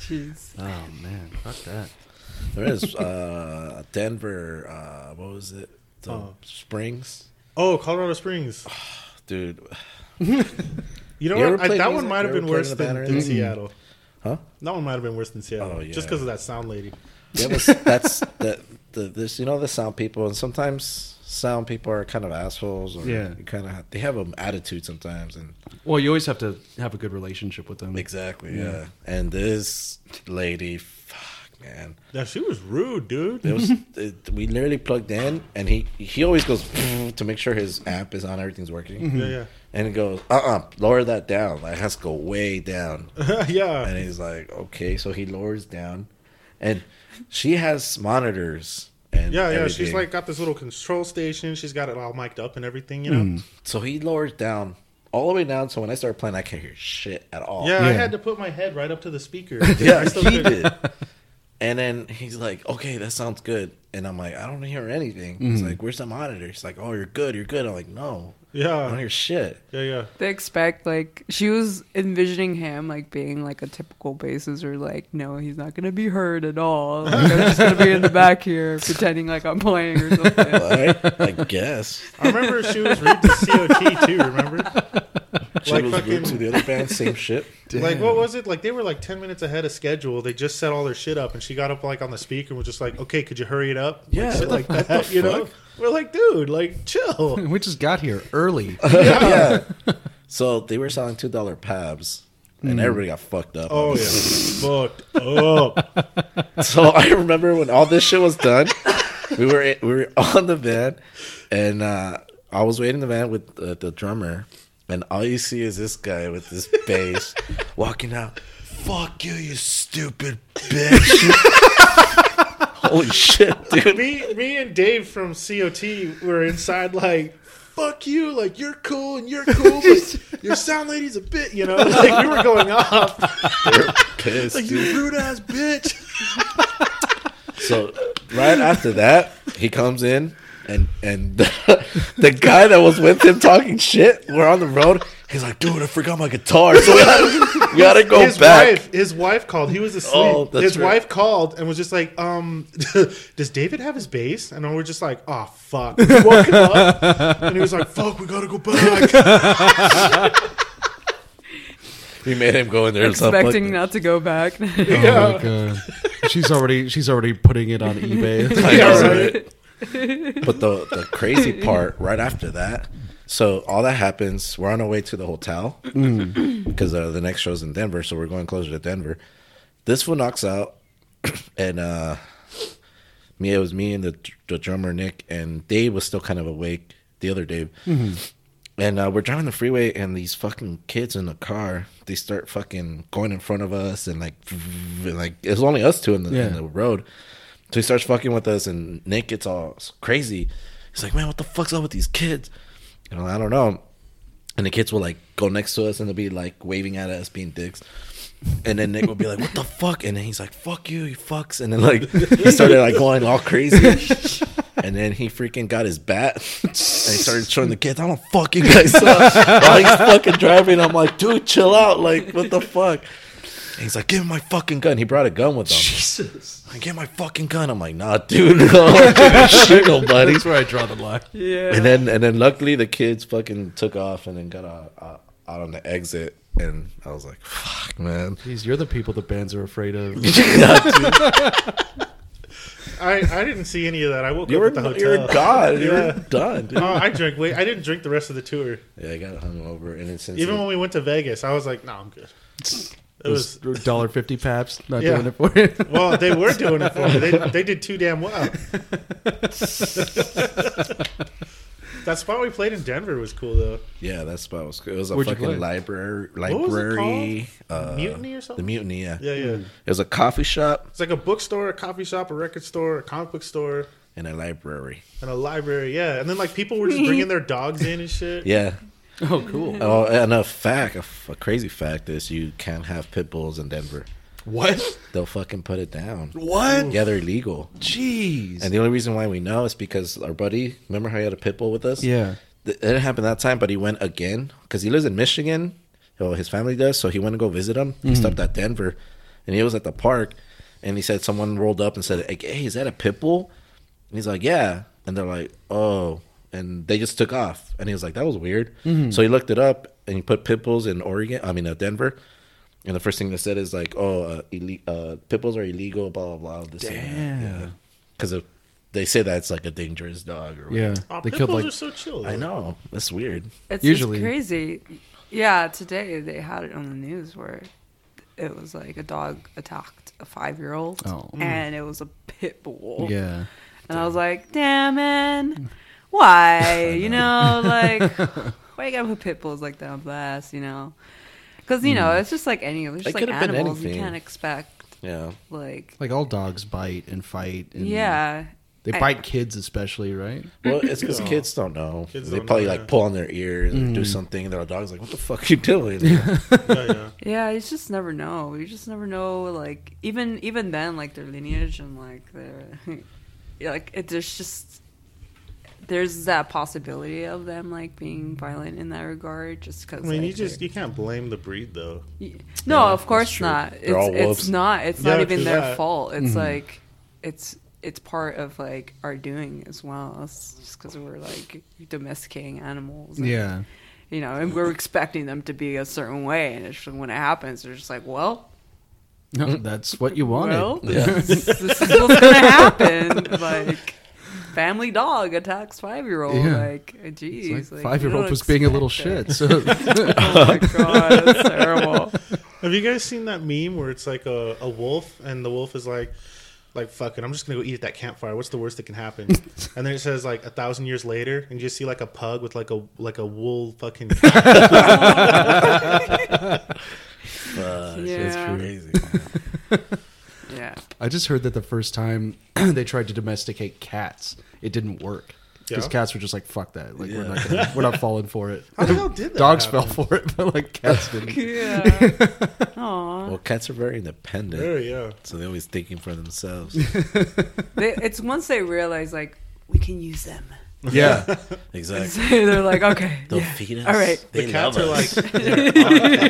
Jeez. oh man, fuck that. There is uh, Denver. Uh, what was it? The Oh. Springs, Oh, Colorado Springs. dude. You know You what? I, that music? one might have been worse in than, or than? Seattle. Huh? That one might have been worse than Seattle. Oh, yeah. Just because of that sound lady. Yeah, but that's the the this you know the sound people and sometimes sound people are kind of assholes or Yeah. you kind of have, they have an attitude sometimes and Well, you always have to have a good relationship with them. exactly Yeah. yeah. and this lady fuck man. Yeah, she was rude, dude. It was it, we literally plugged in, and he he always goes to make sure his app is on, everything's working. Yeah, yeah. And he goes, uh uh lower that down. Like, it has to go way down. yeah. And he's like, okay. So he lowers down. And she has monitors. And Yeah, yeah. She's like got this little control station. She's got it all mic'd up and everything, you know? So he lowers down all the way down. So when I start playing, I can't hear shit at all. Yeah, I had to put my head right up to the speaker. Yeah, I still he couldn't- did. And then he's like, okay, that sounds good. And I'm like, I don't hear anything. He's like, where's the monitor? He's like, oh, you're good. You're good. I'm like, no. I don't hear shit. Yeah, yeah. They expect like she was envisioning him like being like a typical bassist or like no he's not gonna be heard at all. Like, I'm just gonna be in the back here pretending like I'm playing or something. Right? I guess. I remember she was rude to COT too, remember? She Like was fucking- rude to the other band, same shit. Like what was it? Like they were like ten minutes ahead of schedule. They just set all their shit up, and she got up like on the speaker and was just like, "Okay, could you hurry it up?" Like, Yeah, shit like that. You know, fuck? We're like, dude, like chill. We just got here early. yeah. So they were selling two dollar pabs, and everybody got fucked up. Oh yeah, fucked up. So I remember when all this shit was done, we were we were on the van, and uh, I was waiting in the van with uh, the drummer, and all you see is this guy with this bass walking out. Fuck you, you stupid bitch! Holy shit, dude! me, me and Dave from COT were inside like. Fuck you! Like you're cool and you're cool, but your sound lady's a bit, you know. Like we were going off. They're pissed, Like you rude ass bitch. So right after that, he comes in, and and the, the guy that was with him talking shit, we're on the road. He's like, dude, I forgot my guitar, so we gotta, we gotta go his back. wife, his wife called. He was asleep. Oh, his right. wife called and was just like, "Um, does David have his bass? And we're just like, "Oh fuck!" We woke him up, and he was like, "Fuck, we gotta go back." We made him go in there and Expecting fucking- not to go back. Oh my god. She's already she's already putting it on eBay. I Yeah, right? But the the crazy part right after that, so all that happens. We're on our way to the hotel because uh, the next show's in Denver, so we're going closer to Denver. This one knocks out, and uh, me it was me and the the drummer Nick and Dave was still kind of awake. The other Dave. And uh, we're driving the freeway, and these fucking kids in the car, they start fucking going in front of us, and like, and like it's only us two in the, in the road. So he starts fucking with us, and Nick gets all crazy. He's like, "Man, what the fuck's up with these kids?" I don't know. And the kids will like go next to us, and they'll be like waving at us, being dicks. And then Nick will be like, "What the fuck?" And then he's like, "Fuck you, you fucks!" And then like he started like going all crazy. And then he freaking got his bat and he started showing the kids, "I don't fuck you guys up." While he's fucking driving, I'm like, "Dude, chill out! Like, what the fuck?" And he's like, "Give him my fucking gun." He brought a gun with him. Jesus. I get my fucking gun. I'm like, "Nah, dude, no, shit, nobody." That's where I draw the line. yeah. And then and then luckily the kids fucking took off and then got out, out, out on the exit. And I was like, "Fuck, man." Jeez, you're the people the bands are afraid of. I, I didn't see any of that. I woke You up were at the hotel. you're god. You're done. Dude. Oh, I drank. Wait, I didn't drink the rest of the tour. Yeah, I got hungover, and it's since Even when we went to Vegas, I was like, "No, I'm good." It was Those dollar fifty paps not Yeah. doing it for you. well, they were doing it for me. They they did too damn well. that spot we played in Denver was cool though. yeah, that spot was good. It was a Where'd you fucking play? library, was it library, uh, Mutiny or something? the something? mutiny. Yeah. Yeah, yeah. it was a coffee shop It's like a bookstore, a coffee shop, a record store, a comic book store, and a library. and a library. Yeah, and then like people were just bringing their dogs in and shit. Yeah. Oh, cool. Oh, and a fact, a, f- a crazy fact is you can't have pit bulls in Denver. What? They'll fucking put it down. What? Yeah, they're illegal. Jeez. And the only reason why we know is because our buddy, remember how he had a pit bull with us? yeah. Th- It didn't happen that time, but he went again because he lives in Michigan. Well, his family does, so he went to go visit him. He stopped mm. at Denver, and he was at the park, and he said someone rolled up and said, "Hey, is that a pit bull?" And he's like, "Yeah," and they're like, "Oh," and they just took off, and he was like, "That was weird." So he looked it up, and he put pit bulls in Oregon. I mean, uh, Denver. And the first thing they said is like, "Oh, uh, ille- uh, pit bulls are illegal." Blah blah blah. This Damn. because they say that's like a dangerous dog. Or Yeah. Oh, they pit killed bulls like are so chill. I know that's weird. It's Usually- Usually. crazy. Yeah, today they had it on the news where it was like a dog attacked a five year old, Oh. and it was a pit bull. Yeah. And I was like, damn, man, why? you know, like, why you gotta put pit bulls like that on blast, you know? Because, you know, it's just like any, it's just like could've been animals. You anything. can't expect, Yeah. like, Like all dogs bite and fight. And yeah. They I- bite kids, especially, right? Well, it's because Yeah. kids don't know. Kids they don't probably know, like yeah. pull on their ear and Mm. do something, and their dog's like, "What the fuck you doing?" Yeah, yeah. Yeah, you just never know. You just never know. Like even even then, like their lineage and like their, yeah, like it, there's just there's that possibility of them like being violent in that regard. Just because I mean, you just you can't blame the breed though. no, Yeah, of course not. It's all it's not. It's Yeah, not even their that. fault. It's Mhm. like it's it's part of like our doing as well. It's just because we're like domesticating animals. and, Yeah. you know, and we're expecting them to be a certain way, and it's just, when it happens, they're just like, well. No, that's what you wanted. Well, Yeah. this, this is what's gonna happen. Like, family dog attacks five year old. Yeah. Like, It's geez, like like, five year old was being a little expect shit. So oh my god, that's terrible. Have you guys seen that meme where it's like a, a wolf and the wolf is like, like fuck it, I'm just gonna go eat at that campfire. What's the worst that can happen? and then it says like a thousand years later, and you just see like a pug with like a like a wool fucking. Fuck, Yeah. It's crazy. Yeah, I just heard that the first time they tried to domesticate cats, it didn't work. Because Yeah? cats were just like, "Fuck that! Like we're not, gonna, we're not falling for it." How the hell did that? Dogs happen? fell for it, but like cats didn't. yeah. Aw. well, cats are very independent, Very yeah. so they're always thinking for themselves. They, it's once they realize like we can use them. Yeah, exactly. They're like, okay, They'll yeah. feed us. All right. They The cats are love like, us. they're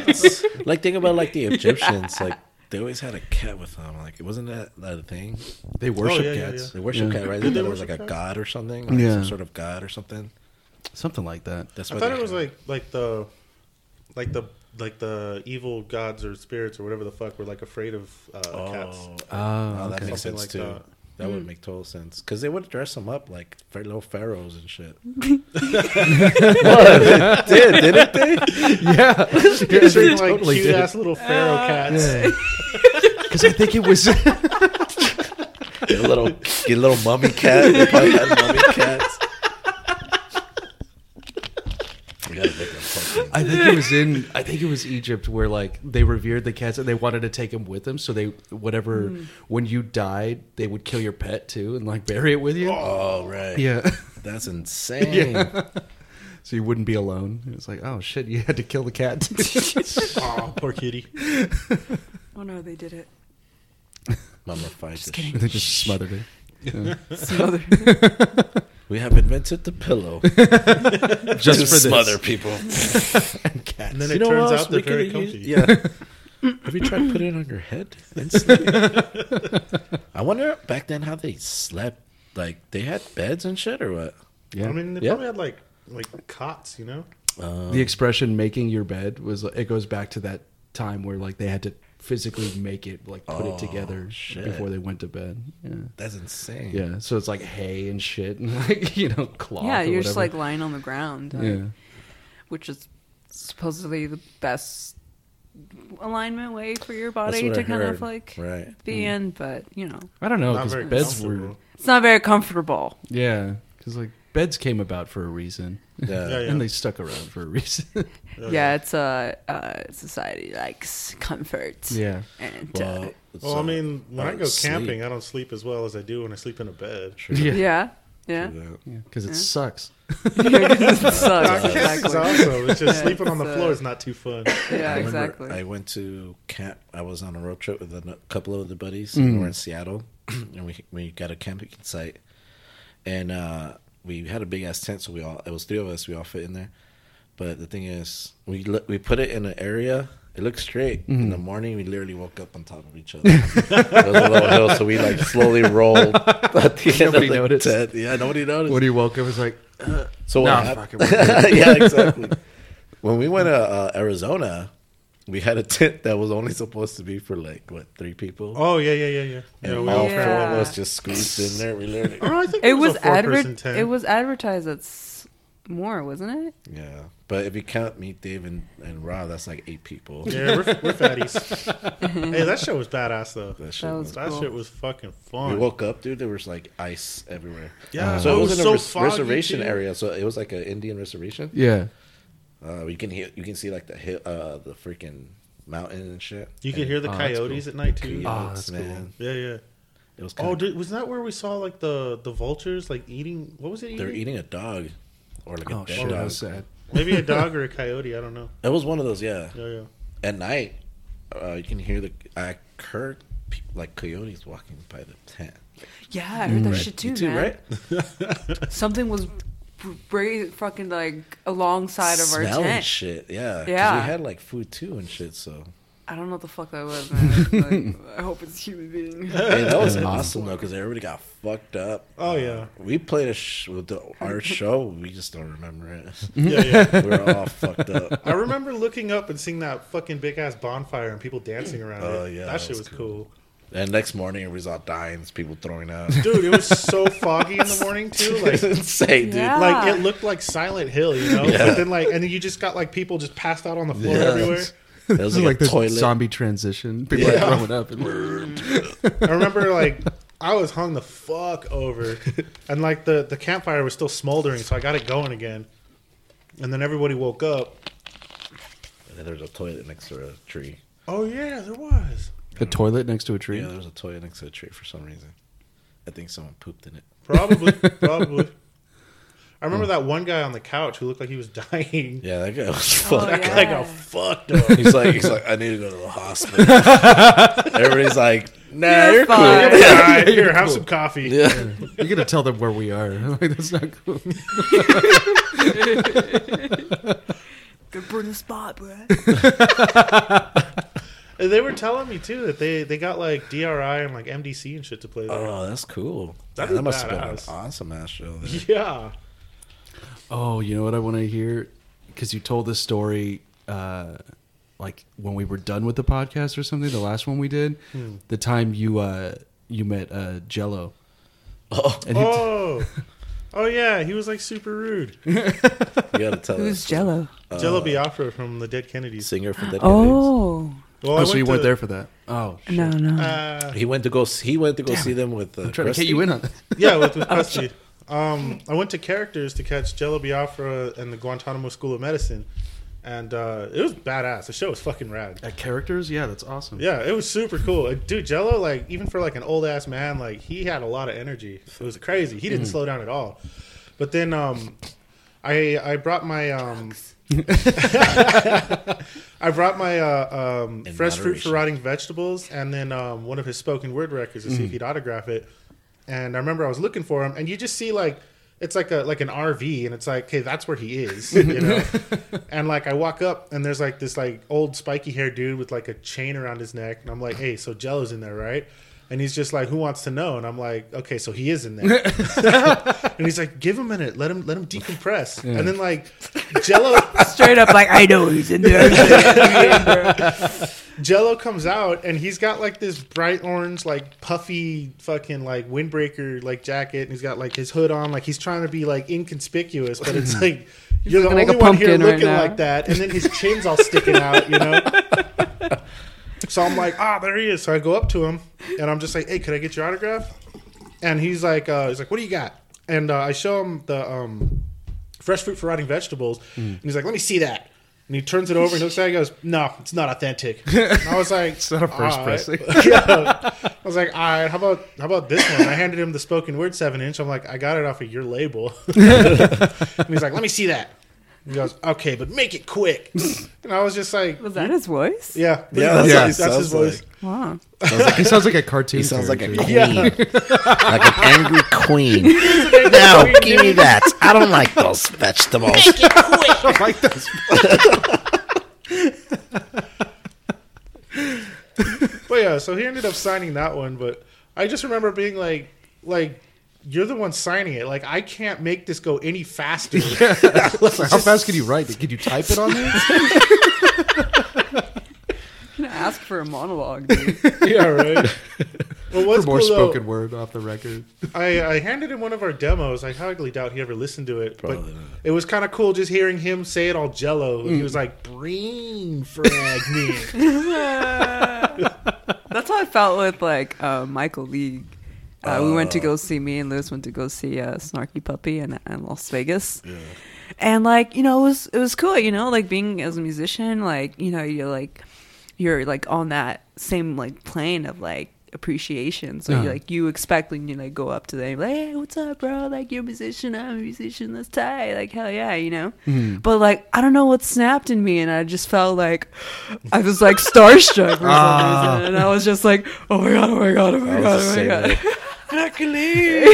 cats. like think about like the Egyptians. Like they always had a cat with them. Like it wasn't that, that a thing? they worship yeah, yeah, cats. They worship Yeah. cat, right? Did They they thought it was like a worship god or something. Like Yeah. some sort of god or something. something like that. That's I why thought they it was like like the, like the like the evil gods or spirits or whatever the fuck were like afraid of uh, cats. Oh, Oh, oh, that okay. makes Something sense like too. that. That would mm. make total sense because they would dress them up like little pharaohs and shit. what? They did, didn't they? Yeah, These are like totally cute did. ass little pharaoh uh, cats. Because I think it was. Get a little, get a little mummy cat. They probably had mummy cats. We gotta make them fucking. I think it was in. I think it was Egypt where like they revered the cats and they wanted to take them with them. So they whatever hmm. when you died, they would kill your pet too and like bury it with you. Oh right, Yeah. that's insane. So you wouldn't be alone. It was like, oh shit, you had to kill the cat. Oh, poor kitty. Oh no, they did it. Mummified. Just kidding. they just smothered it. Yeah. Smothered. We have invented the pillow Just to for this. smother people. and cats. And then You it know turns what else out they're we very could've comfy. used? Yeah. Have you tried putting it on your head and sleep? I wonder back then how they slept. Like they had beds and shit, or what? yeah. I mean, they Yeah. probably had like like cots, you know. Um, the expression "making your bed" was it goes back to that time where like they had to physically make it, like put Oh, it together shit. before they went to bed. Yeah. that's insane. Yeah, so it's like hay and shit, and like you know cloth. yeah, you're just like lying on the ground. like, yeah. which is supposedly the best alignment way for your body to I kind of like right. be hmm. in. But you know, I don't know Not because very beds were it's not very comfortable. yeah, because like beds came about for a reason, Yeah. Yeah, yeah. and they stuck around for a reason. Oh, yeah, it's a uh, society likes comfort. yeah, and Well, uh, Well, I mean, when I Oh, go sleep. camping, I don't sleep as well as I do when I sleep in a bed. True. yeah, yeah, yeah, True that. because it Yeah. sucks. it sucks. Camping's exactly. awesome. It's just sleeping on the floor uh, is not too fun. Yeah, I exactly. I went to camp. I was on a road trip with a couple of the buddies. Mm. We were in Seattle, and we we got a camping site, and uh, we had a big ass tent. So we all it was three of us. We all fit in there. But the thing is, we li- we put it in an area. It looked straight. In the morning, we literally woke up on top of each other. it was a little hill, so we like slowly rolled. At the end Nobody of the noticed. tent. Yeah, nobody noticed. When he woke up, it was like, So Nah, what hap- fuck it, yeah, exactly. when we went to uh, Arizona, we had a tent that was only supposed to be for like what three people. Oh yeah, yeah, yeah, yeah. and yeah we all all four of us just squeezed in there. We literally. Oh, I think It was a adver- tent. It was advertised as more, wasn't it? Yeah, but if you count me, Dave, and, and Rob, that's like eight people. Yeah, we're, we're fatties. hey, that show was badass though. That shit That was- was That cool. shit was fucking fun. We woke up, dude. There was like ice everywhere. Yeah, so it it was, was in so a res- foggy, reservation too. area. So it was like an Indian reservation. Yeah. Uh, you can hear, you can see like the hill, uh, the freaking mountain and shit. You could hear the Oh, that's coyotes at night too. Coyotes, that's man. Yeah, yeah. It was. Oh, Kinda, dude, wasn't that where we saw like the the vultures like eating? What was it? Eating? they're eating a dog, or like a Oh dead shit, that dog. was sad. Maybe a dog or a coyote. I don't know. It was one of those, yeah. Yeah, yeah. At night, uh, you can hear the. I heard like coyotes walking by the tent. Yeah, I heard that Right. shit too, You too, man. right? Something was bra- fucking like alongside of our Smelling tent. shit, yeah. Yeah. we had like food too and shit. So I don't know what the fuck that was, man. like, I hope it's a human being. hey, that was awesome though, because everybody got fucked up. Oh yeah. We played a sh- with the, our show. We just don't remember it. Yeah, yeah. we were all fucked up. I remember looking up and seeing that fucking big ass bonfire and people dancing around Oh, it. yeah, that, that shit was was cool. And next morning, everybody's all dying. People throwing out. Dude, it was so foggy in the morning too. Like it's insane, dude. Yeah. like it looked like Silent Hill, you know. Yeah. But then like, and then you just got like people just passed out on the floor Yeah. everywhere. It was This is like, like a this toilet. zombie transition. People Yeah. are throwing up. And, I remember like I was hung the fuck over, and like the the campfire was still smoldering, so I got it going again. And then everybody woke up. And then there's a toilet next to a tree. Oh yeah, there was a toilet next to a tree. Yeah, there was a toilet next to a tree for some reason. I think someone pooped in it. probably probably. I remember that one guy on the couch who looked like he was dying. Yeah, that guy was Oh, fucked. That yeah. guy got fucked up. He's like, he's like, I need to go to the hospital. Everybody's like, Nah, You're you're, cool. fine. Yeah, here, have some coffee. Yeah. You gotta tell them where we are. like that's not cool. Good for the spot, bro. And they were telling me too that they they got like DRI and like MDC and shit to play there. Oh, that's cool. That Yeah, is must have been an badass. awesome ass show. There. yeah. Oh, you know what I want to hear? Because you told this story, uh, like when we were done with the podcast or something. The last one we did, the time you uh, you met uh, Jello. Oh, And he, Oh. Oh yeah, he was like super rude. you gotta tell Who's us. Jello? Jello Biafra from the Dead Kennedys. Singer from Dead Kennedys. Oh Well, oh, so you to- went there for that? Oh, shit. no, no. Uh, He went to go. He went to go see them with. Uh, I'm trying to Krusty. get you in on that. yeah, with, with Krusty. Um, I went to Characters to catch Jello Biafra and the Guantanamo School of Medicine, and uh, it was badass. The show was fucking rad. At characters, yeah, that's awesome. Yeah, it was super cool. Dude, Jello, like even for like an old ass man, like he had a lot of energy. It was crazy. He didn't slow down at all. But then um, I I brought my um, I brought my uh, um, fresh fruit for rotting vegetables, and then um, one of his spoken word records to see if he'd autograph it. And I remember I was looking for him, and you just see like it's like a like an RV, and it's like, okay, that's where he is, you know. and like I walk up, and there's like this like old spiky haired dude with like a chain around his neck, and I'm like, hey, so Jello's in there, right? And he's just like, who wants to know? And I'm like, okay, so he is in there. and he's like, give him a minute, let him let him decompress. And then like Jello Straight up, like I know he's in there. Jello comes out and he's got like this bright orange, like puffy fucking like windbreaker like jacket, and he's got like his hood on, like he's trying to be like inconspicuous, but it's like you're the only like one here pumpkin right looking now. like that, and then his chin's all sticking out, you know. So I'm like, ah, there he is. So I go up to him and I'm just like, hey, could I get your autograph? And he's like, uh, he's like, what do you got? And uh, I show him the um, fresh fruit for rotting vegetables, and he's like, let me see that. And he turns it over and looks at it and goes, no, it's not authentic. And I was like, it's not a first pressing. yeah. I was like, all right, how about how about this one? I handed him the spoken word seven inch. I'm like, I got it off of your label. and he's like, let me see that. He goes, okay, but make it quick. And I was just like, Was that his voice? yeah, Yeah, that's Yeah. what he that's his sounds voice. like. Wow. he sounds like a cartoon. He sounds like a character. queen, Yeah. like an angry queen. no, give me that. I don't like those vegetables. Make it quick. I like this. But yeah, so he ended up signing that one. But I just remember being like, like, you're the one signing it. Like, I can't make this go any faster. How fast can you write it? Can you type it on there? I'm ask for a monologue, dude. yeah, right. Well, For what's more cool, though, spoken word off the record. I, I handed him one of our demos. I highly doubt he ever listened to it, Probably but not. it was kind of cool just hearing him say it all jello. He was like, "Brain fragment." That's how I felt with like uh, Michael League. Uh, we went to go see me and Liz went to go see uh, Snarky Puppy in, in Las Vegas. And like you know, it was it was cool. You know, like being as a musician, like you know, you're like you're like on that same like plane of like appreciation. So you like you expect when you like go up to them like, hey, what's up, bro? Like you're a musician, I'm a musician. That's tight. Like hell yeah, you know. Mm-hmm. But like I don't know what snapped in me, and I just felt like I was like starstruck for some Ah. reason, and I was just like, oh my god, oh my god, oh my god, oh my god. way.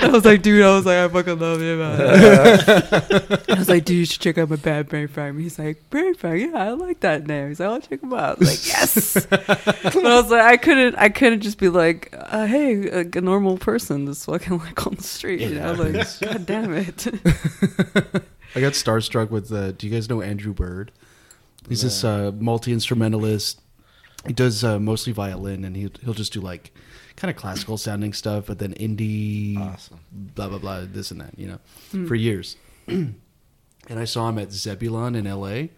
I was like, dude, I was like, I fucking love you, man. I was like, dude, you should check out my bad brain fragment. He's like, brain fragment, yeah, I like that name. He's like, I'll check him out. I was like, yes. but I was like, I couldn't, I couldn't just be like, uh, hey, like a normal person, just fucking like on the street. You know, like, god damn it. I got starstruck with the. Do you guys know Andrew Bird? He's this uh, multi instrumentalist. He does uh, mostly violin, and he he'll just do like kind of classical sounding stuff, but then indie, Awesome. blah blah blah, this and that. You know, for years. and I saw him at Zebulon in L.A.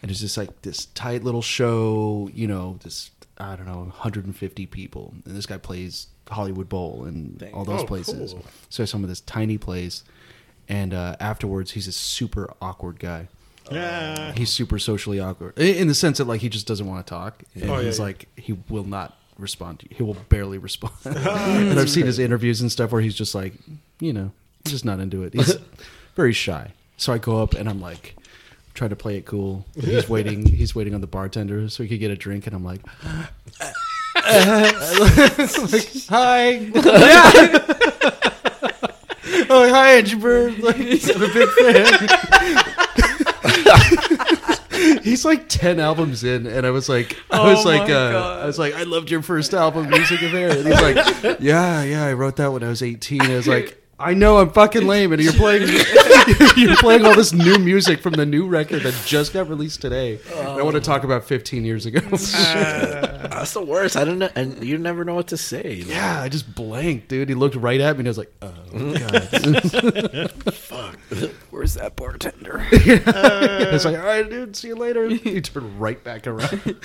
and it's just like this tight little show. You know, this I don't know, 150 people, and this guy plays Hollywood Bowl and Dang. all those Oh, places. cool. So I saw him this tiny place, and uh, afterwards, he's a super awkward guy. yeah. He's super socially awkward in the sense that like he just doesn't want to talk, and Oh, yeah, he's yeah. like he will not respond to you. He will barely respond. and I've seen his interviews and stuff where he's just like, you know, he's just not into it. He's very shy. So I go up and I'm like. trying to play it cool. And he's waiting. He's waiting on the bartender so he could get a drink, and I'm like, like, "Hi, yeah. oh hi, Andrew Bird. Like, I'm a big fan." He's like ten albums in, and I was like, I Oh was like, uh, I was like, I loved your first album, Music of Hair. And he's like, Yeah, yeah, I wrote that when I was eighteen. I was like. I know I'm fucking lame, and you're playing you're playing all this new music from the new record that just got released today. And I want to talk about 15 years ago. Uh, That's the worst. I don't know, and you never know what to say. Like, yeah, I just blanked, dude. He looked right at me, and I was like, "Oh god." Fuck, where's that bartender? I was uh, like, "All right, dude, see you later." He turned right back around.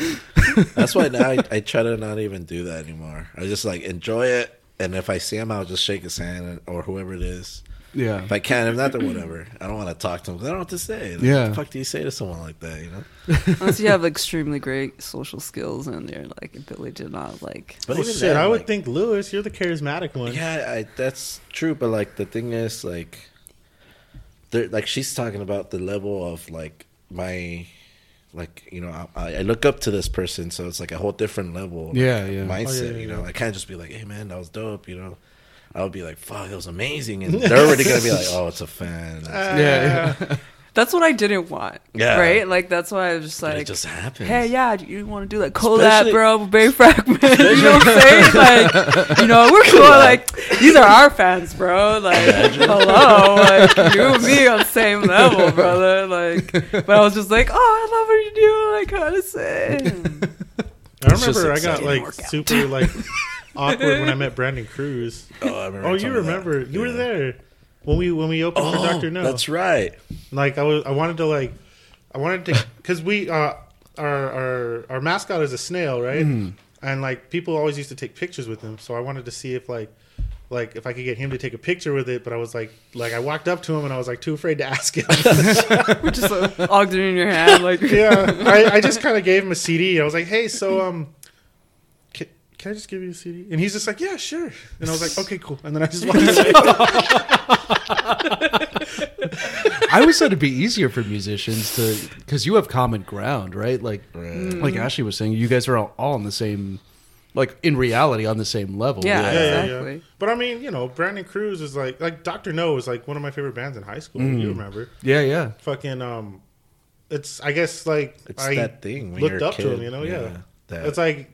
That's why now I, I try to not even do that anymore. I just like enjoy it, and if I see him, I'll just shake his hand or whoever it is. Yeah, If I can, if not, then whatever. I don't want to talk to him. I don't know what to say. Like, Yeah. What the fuck do you say to someone like that? You know. Unless you have extremely great social skills and your like ability to not like. But Well, even shit, then, I would like- think Lewis, you're the charismatic one. Yeah, I, that's true. But like the thing is, like, like she's talking about the level of like my, like you know, I, I look up to this person, so it's like a whole different level. of, Yeah, like, yeah. Mindset. Oh, yeah, yeah, you know, yeah. I can't just be like, hey man, that was dope. You know, I would be like, fuck, that was amazing, and they're already gonna be like, oh, it's a fan. Uh, yeah, yeah. That's what I didn't want. Yeah. Right? Like that's why I was just like it just happens. Hey, yeah, you want to do like collab, Especially- bro, Bay Fragment. you know what I'm saying? Like, you know, we're cool. Like, these are our fans, bro. Like, hello, like you and me on the same level, brother. Like, but I was just like, oh, I love what you do. Like, how to say? I It's remember I got like super like awkward when I met Brandon Cruz. Oh, I remember Oh, you some of that. remember? You were there when we when we opened for Oh, Dr. Know. that's right. Like I was, I wanted to like, I wanted to because we uh our our our mascot is a snail, right? And like people always used to take pictures with him, so I wanted to see if like. Like if I could get him to take a picture with it, but I was like, like I walked up to him and I was like too afraid to ask him. We're just uh, logged it in your hand. Like, yeah, I, I just kind of gave him a CD. I was like, hey, so um, can, can I just give you a CD? And he's just like, yeah, sure. And I was like, okay, cool. And then I just walked away. I always thought it'd be easier for musicians to because you have common ground, right? Like, Right. like Ashley was saying, you guys are all, all on the same, like in reality, on the same level. Yeah. yeah, yeah, Exactly. yeah. But I mean, you know, Brandon Cruz is like, like Dr. Know is like one of my favorite bands in high school. You remember? yeah, yeah. Fucking um, it's I guess like It's I that thing. When looked you're a up to kid. him. You know, yeah. that- It's like,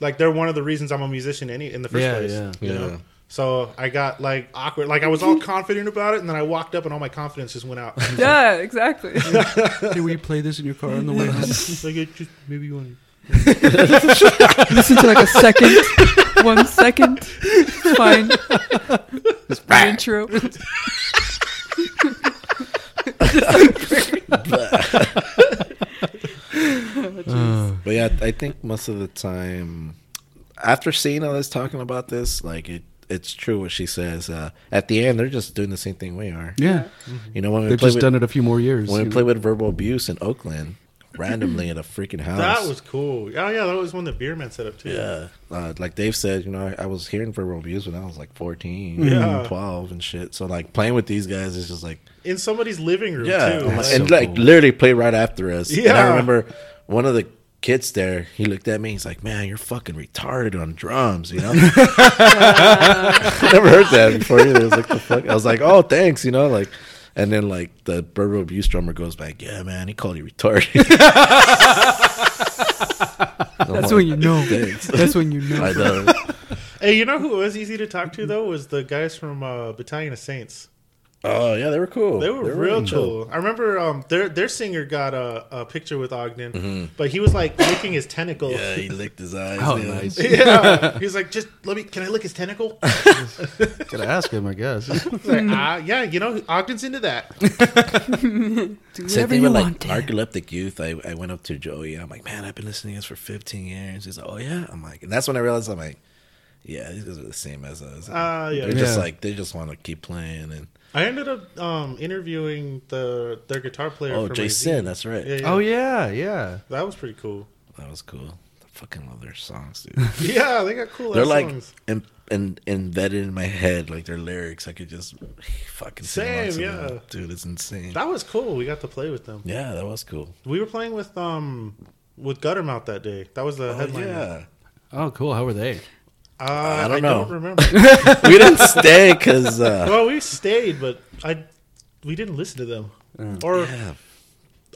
like they're one of the reasons I'm a musician any in the first Yeah, place. yeah. You Yeah. know. So I got like awkward, like I was all confident about it, and then I walked up, and all my confidence just went out. yeah, exactly. hey, will you play this in your car on the way home? like it just maybe you want. to... Listen to like a second, one second. It's fine. Just the intro. But yeah, I think most of the time, after seeing all this talking about this, like it, it's true what she says. Uh, at the end, they're just doing the same thing we are. Yeah, You know, when we they've play just with, done it a few more years. when you we know? play with verbal abuse in Oakland, randomly in a freaking house. That was cool. Oh yeah, that was one that Beerman set up too. Yeah. Uh, like Dave said, you know, I, I was hearing verbal abuse when I was like 14, Yeah. 12 and shit. So, like, playing with these guys is just like, In somebody's living room yeah. too. I'm like- That's and so like, literally play right after us. And I remember one of the kids there, he looked at me, he's like, man, you're fucking retarded on drums, you know? I never heard that before either. I was like, the fuck? I was like, oh, thanks, you know? Like, and then, like, the verbal abuse drummer goes back, yeah, man, he called you retarded. That's when you know. Thanks. That's when you know. I know. Hey, you know who was easy to talk to though was the guys from uh, Battalion of Saints. Oh, yeah, they were cool. They were, real really cool. I remember um, their their singer got a, a picture with Ogden, Mm-hmm. but he was like licking his tentacle. Yeah, he licked his eyes. Oh, nice. Yeah, he was like, just let me. Can I lick his tentacle? Gotta ask him, I guess. Like, ah, yeah, you know, Ogden's into that. Do Same whatever thing you with like want. Narcoleptic youth. I, I went up to Joey. I'm like, man, I've been listening to this for 15 years. He's like, oh yeah. I'm like, and that's when I realized I'm like, yeah, these guys are the same as us. Ah, yeah. They're just like they just want to keep playing. And I ended up um, interviewing the their guitar player. oh, Jason, that's right. Yeah, yeah. oh yeah, yeah. that was pretty cool. That was cool. I fucking love their songs, dude. Yeah, they got cool. they're like songs. em- em- embedded in my head, like their lyrics. I could just fucking sing along Same, to them. yeah. dude. It's insane. that was cool. We got to play with them. yeah, that was cool. We were playing with um with Guttermouth that day. That was the Oh, headline. yeah, Oh, cool. How were they? Uh, I I don't don't, know. remember. we didn't stay because uh, well, we stayed, but I we didn't listen to them. Or yeah,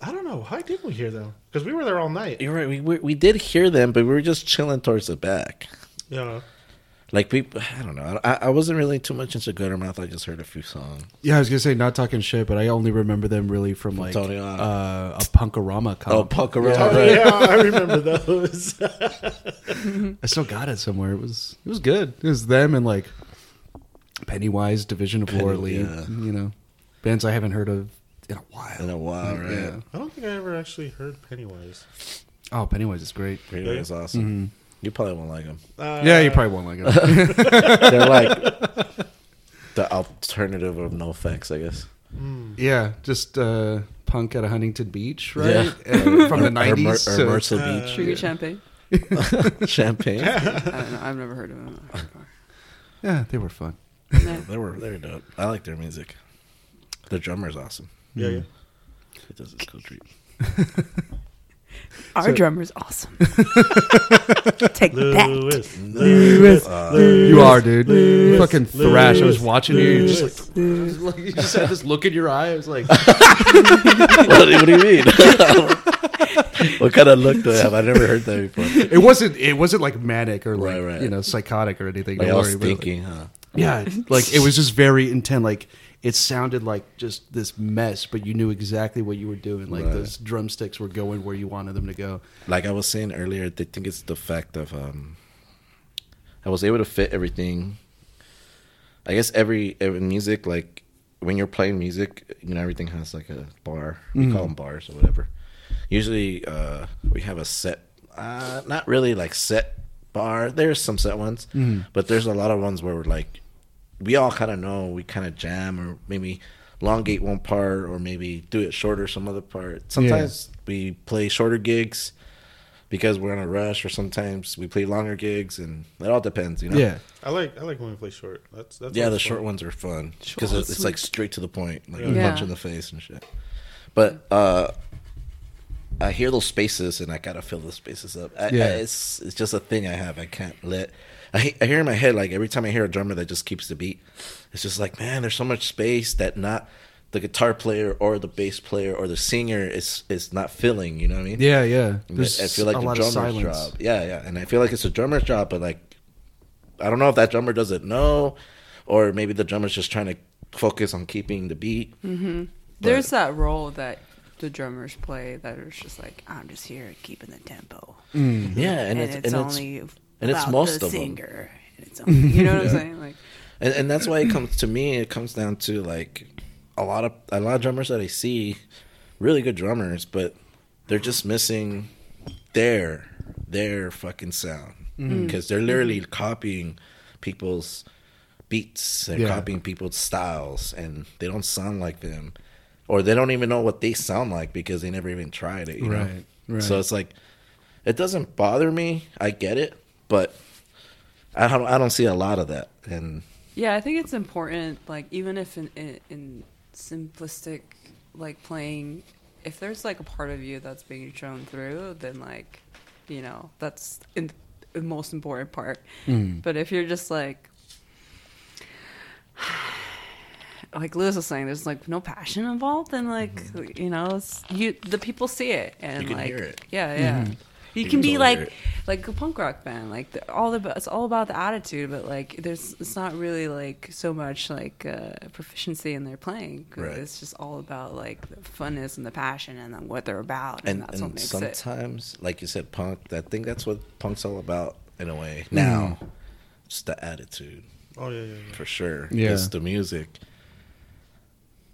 I don't know. Why didn't we hear them? Because we were there all night. You're right. We, we we did hear them, but we were just chilling towards the back. Yeah. Like people, I don't know. I, I wasn't really too much into Guttermouth. I just heard a few songs. Yeah, I was gonna say not talking shit, but I only remember them really from like Tony Hawk. uh, a Punk-O-Rama comp. Oh, Punk-O-Rama. Oh, right. yeah, I remember those. I still got it somewhere. It was it was good. It was them and like Pennywise, Division of Penny- Loreley. yeah. You know, bands I haven't heard of in a while. In a while, right? Yeah. I don't think I ever actually heard Pennywise. Oh, Pennywise is great. Really was awesome. You probably won't like them. Uh, yeah, you probably won't like them. They're like the alternative of NOFX, I guess. yeah, just uh, punk at a Huntington Beach, right? Yeah. And from the Or- or Mer- nineties. or, Myrtle Beach, Sugar champagne. Champagne. I don't know. I've never heard of them. yeah, they were fun. No. they were they were dope. I like their music. Their drummer's awesome. Yeah, yeah. He does his cool treat. Our So- drummer's awesome. Take that. Lewis. Lewis. Uh, you are, dude. You fucking thrash. I was Lewis, watching you. You're just like, you just had this look in your eye. I was like, what, what do you mean? what kind of look do I have? I never heard that before. it wasn't. It wasn't like manic or like Right, right. you know psychotic or anything. Like I Don't was worry. like, thinking, huh? Yeah, like it was just very intent. Like it sounded like just this mess, but you knew exactly what you were doing. Like Right. those drumsticks were going where you wanted them to go. like I was saying earlier, I think it's the fact of um, I was able to fit everything. I guess every every music, like when you're playing music, you know everything has like a bar. We call them bars or whatever. Usually, uh, we have a set, uh, not really like set bar. There's some set ones, but there's a lot of ones where we're like, we all kind of know we kind of jam or maybe elongate one part or maybe do it shorter some other part. Sometimes we play shorter gigs because we're in a rush, or sometimes we play longer gigs, and it all depends, you know. Yeah, I like I like when we play short. That's that's yeah. The always short ones are fun because it's, it's like straight to the point, like Yeah. punch in the face and shit. But uh I hear those spaces and I gotta fill those spaces up. I, Yeah. I, it's it's just a thing I have. I can't let. I, I hear in my head like every time I hear a drummer that just keeps the beat, it's just like man, there's so much space that not the guitar player or the bass player or the singer is is not filling. You know what I mean? yeah, yeah. There's I feel like a the lot drummer's silence. job. Yeah, yeah, and I feel like it's a drummer's job, but like, I don't know if that drummer doesn't know, or maybe the drummer's just trying to focus on keeping the beat. There's that role that the drummers play that are just like I'm just here keeping the tempo, Mm. Yeah, and, and, it's, it's, and it's only and it's about most the of 'em. singer. And it's only, you know what I'm saying? Like, and, and that's why it comes to me. It comes down to like a lot of a lot of drummers that I see, really good drummers, but they're just missing their their fucking sound Mm-hmm. because they're literally copying people's beats. They're Yeah. copying people's styles, and they don't sound like them, or they don't even know what they sound like because they never even tried it. You know? Right, right. So it's like it doesn't bother me. I get it, but I don't. I don't see a lot of that, and yeah, I think it's important. Like, even if in, in, in simplistic like playing, if there's like a part of you that's being shown through, then like, you know, that's in, the most important part. Mm. But if you're just like, like Lewis was saying, there's like no passion involved, and like you know, it's, you the people see it and like hear it. yeah, yeah. You, You can can be like it. Like a punk rock band, like the, all about it's all about the attitude, but like there's it's not really like so much like uh, proficiency in their playing. Right. It's just all about like the funness and the passion and then what they're about, and, and, that's what and makes it. sometimes, like you said, punk. I think that's what punk's all about in a way. Now, Mm. just the attitude Oh yeah, yeah, yeah. for sure. Yeah. it's the music.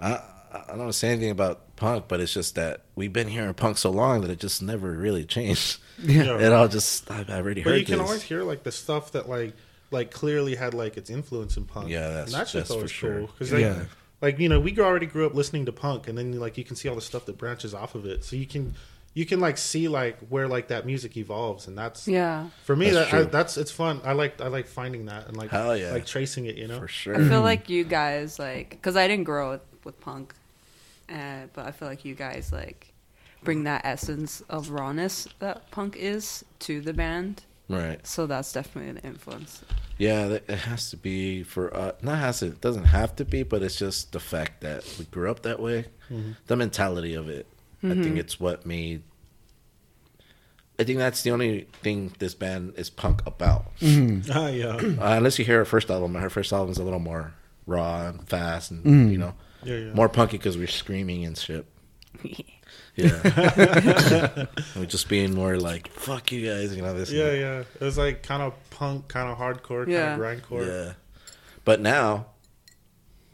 I I don't say anything about punk, but it's just that we've been hearing punk so long that it just never really changed. Yeah. It all just I've already heard. But heard you can always hear like the stuff that like like clearly had like its influence in punk. Yeah, that's- and that's just that's for always sure. cool because like, Yeah. like you know we already grew up listening to punk, and then like you can see all the stuff that branches off of it. So you can you can like see like where like that music evolves, and that's Yeah, for me That's that I, that's it's fun. I like I like finding that and like Hell yeah. like tracing it. You know, for sure. I feel like you guys like because I didn't grow up with punk, uh, but I feel like you guys like bring that essence of rawness that punk is to the band. right. So that's definitely an influence. Yeah, it has to be for uh, not has to. It doesn't have to be, but it's just the fact that we grew up that way. The mentality of it. I think it's what made. I think that's the only thing this band is punk about. ah yeah, Uh, unless you hear her first album, her first album is a little more raw and fast, and you know, yeah, yeah. more punky because we're screaming and shit. Yeah, we're just being more like "fuck you guys," you know. This, yeah, that. yeah. It was like kind of punk, kind of hardcore, Yeah. kind of grindcore. Yeah. But now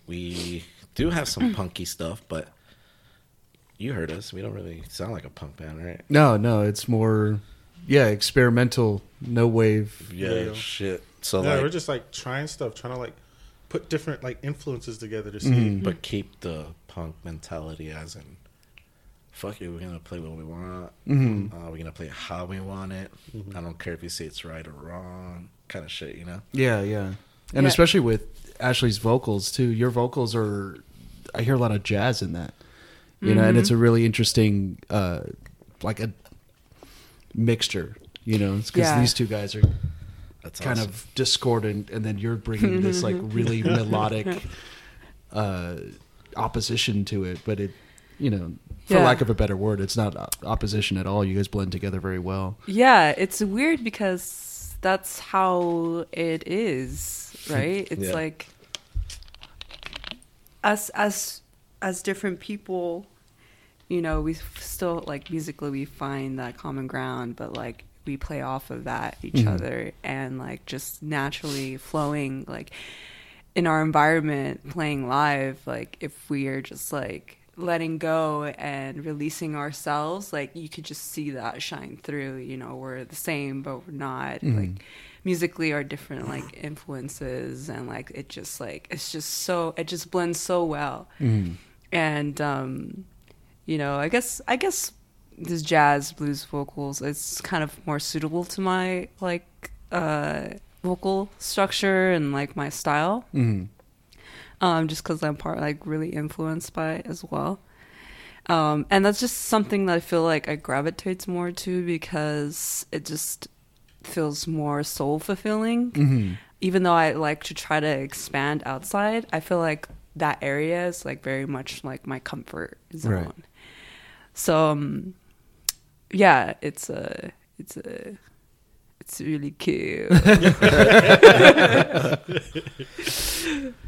we do have some punky stuff, but you heard us. We don't really sound like a punk band, right? No, no, it's more, yeah, experimental, no wave. Yeah, Yeah. shit. So Yeah, like we're just like trying stuff, trying to like put different like influences together to see. Mhm. but keep the punk mentality as in fuck it, we're gonna play what we want. Mhm. Uh, we're gonna play how we want it. I don't care if you say it's right or wrong, kind of shit, you know? Yeah, yeah, and Yeah. especially with Ashley's vocals too. Your vocals are, I hear a lot of jazz in that, you know, and it's a really interesting, uh, like a mixture, you know, because Yeah. these two guys are That's kind awesome. of discordant, and then you're bringing this like really melodic uh, opposition to it. But it, you know, for Yeah. lack of a better word, it's not opposition at all. You guys blend together very well. Yeah, it's weird because that's how it is, right? It's Yeah. like us as as different people, you know, we still like musically we find that common ground, but like we play off of that each Mhm. other and like just naturally flowing like in our environment playing live like if we are just like letting go and releasing ourselves like you could just see that shine through you know we're the same but we're not Mhm. like musically are different like influences and like it just like it's just so it just blends so well Mm. and um you know i guess i guess this jazz blues vocals it's kind of more suitable to my like uh vocal structure and like my style Mm. um, just because I'm part like really influenced by it as well. Um, and that's just something that I feel like I gravitate more to because it just feels more soul fulfilling. Mhm. Even though I like to try to expand outside, I feel like that area is like very much like my comfort zone. Right. So um, yeah, it's a it's a it's really cute.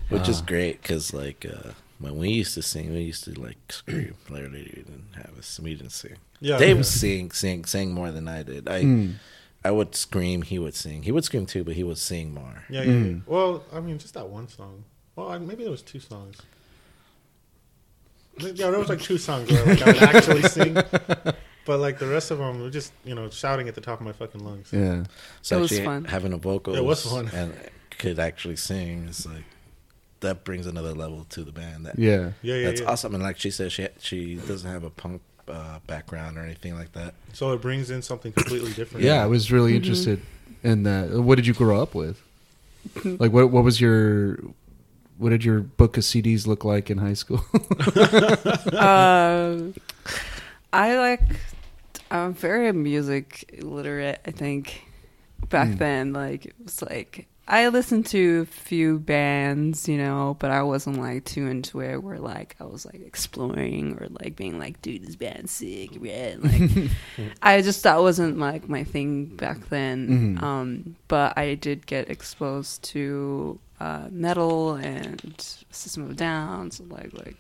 Which is Ah. great because, like, uh, when we used to sing, we used to like scream. Literally, we didn't have us. We didn't sing. Yeah, Dave yeah. sing, sing, sing more than I did. I, Mm. I would scream. He would sing. He would scream too, but he would sing more. Yeah, yeah, Mm. Well, I mean, just that one song. Well, I, maybe there was two songs. Yeah, there was like two songs where like, I would actually sing, but like the rest of them were just you know shouting at the top of my fucking lungs. Yeah. So It was fun. having a vocal It was fun. and could actually sing is like that brings another level to the band. That Yeah. Yeah, yeah, that's yeah. awesome. And like she said, she she doesn't have a punk uh, background or anything like that. So it brings in something completely different. Yeah, I was really interested in that. What did you grow up with? Like, what what was your what did your book of CDs look like in high school? Um, I like. I'm very music literate. I think back Mm. then, like it was like I listened to a few bands, you know, but I wasn't like too into it. Where like I was like exploring or like being like, dude, this band's sick, yeah. Like I just that wasn't like my thing back then. Mhm. Um, but I did get exposed to uh, metal and System of a Down, so like like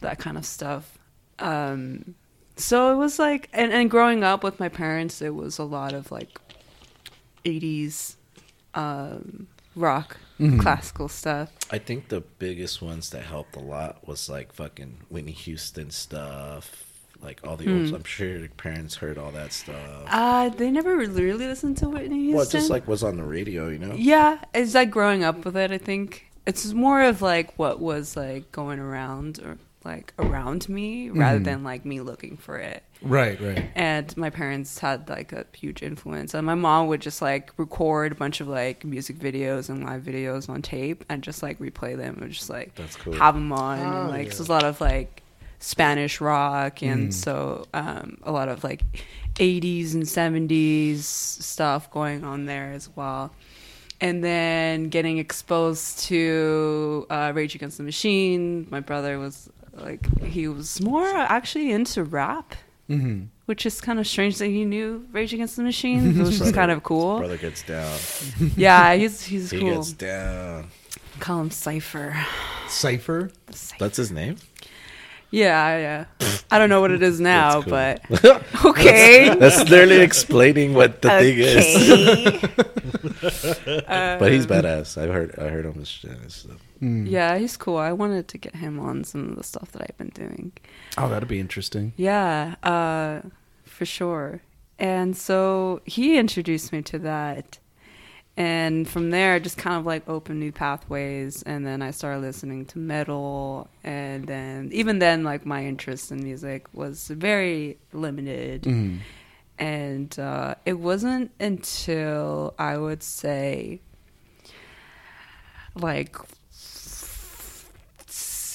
that kind of stuff. Um, so it was like, and, and growing up with my parents, it was a lot of like 80s um, rock, Mhm. classical stuff. I think the biggest ones that helped a lot was like fucking Whitney Houston stuff. Like all the Hmm. old, I'm sure your parents heard all that stuff. Uh, they never really, really listened to Whitney Houston. well, it just like was on the radio, you know. Yeah, it's like growing up with it. I think it's more of like what was like going around or like around me rather Mhm. than like me looking for it. right, right. And my parents had like a huge influence, and my mom would just like record a bunch of like music videos and live videos on tape and just like replay them and just like That's cool. have them on. Oh, and, like yeah. so there's a lot of like Spanish rock and Mm. so um, a lot of like 80s and 70s stuff going on there as well. And then getting exposed to uh, Rage Against the Machine. My brother was like he was more actually into rap, Mm-hmm. which is kind of strange that he knew Rage Against the Machine, which is Brother- kind of cool. Brother gets down. Yeah, he's he's He cool. gets down. Call him Cipher. Cipher. That's his name. Yeah, yeah. I don't know what it is now, cool. but okay. That's literally explaining what the thing is. Okay. But he's badass. I heard. I heard him his shit stuff. Mm. Yeah, he's cool. I wanted to get him on some of the stuff that I've been doing. Oh, that'd be interesting. Yeah, uh, for sure. And so he introduced me to that. And from there, it just kind of like opened new pathways. And then I started listening to metal. And then, even then, like my interest in music was very limited. Mm. And uh, it wasn't until I would say, like,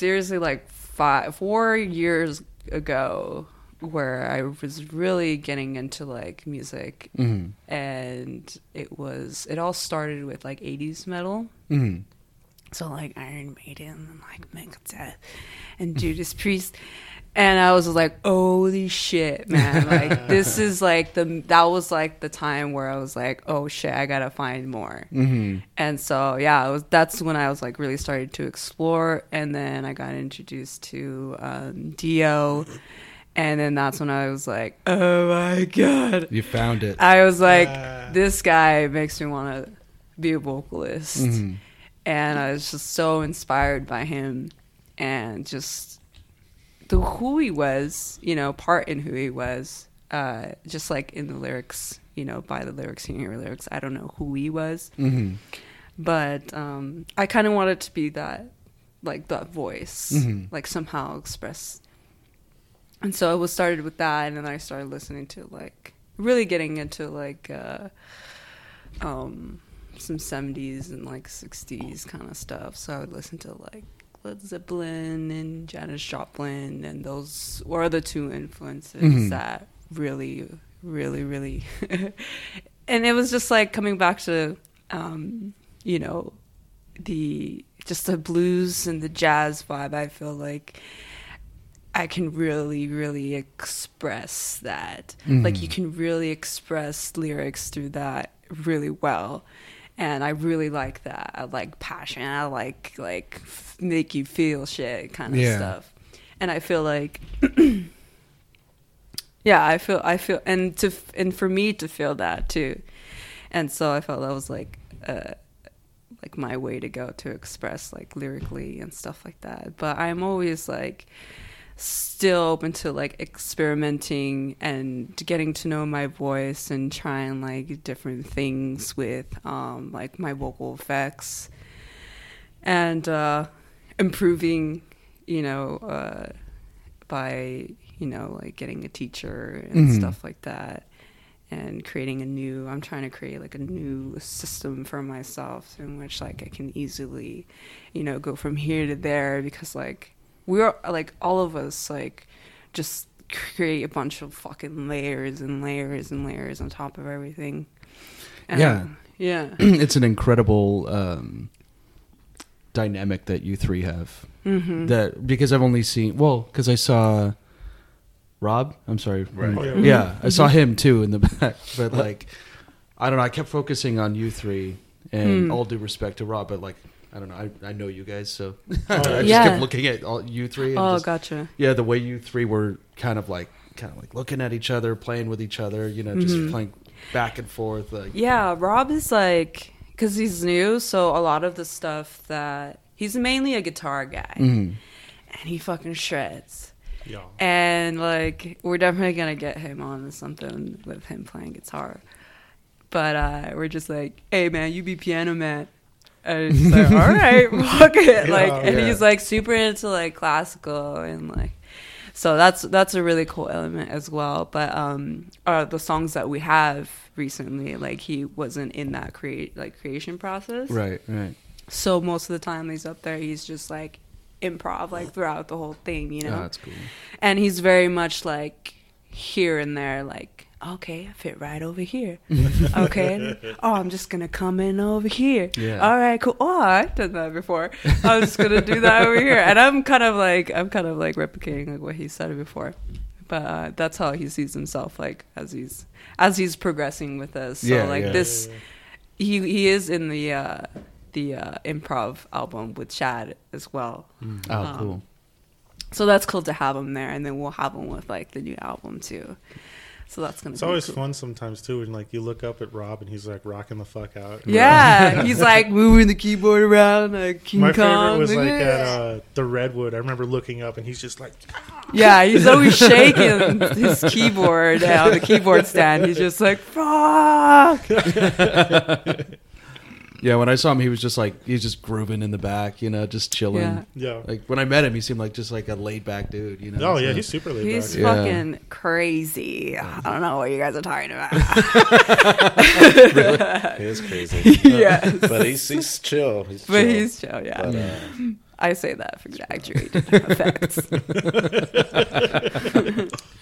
seriously, like five, four years ago, where I was really getting into like music. Mm. And it was, it all started with like 80s metal. Mm. So like Iron Maiden and like Megadeth and Judas Priest. And I was like, holy shit, man. Like this is like the that was like the time where I was like, oh shit, I gotta find more. Mm-hmm. And so yeah, it was that's when I was like really started to explore and then I got introduced to um Dio and then that's when I was like, Oh my god. You found it. I was like, Yeah. this guy makes me wanna be a vocalist Mhm. and I was just so inspired by him and just the who he was, you know, part in who he was, uh, just like in the lyrics, you know, by the lyrics, hearing your lyrics. I don't know who he was, Mm-hmm. but um, I kind of wanted to be that, like that voice, Mhm. like somehow express. And so it was started with that, and then I started listening to like really getting into like uh, um, some seventies and like sixties kind of stuff. So I would listen to like Led Zeppelin and Janis Joplin, and those were the two influences Mhm. that really, really, really. and it was just like coming back to, um, you know, the just the blues and the jazz vibe. I feel like I can really, really express that. Like Mhm. you can really express lyrics through that really well. And I really like that. I like passion. I like like f- make you feel shit kind of Yeah. stuff. And I feel like yeah, I feel I feel and to and for me to feel that too. And so I felt that was like uh like my way to go to express like lyrically and stuff like that. But I'm always like still open to like experimenting and getting to know my voice and trying like different things with um like my vocal effects and uh improving you know uh by you know like getting a teacher and Mhm. stuff like that and creating a new i'm trying to create like a new system for myself in which like i can easily you know go from here to there because like we're like all of us like just create a bunch of fucking layers and layers and layers on top of everything Yeah. yeah it's an incredible um, dynamic that you three have. hmm That because I've only seen well because I saw Rob. I'm sorry. Right. Oh, yeah. yeah. I saw him too in the back, but like I don't know. I kept focusing on you three, and Hmm. all due respect to Rob, but like I don't know. I, I know you guys, so I yeah. just Yeah. kept looking at all you three. And oh just, gotcha yeah, the way you three were kind of like kind of like looking at each other, playing with each other. You know, just Mhm. playing back and forth. Like Yeah, Rob is like because he's new, so a lot of the stuff that he's mainly a guitar guy, mhm. and he fucking shreds. Yeah. And like, we're definitely gonna get him on something with him playing guitar. But uh, we're just like, hey man, you be piano man. And he's like, all right, fuck it. Yeah, like, and yeah. he's like super into like classical and like, so that's that's a really cool element as well. But um, uh, the songs that we have recently, like he wasn't in that create like creation process. right, right. So most of the time he's up there, he's just like improv like throughout the whole thing, you know Oh, that's cool. and he's very much like here and there like okay i fit right over here. Okay. Oh i'm just gonna come in over here. Yeah. all right cool. Oh i've done that before. I'm just gonna do that over here. And i'm kind of like i'm kind of like replicating like what he said before. But uh, that's how he sees himself like as he's as he's progressing with us. So Yeah, like yeah. this he he is in the uh the uh improv album with chad as well. Oh, Um, cool. so that's cool to have him there, and then we'll have him with like the new album too. So that's gonna. It's be always cool. fun sometimes too when like you look up at Rob and he's like rocking the fuck out. Yeah, he's like moving the keyboard around like King My Kong. favorite was like at uh, the Redwood. I remember looking up and he's just like, yeah, he's always shaking his keyboard on the keyboard stand. He's just like fuck. Yeah, when I saw him, he was just like he's just grooving in the back, you know, just chilling. Yeah. yeah. Like when I met him, he seemed like just like a laid back dude, you know. Oh yeah, he's super laid He's back. Yeah. fucking crazy. I don't know what you guys are talking about. He is crazy. Yeah. but he's he's chill. He's but chill. he's chill. Yeah, But, uh, I say that for exaggerated effects.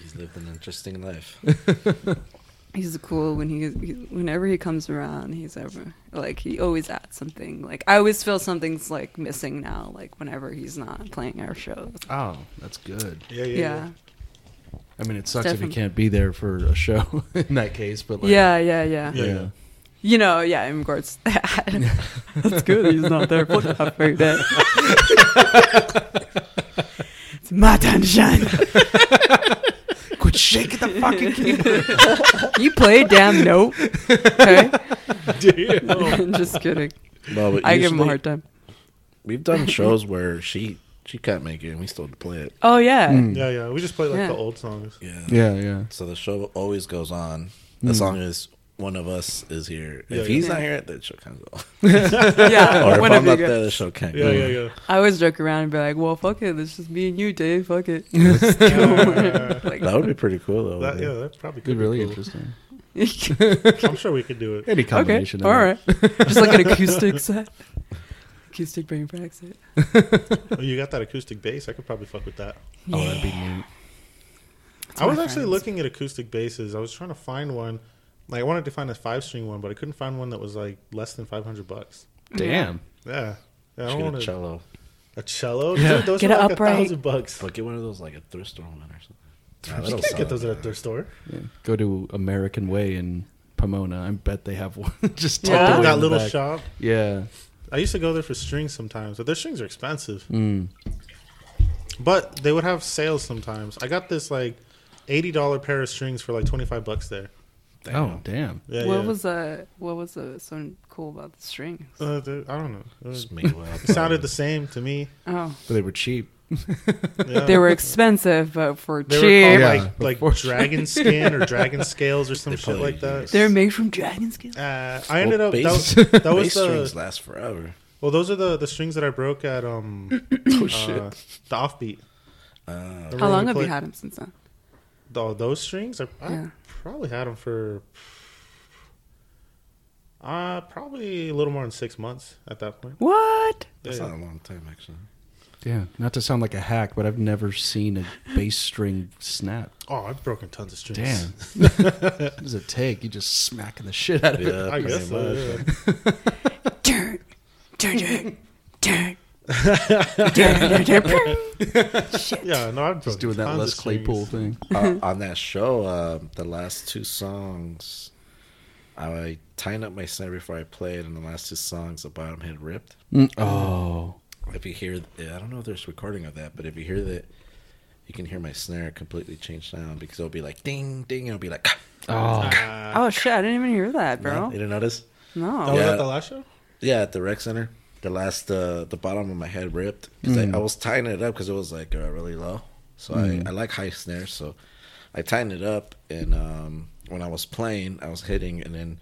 he's lived an interesting life. He's cool when he, he whenever he comes around he's ever like he always adds something like i always feel something's like missing now like whenever he's not playing our shows Oh, that's good. Yeah, yeah, yeah yeah. I mean, it sucks if he can't be there for a show in that case, but like, yeah yeah yeah Yeah. yeah. you know yeah in regards to that that's good he's not there for that very day it's my time to shine Quit shaking the fucking keyboard. you play a damn note okay Damn. just kidding No, but i give him a usually hard time We've done shows where she she can't make it and we still play it. oh yeah Mm. yeah, yeah. We just play like Yeah. the old songs. Yeah. Yeah, yeah. So the show always goes on Mm. as long as one of us is here. Yeah, if he's yeah. not here, the show can't go. yeah or if whenever I'm not there, the show can't Yeah, go. yeah, yeah. I always joke around and be like, "Well, fuck it, it's just me and you, Dave. Fuck it." Yeah. like, That would be pretty cool though. That, yeah, that probably Be could really be cool. interesting. I'm sure we could do it. Any combination. all of it. just like an acoustic set, acoustic brain frack set. Oh, you got that acoustic bass? I could probably fuck with that. Oh, that'd be neat. I was my actually looking at acoustic basses. I was trying to find one. Like I wanted to find a five string one, but I couldn't find one that was like less than five hundred bucks. Damn. Yeah, yeah. I Just don't get want a a, cello. a cello. Yeah. Dude, those Get are it like upright. a thousand bucks. But get one of those like a thrift store one or something. Nah, You that'll can't sell get those it. at their store. Yeah. Go to American Way in Pomona. I bet they have one just Yeah. tucked away that in the little back. shop. Yeah. I used to go there for strings sometimes, but their strings are expensive. Mm. But they would have sales sometimes. I got this like eighty dollar pair of strings for like twenty five bucks there. Oh damn. Yeah, what yeah. was uh what was uh, so cool about the strings? Uh, the- I don't know. It, was- Just made well. it sounded the same to me. Oh, But they were cheap. Yeah. they were expensive, but for They cheap. were Yeah, like like before- dragon skin or dragon scales or some shit like that. use- They're made from dragon skin. Uh, I ended up that was, that was bass strings last forever. well. Those are the the strings that I broke at um Oh uh, the offbeat. Uh, How long have you had them since then? Oh, those strings? I, I Yeah. Probably had them for uh probably a little more than six months at that point. What? That's yeah. not a long time actually. Yeah. Not to sound like a hack, but I've never seen a bass string snap. Oh, I've broken tons of strings. Damn. what does it take? You just smacking the shit out of it. Yeah, I guess so. Yeah. Turn, turn, turn, turn. Yeah, no, I've broken Just doing that tons Les Claypool strings. thing. uh, on that show, uh, the last two songs, I tightened up my snare before I played, and the last two songs, the bottom had ripped. Mm, Oh. If you hear, I don't know if there's a recording of that, but if you hear that, you can hear my snare completely change sound because it'll be like ding, ding, and it'll be like. Oh. Oh shit! I didn't even hear that, No, bro. you didn't notice? that No. was Yeah. at the last show. Yeah, at the rec center, the last, uh, the bottom of my head ripped because I, I was tightening it up because it was like uh, really low. So I, I like high snares, so I tightened it up, and um, when I was playing, I was hitting, and then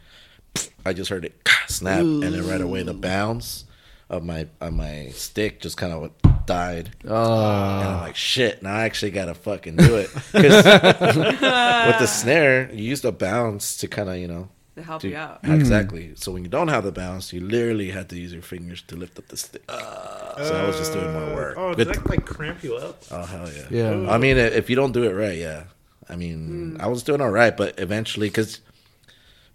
I just heard it snap, and then right away the bounce of my of my stick just kind of died. Oh. And I'm like, shit, now I actually gotta fucking do it. 'Cause with the snare, you use the bounce to kind of, you know, To help do- you out. Hmm. Exactly. So when you don't have the balance, you literally have to use your fingers to lift up the stick. Uh, so I was just doing more uh, work. Oh, With- did that like cramp you up? oh hell yeah. Yeah. I mean, if you don't do it right, yeah. I mean, hmm. I was doing all right, but eventually, because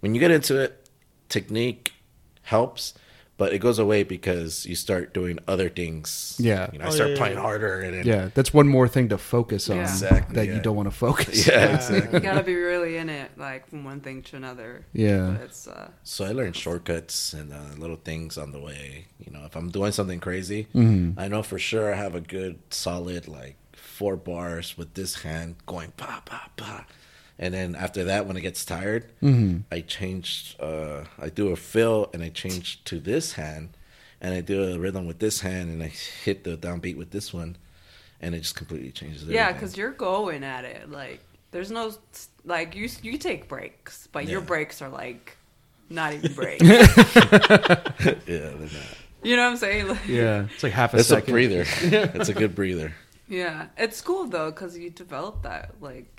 when you get into it, technique helps, but it goes away because you start doing other things. Yeah. You know, I Oh, start yeah, yeah, playing yeah. harder, and then, Yeah, that's one more thing to focus on Yeah. Exactly, that you don't want to focus. yeah, exactly. You gotta be really in it, like from one thing to another. Yeah. It's uh, So I learned shortcuts and uh, little things on the way. You know, if I'm doing something crazy, Mhm. I know for sure I have a good solid like four bars with this hand going pa pa pa, and then after that, when it gets tired, Mhm. I change. Uh, I do a fill and I change to this hand, and I do a rhythm with this hand, and I hit the downbeat with this one, and it just completely changes. yeah, because you're going at it. Like there's no like you you take breaks, but your breaks are like not even breaks. yeah, they're not. you know what I'm saying? Like, Yeah, it's like half a It's a second. breather. it's a good breather. Yeah, it's cool though because you develop that like,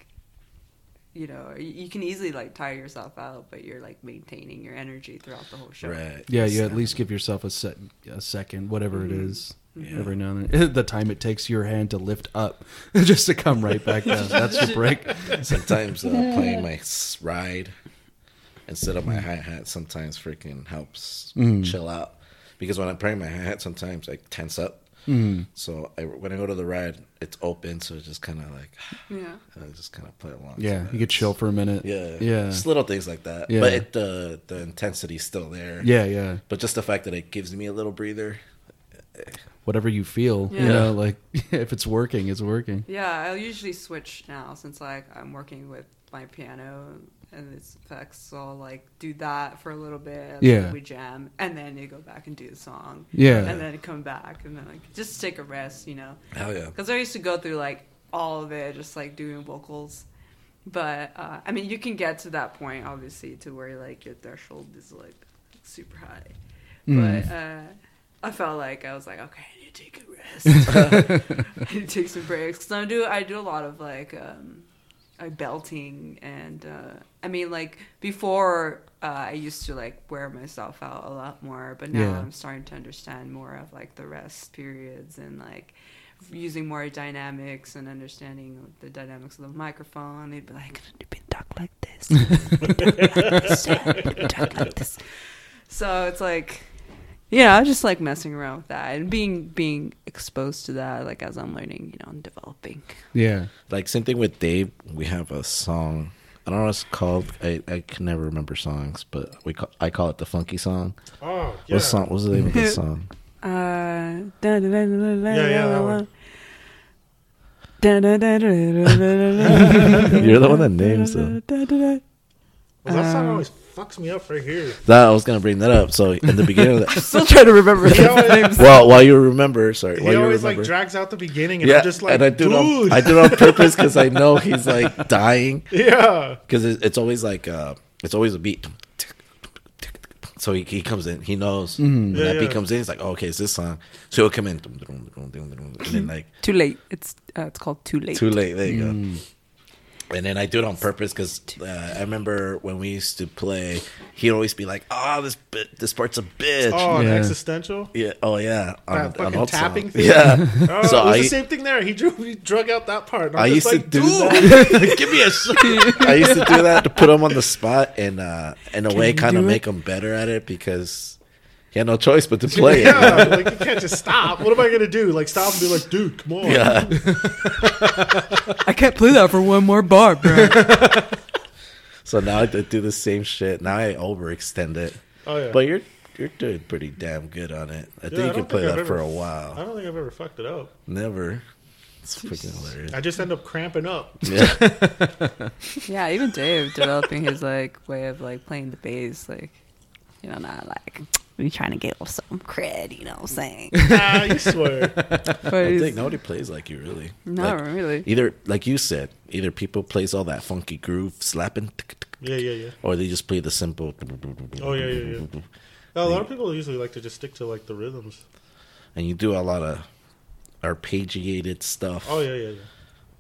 you know, you, you can easily like tire yourself out, but you're like maintaining your energy throughout the whole show. Right. Yeah, you at least give yourself a, set, a second, whatever it is, Yeah. every now and then. The time it takes your hand to lift up just to come right back down. That's your break. Sometimes uh, playing my ride instead of my hi hat sometimes freaking helps Mm. chill out. Because when I'm playing my hi hat, sometimes I tense up. Mm. So I, when I go to the ride, it's open, so it's just kind of like Yeah. I just kind of play along. Yeah, you could chill for a minute. Yeah, Yeah. just little things like that. Yeah. But it, the the intensity's still there. Yeah, yeah. But just the fact that it gives me a little breather. Whatever you feel, you Yeah. know, like if it's working, it's working. Yeah, I'll usually switch now since like I'm working with my piano and its effects. So I'll like do that for a little bit. and Yeah. then we jam, and then you go back and do the song. Yeah. and then come back, and then like just take a rest, you know. Hell yeah. Because I used to go through like all of it, just like doing vocals. But uh, I mean, you can get to that point, obviously, to where like your threshold is like super high. Mm. But uh, I felt like I was like, okay, I need to take a rest. I need to take some breaks because I do I do a lot of like um, like belting and uh, I mean like before uh, I used to like wear myself out a lot more, but now Yeah. I'm starting to understand more of like the rest periods and like using more dynamics and understanding the dynamics of the microphone. They'd be like, "You been talk like this, talk like this." So it's like, yeah, I was just like messing around with that and being being exposed to that, like as I'm learning, you know, and developing. Yeah. Like same thing with Dave. We have a song I don't know what it's called. I, I can never remember songs, but we call, I call it the funky song. Oh, yeah. What song? What's the name of the song? Uh, da, da, da, da, da, Yeah, yeah, that one. da, da, da, da, da, da, da, You're the one that names them. Well, that song always fucks me up right here. That I was gonna bring that up. So in the beginning of the, Still trying to remember He always, names. well, while you remember, sorry, while he you always remember, like drags out the beginning, and yeah, I'm just like, and I do it on, dude. I do it on purpose because I know he's like dying yeah. because it, it's always like uh, it's always a beat. So he, he comes in, he knows when Yeah, that yeah. beat comes in. He's like, oh, okay, it's this song. So he'll come in, and then like Too late. It's uh, it's called Too Late. Too late. There you go. And then I do it on purpose because uh, I remember when we used to play, he'd always be like, "Oh, this bit, this part's a bitch." Oh, an Yeah. existential. yeah. Oh yeah. That fucking old tapping song. thing? Yeah. Oh, So it was I- the same thing there. He drew, he drug out that part. I'm I just used to do dude. that. Give me a shot. I used to do that to put him on the spot and uh, in a way kind of make him better at it because he had no choice but to play it. Yeah, like you can't just stop. What am I gonna do? Like stop and be like, dude, come on. Yeah. I can't play that for one more bar, bro. So now I do the same shit. Now I overextend it. Oh yeah. But you're you're doing pretty damn good on it. I think Yeah, I you can play think I've that for a while. I don't think I've ever fucked it up. Never. It's freaking hilarious. I just end up cramping up. Yeah. yeah, even Dave developing his like way of like playing the bass, like you know, not like we trying to get some cred, you know what I'm saying? ah, you swear. But I he's- think nobody plays like you really. not Like, really. Either like you said, either people plays all that funky groove slapping, Yeah, yeah, yeah. or they just play the simple. Oh yeah, yeah, yeah. A lot of people usually like to just stick to like the rhythms. And you do a lot of arpeggiated stuff, Oh yeah, yeah, yeah.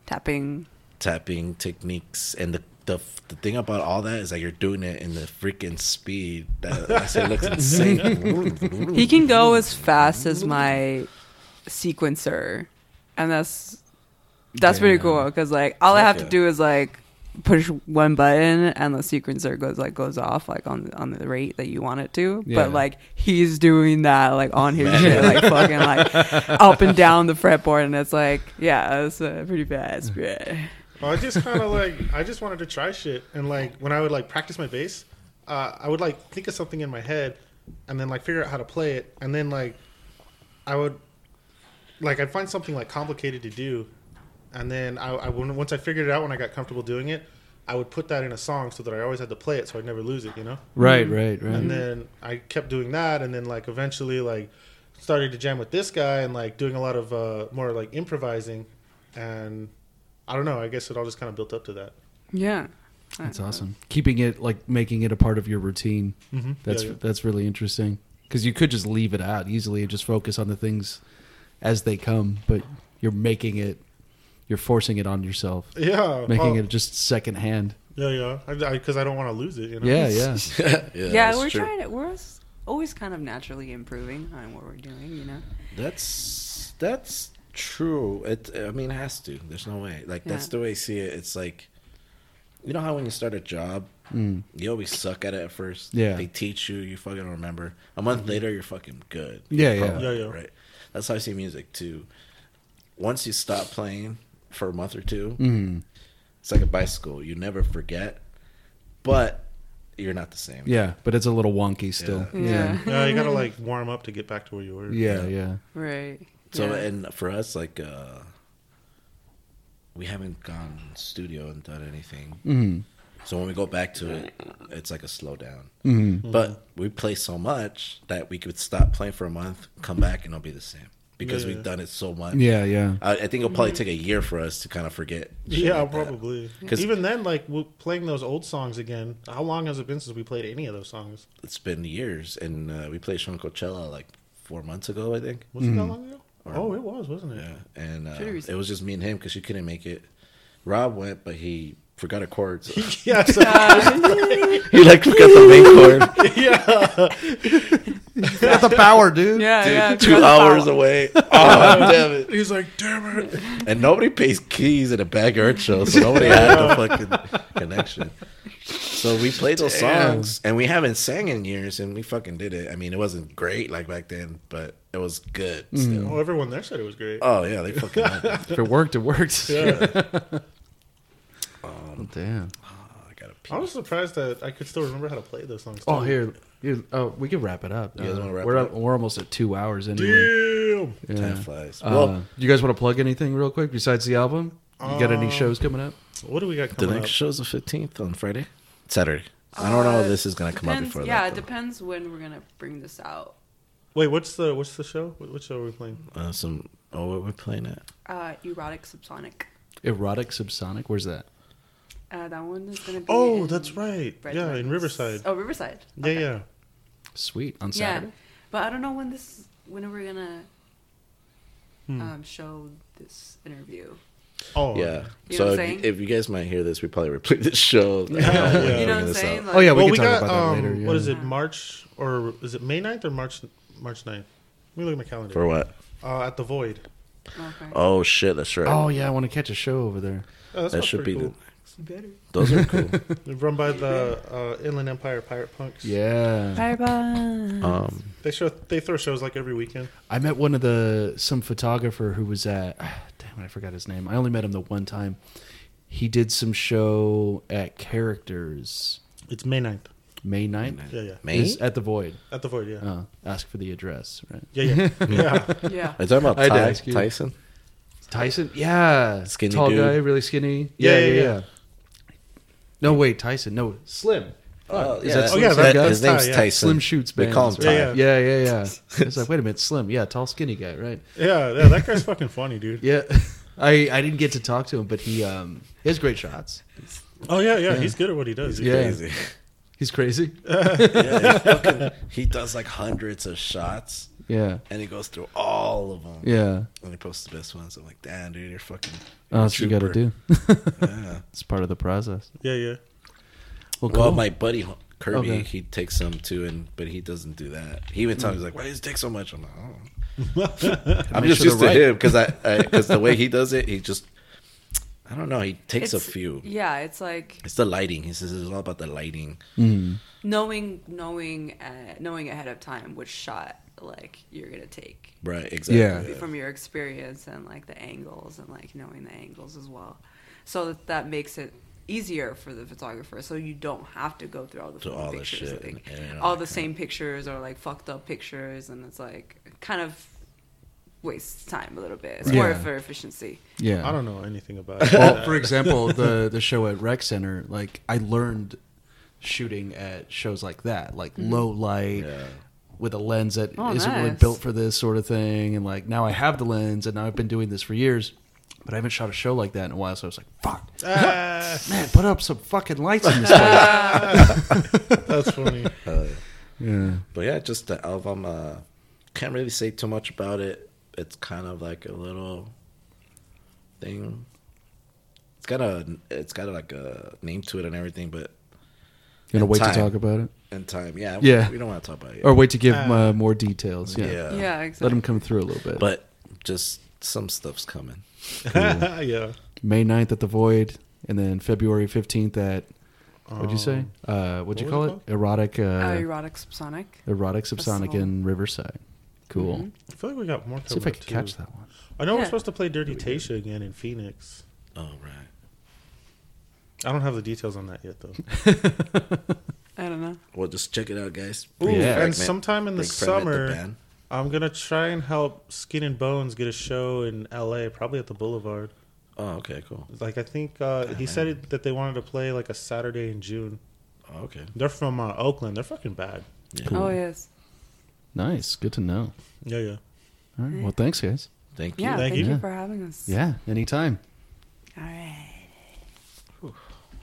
Tapping. tapping techniques, and the. The, the thing about all that is that you're doing it in the freaking speed that I looks insane. He can go as fast as my sequencer, and that's that's pretty cool because like all I have yeah. to do is like push one button and the sequencer goes like goes off like on on the rate that you want it to. Yeah. But like he's doing that like on his shit, like fucking like up and down the fretboard, and it's like yeah, it's uh, pretty fast. Yeah. Well, I just kind of like I just wanted to try shit, and like when I would like practice my bass, uh, I would like think of something in my head, and then like figure out how to play it, and then like I would like I'd find something like complicated to do, and then I, I once I figured it out when I got comfortable doing it, I would put that in a song so that I always had to play it so I'd never lose it, you know. Right, right, right. And then I kept doing that, and then like eventually like started to jam with this guy and like doing a lot of uh, more like improvising, and I don't know. I guess it all just kind of built up to that. Yeah. That's awesome. Keeping it like making it a part of your routine. Mm-hmm. That's yeah, yeah. that's really interesting because you could just leave it out easily and just focus on the things as they come, but you're making it, you're forcing it on yourself, Yeah, making it just secondhand. Yeah, yeah. Because I, because I, don't want to lose it. You know? Yeah, yeah. yeah, Yeah, we're true. trying to. We're always kind of naturally improving on what we're doing. You know. That's that's true. It. I mean, it has to. There's no way. Like that's the way I see it. It's like, you know how when you start a job, Mm. you always suck at it at first. Yeah. They teach you. You fucking remember. A month later, you're fucking good. Yeah, yeah. Probably, Yeah, yeah. Right. That's how I see music too. Once you stop playing for a month or two, Mm. it's like a bicycle. You never forget, but you're not the same. Yeah, but it's a little wonky still. Yeah. Yeah. Yeah, you gotta like warm up to get back to where you were. Yeah, yeah. Right. So yeah. and for us, like uh we haven't gone studio and done anything. Mm. So when we go back to it, it's like a slowdown. Mm. But we play so much that we could stop playing for a month, come back, and it'll be the same because Yeah, we've done it so much. Yeah, yeah. I, I think it'll probably take a year for us to kind of forget. Yeah, like that. probably. 'Cause- Even then, like we playing those old songs again. How long has it been since we played any of those songs? It's been years, and uh, we played Sean Coachella like four months ago, I think. Was it that long ago? Or- oh, it was, wasn't it? Yeah, and uh, Pretty it was just me and him because she couldn't make it. Rob went, but he forgot a chord. So Yeah, so, he like forgot the main chord. yeah. Got the power, dude. yeah, Dude, yeah. two hours away. Oh, damn it. He's like, damn it. And nobody pays keys at a backyard show, so nobody had the fucking connection. So we played those Damn. songs, and we haven't sang in years, and we fucking did it. I mean, it wasn't great like back then, but it was good still. Oh, everyone there said it was great. Oh yeah, they fucking. loved it. If it worked, it worked. Yeah. Oh, damn. I got I was surprised that I could still remember how to play those songs. Oh, too. here, here oh, we can wrap it up. You guys Uh, wanna wrap we're it up, we're almost at two hours anyway. Damn. Yeah. Time flies. Uh, well, do you guys want to plug anything real quick besides the album? You got any Uh, shows coming up? What do we got coming up? the coming next up? show's the fifteenth on Friday, Saturday. I don't know if Uh, this is gonna come out Depends- before yeah, that. it though. depends when we're gonna bring this out. Wait, what's the what's the show? What, what show are we playing? Uh, some. Oh, what we're playing at? Uh, erotic subsonic. Erotic Subsonic. Where's that? Uh, that one is gonna be. Oh, in that's right. Yeah, in Riverside. Oh, Riverside. Yeah, Okay. yeah. Sweet on Saturday. Yeah, but I don't know when this when we're gonna Hmm. um, show this interview. Oh, Yeah. You know so if, if you guys might hear this, we probably replay this show. Yeah, yeah. You know what I'm saying? Like, Oh, yeah, we well, can we talk got about that um, later, yeah. what is it? March or is it May 9th or March March 9th? Let me look at my calendar. For what? Uh, at the Void. Okay. Oh shit, that's right. Oh yeah, I want to catch a show over there. Oh, that that should be pretty cool. Better. the. Those are cool. Run by the uh, Inland Empire Pirate Punks. Yeah. Bye bye. um, They show they throw shows like every weekend. I met one of the some photographer who was at damn it, I forgot his name. I only met him the one time. He did some show at Characters It's May 9th. May 9th. Yeah, yeah. May. Is at the Void. At the Void, yeah. Uh, ask for the address, right? Yeah, yeah. yeah. Yeah. Are you talking about I had to Ty, ask you. Tyson? Tyson? Yeah. Skinny Tall dude. guy, really skinny. Yeah, Yeah, yeah, yeah, yeah. yeah. No, wait, Tyson. No, Slim. Oh, Is yeah, that that- Oh, yeah, Slim? that- guy? his name's Ty, yeah. Tyson. Slim Shoots We bands, call him right? Ty. Yeah, Yeah, yeah, yeah. It's like, wait a minute, Slim. Yeah, tall, skinny guy, right? Yeah, yeah, that guy's fucking funny, dude. Yeah. I, I didn't get to talk to him, but he um he has great shots. Oh yeah, yeah, he's good at what he does. Yeah. Crazy. He's crazy. yeah, he, fucking, he does like hundreds of shots, Yeah. and he goes through all of them. Yeah. And he posts the best ones. I'm like, damn, dude, you're fucking. Oh, that's what you got to do. Yeah. It's part of the process. Yeah, yeah. Well, Well, cool. my buddy Kirby, Okay. he takes some too, and but he doesn't do that. He even tells me he's like, "Why does it take so much?" I'm like, "Oh." I'm just sure used to to him because I because the way he does it, he just I don't know. He takes a few. Yeah, it's like It's the lighting. He says it's all about the lighting. Mm. knowing knowing uh, knowing ahead of time which shot like you're gonna take Right. Exactly. Yeah. from your experience and like the angles and like knowing the angles as well. So that, that makes it easier for the photographer. So you don't have to go through all the To fucking all the shit like, and- and all all the that same pictures or like fucked up pictures, and it's like kind of wastes time a little bit. It's more Yeah. for efficiency. Yeah. I don't know anything about it. well, for example, the the show at Rec Center, like I learned shooting at shows like that, like low light Yeah. with a lens that Oh, not really built for this sort of thing, and like now I have the lens, and now I've been doing this for years, but I haven't shot a show like that in a while. So I was like, "Fuck, Ah, man, put up some fucking lights in this place." that's funny. Uh, yeah, but yeah, just the album. Uh, can't really say too much about it. It's kind of like a little thing. It's got a it's got like a name to it and everything, but you gonna wait time. to talk about it, in time, yeah, Yeah. we don't want to talk about it. or wait to give Uh, uh, more details? Yeah. yeah, yeah, let them come through a little bit. but just some stuff's coming. yeah. May 9th at the Void, and then February fifteenth at what'd you say? Um, Uh, what'd you call it? it Erotic. Uh, uh, erotic subsonic. Erotic Subsonic Festival. in Riverside. Cool. Mhm. I feel like we got more. See if I coming can up, catch that one. I know we're supposed to play Dirty Tasha again in Phoenix. Oh right. I don't have the details on that yet, though. I don't know. Well, just check it out, guys. Ooh, Yeah. and sometime in the Big Fragment, the summer. I'm gonna try and help Skin and Bones get a show in L.A. Probably at the Boulevard. Oh, okay, cool. Like I think uh, he Ah, said it, that they wanted to play like a Saturday in June. Oh, okay. They're from uh, Oakland. They're fucking bad. Yeah. Cool. Oh yes. Nice. Good to know. Yeah, yeah. All right. Well, thanks, guys. Thank you. Yeah, thank, you. you for having us. Yeah, anytime. All right.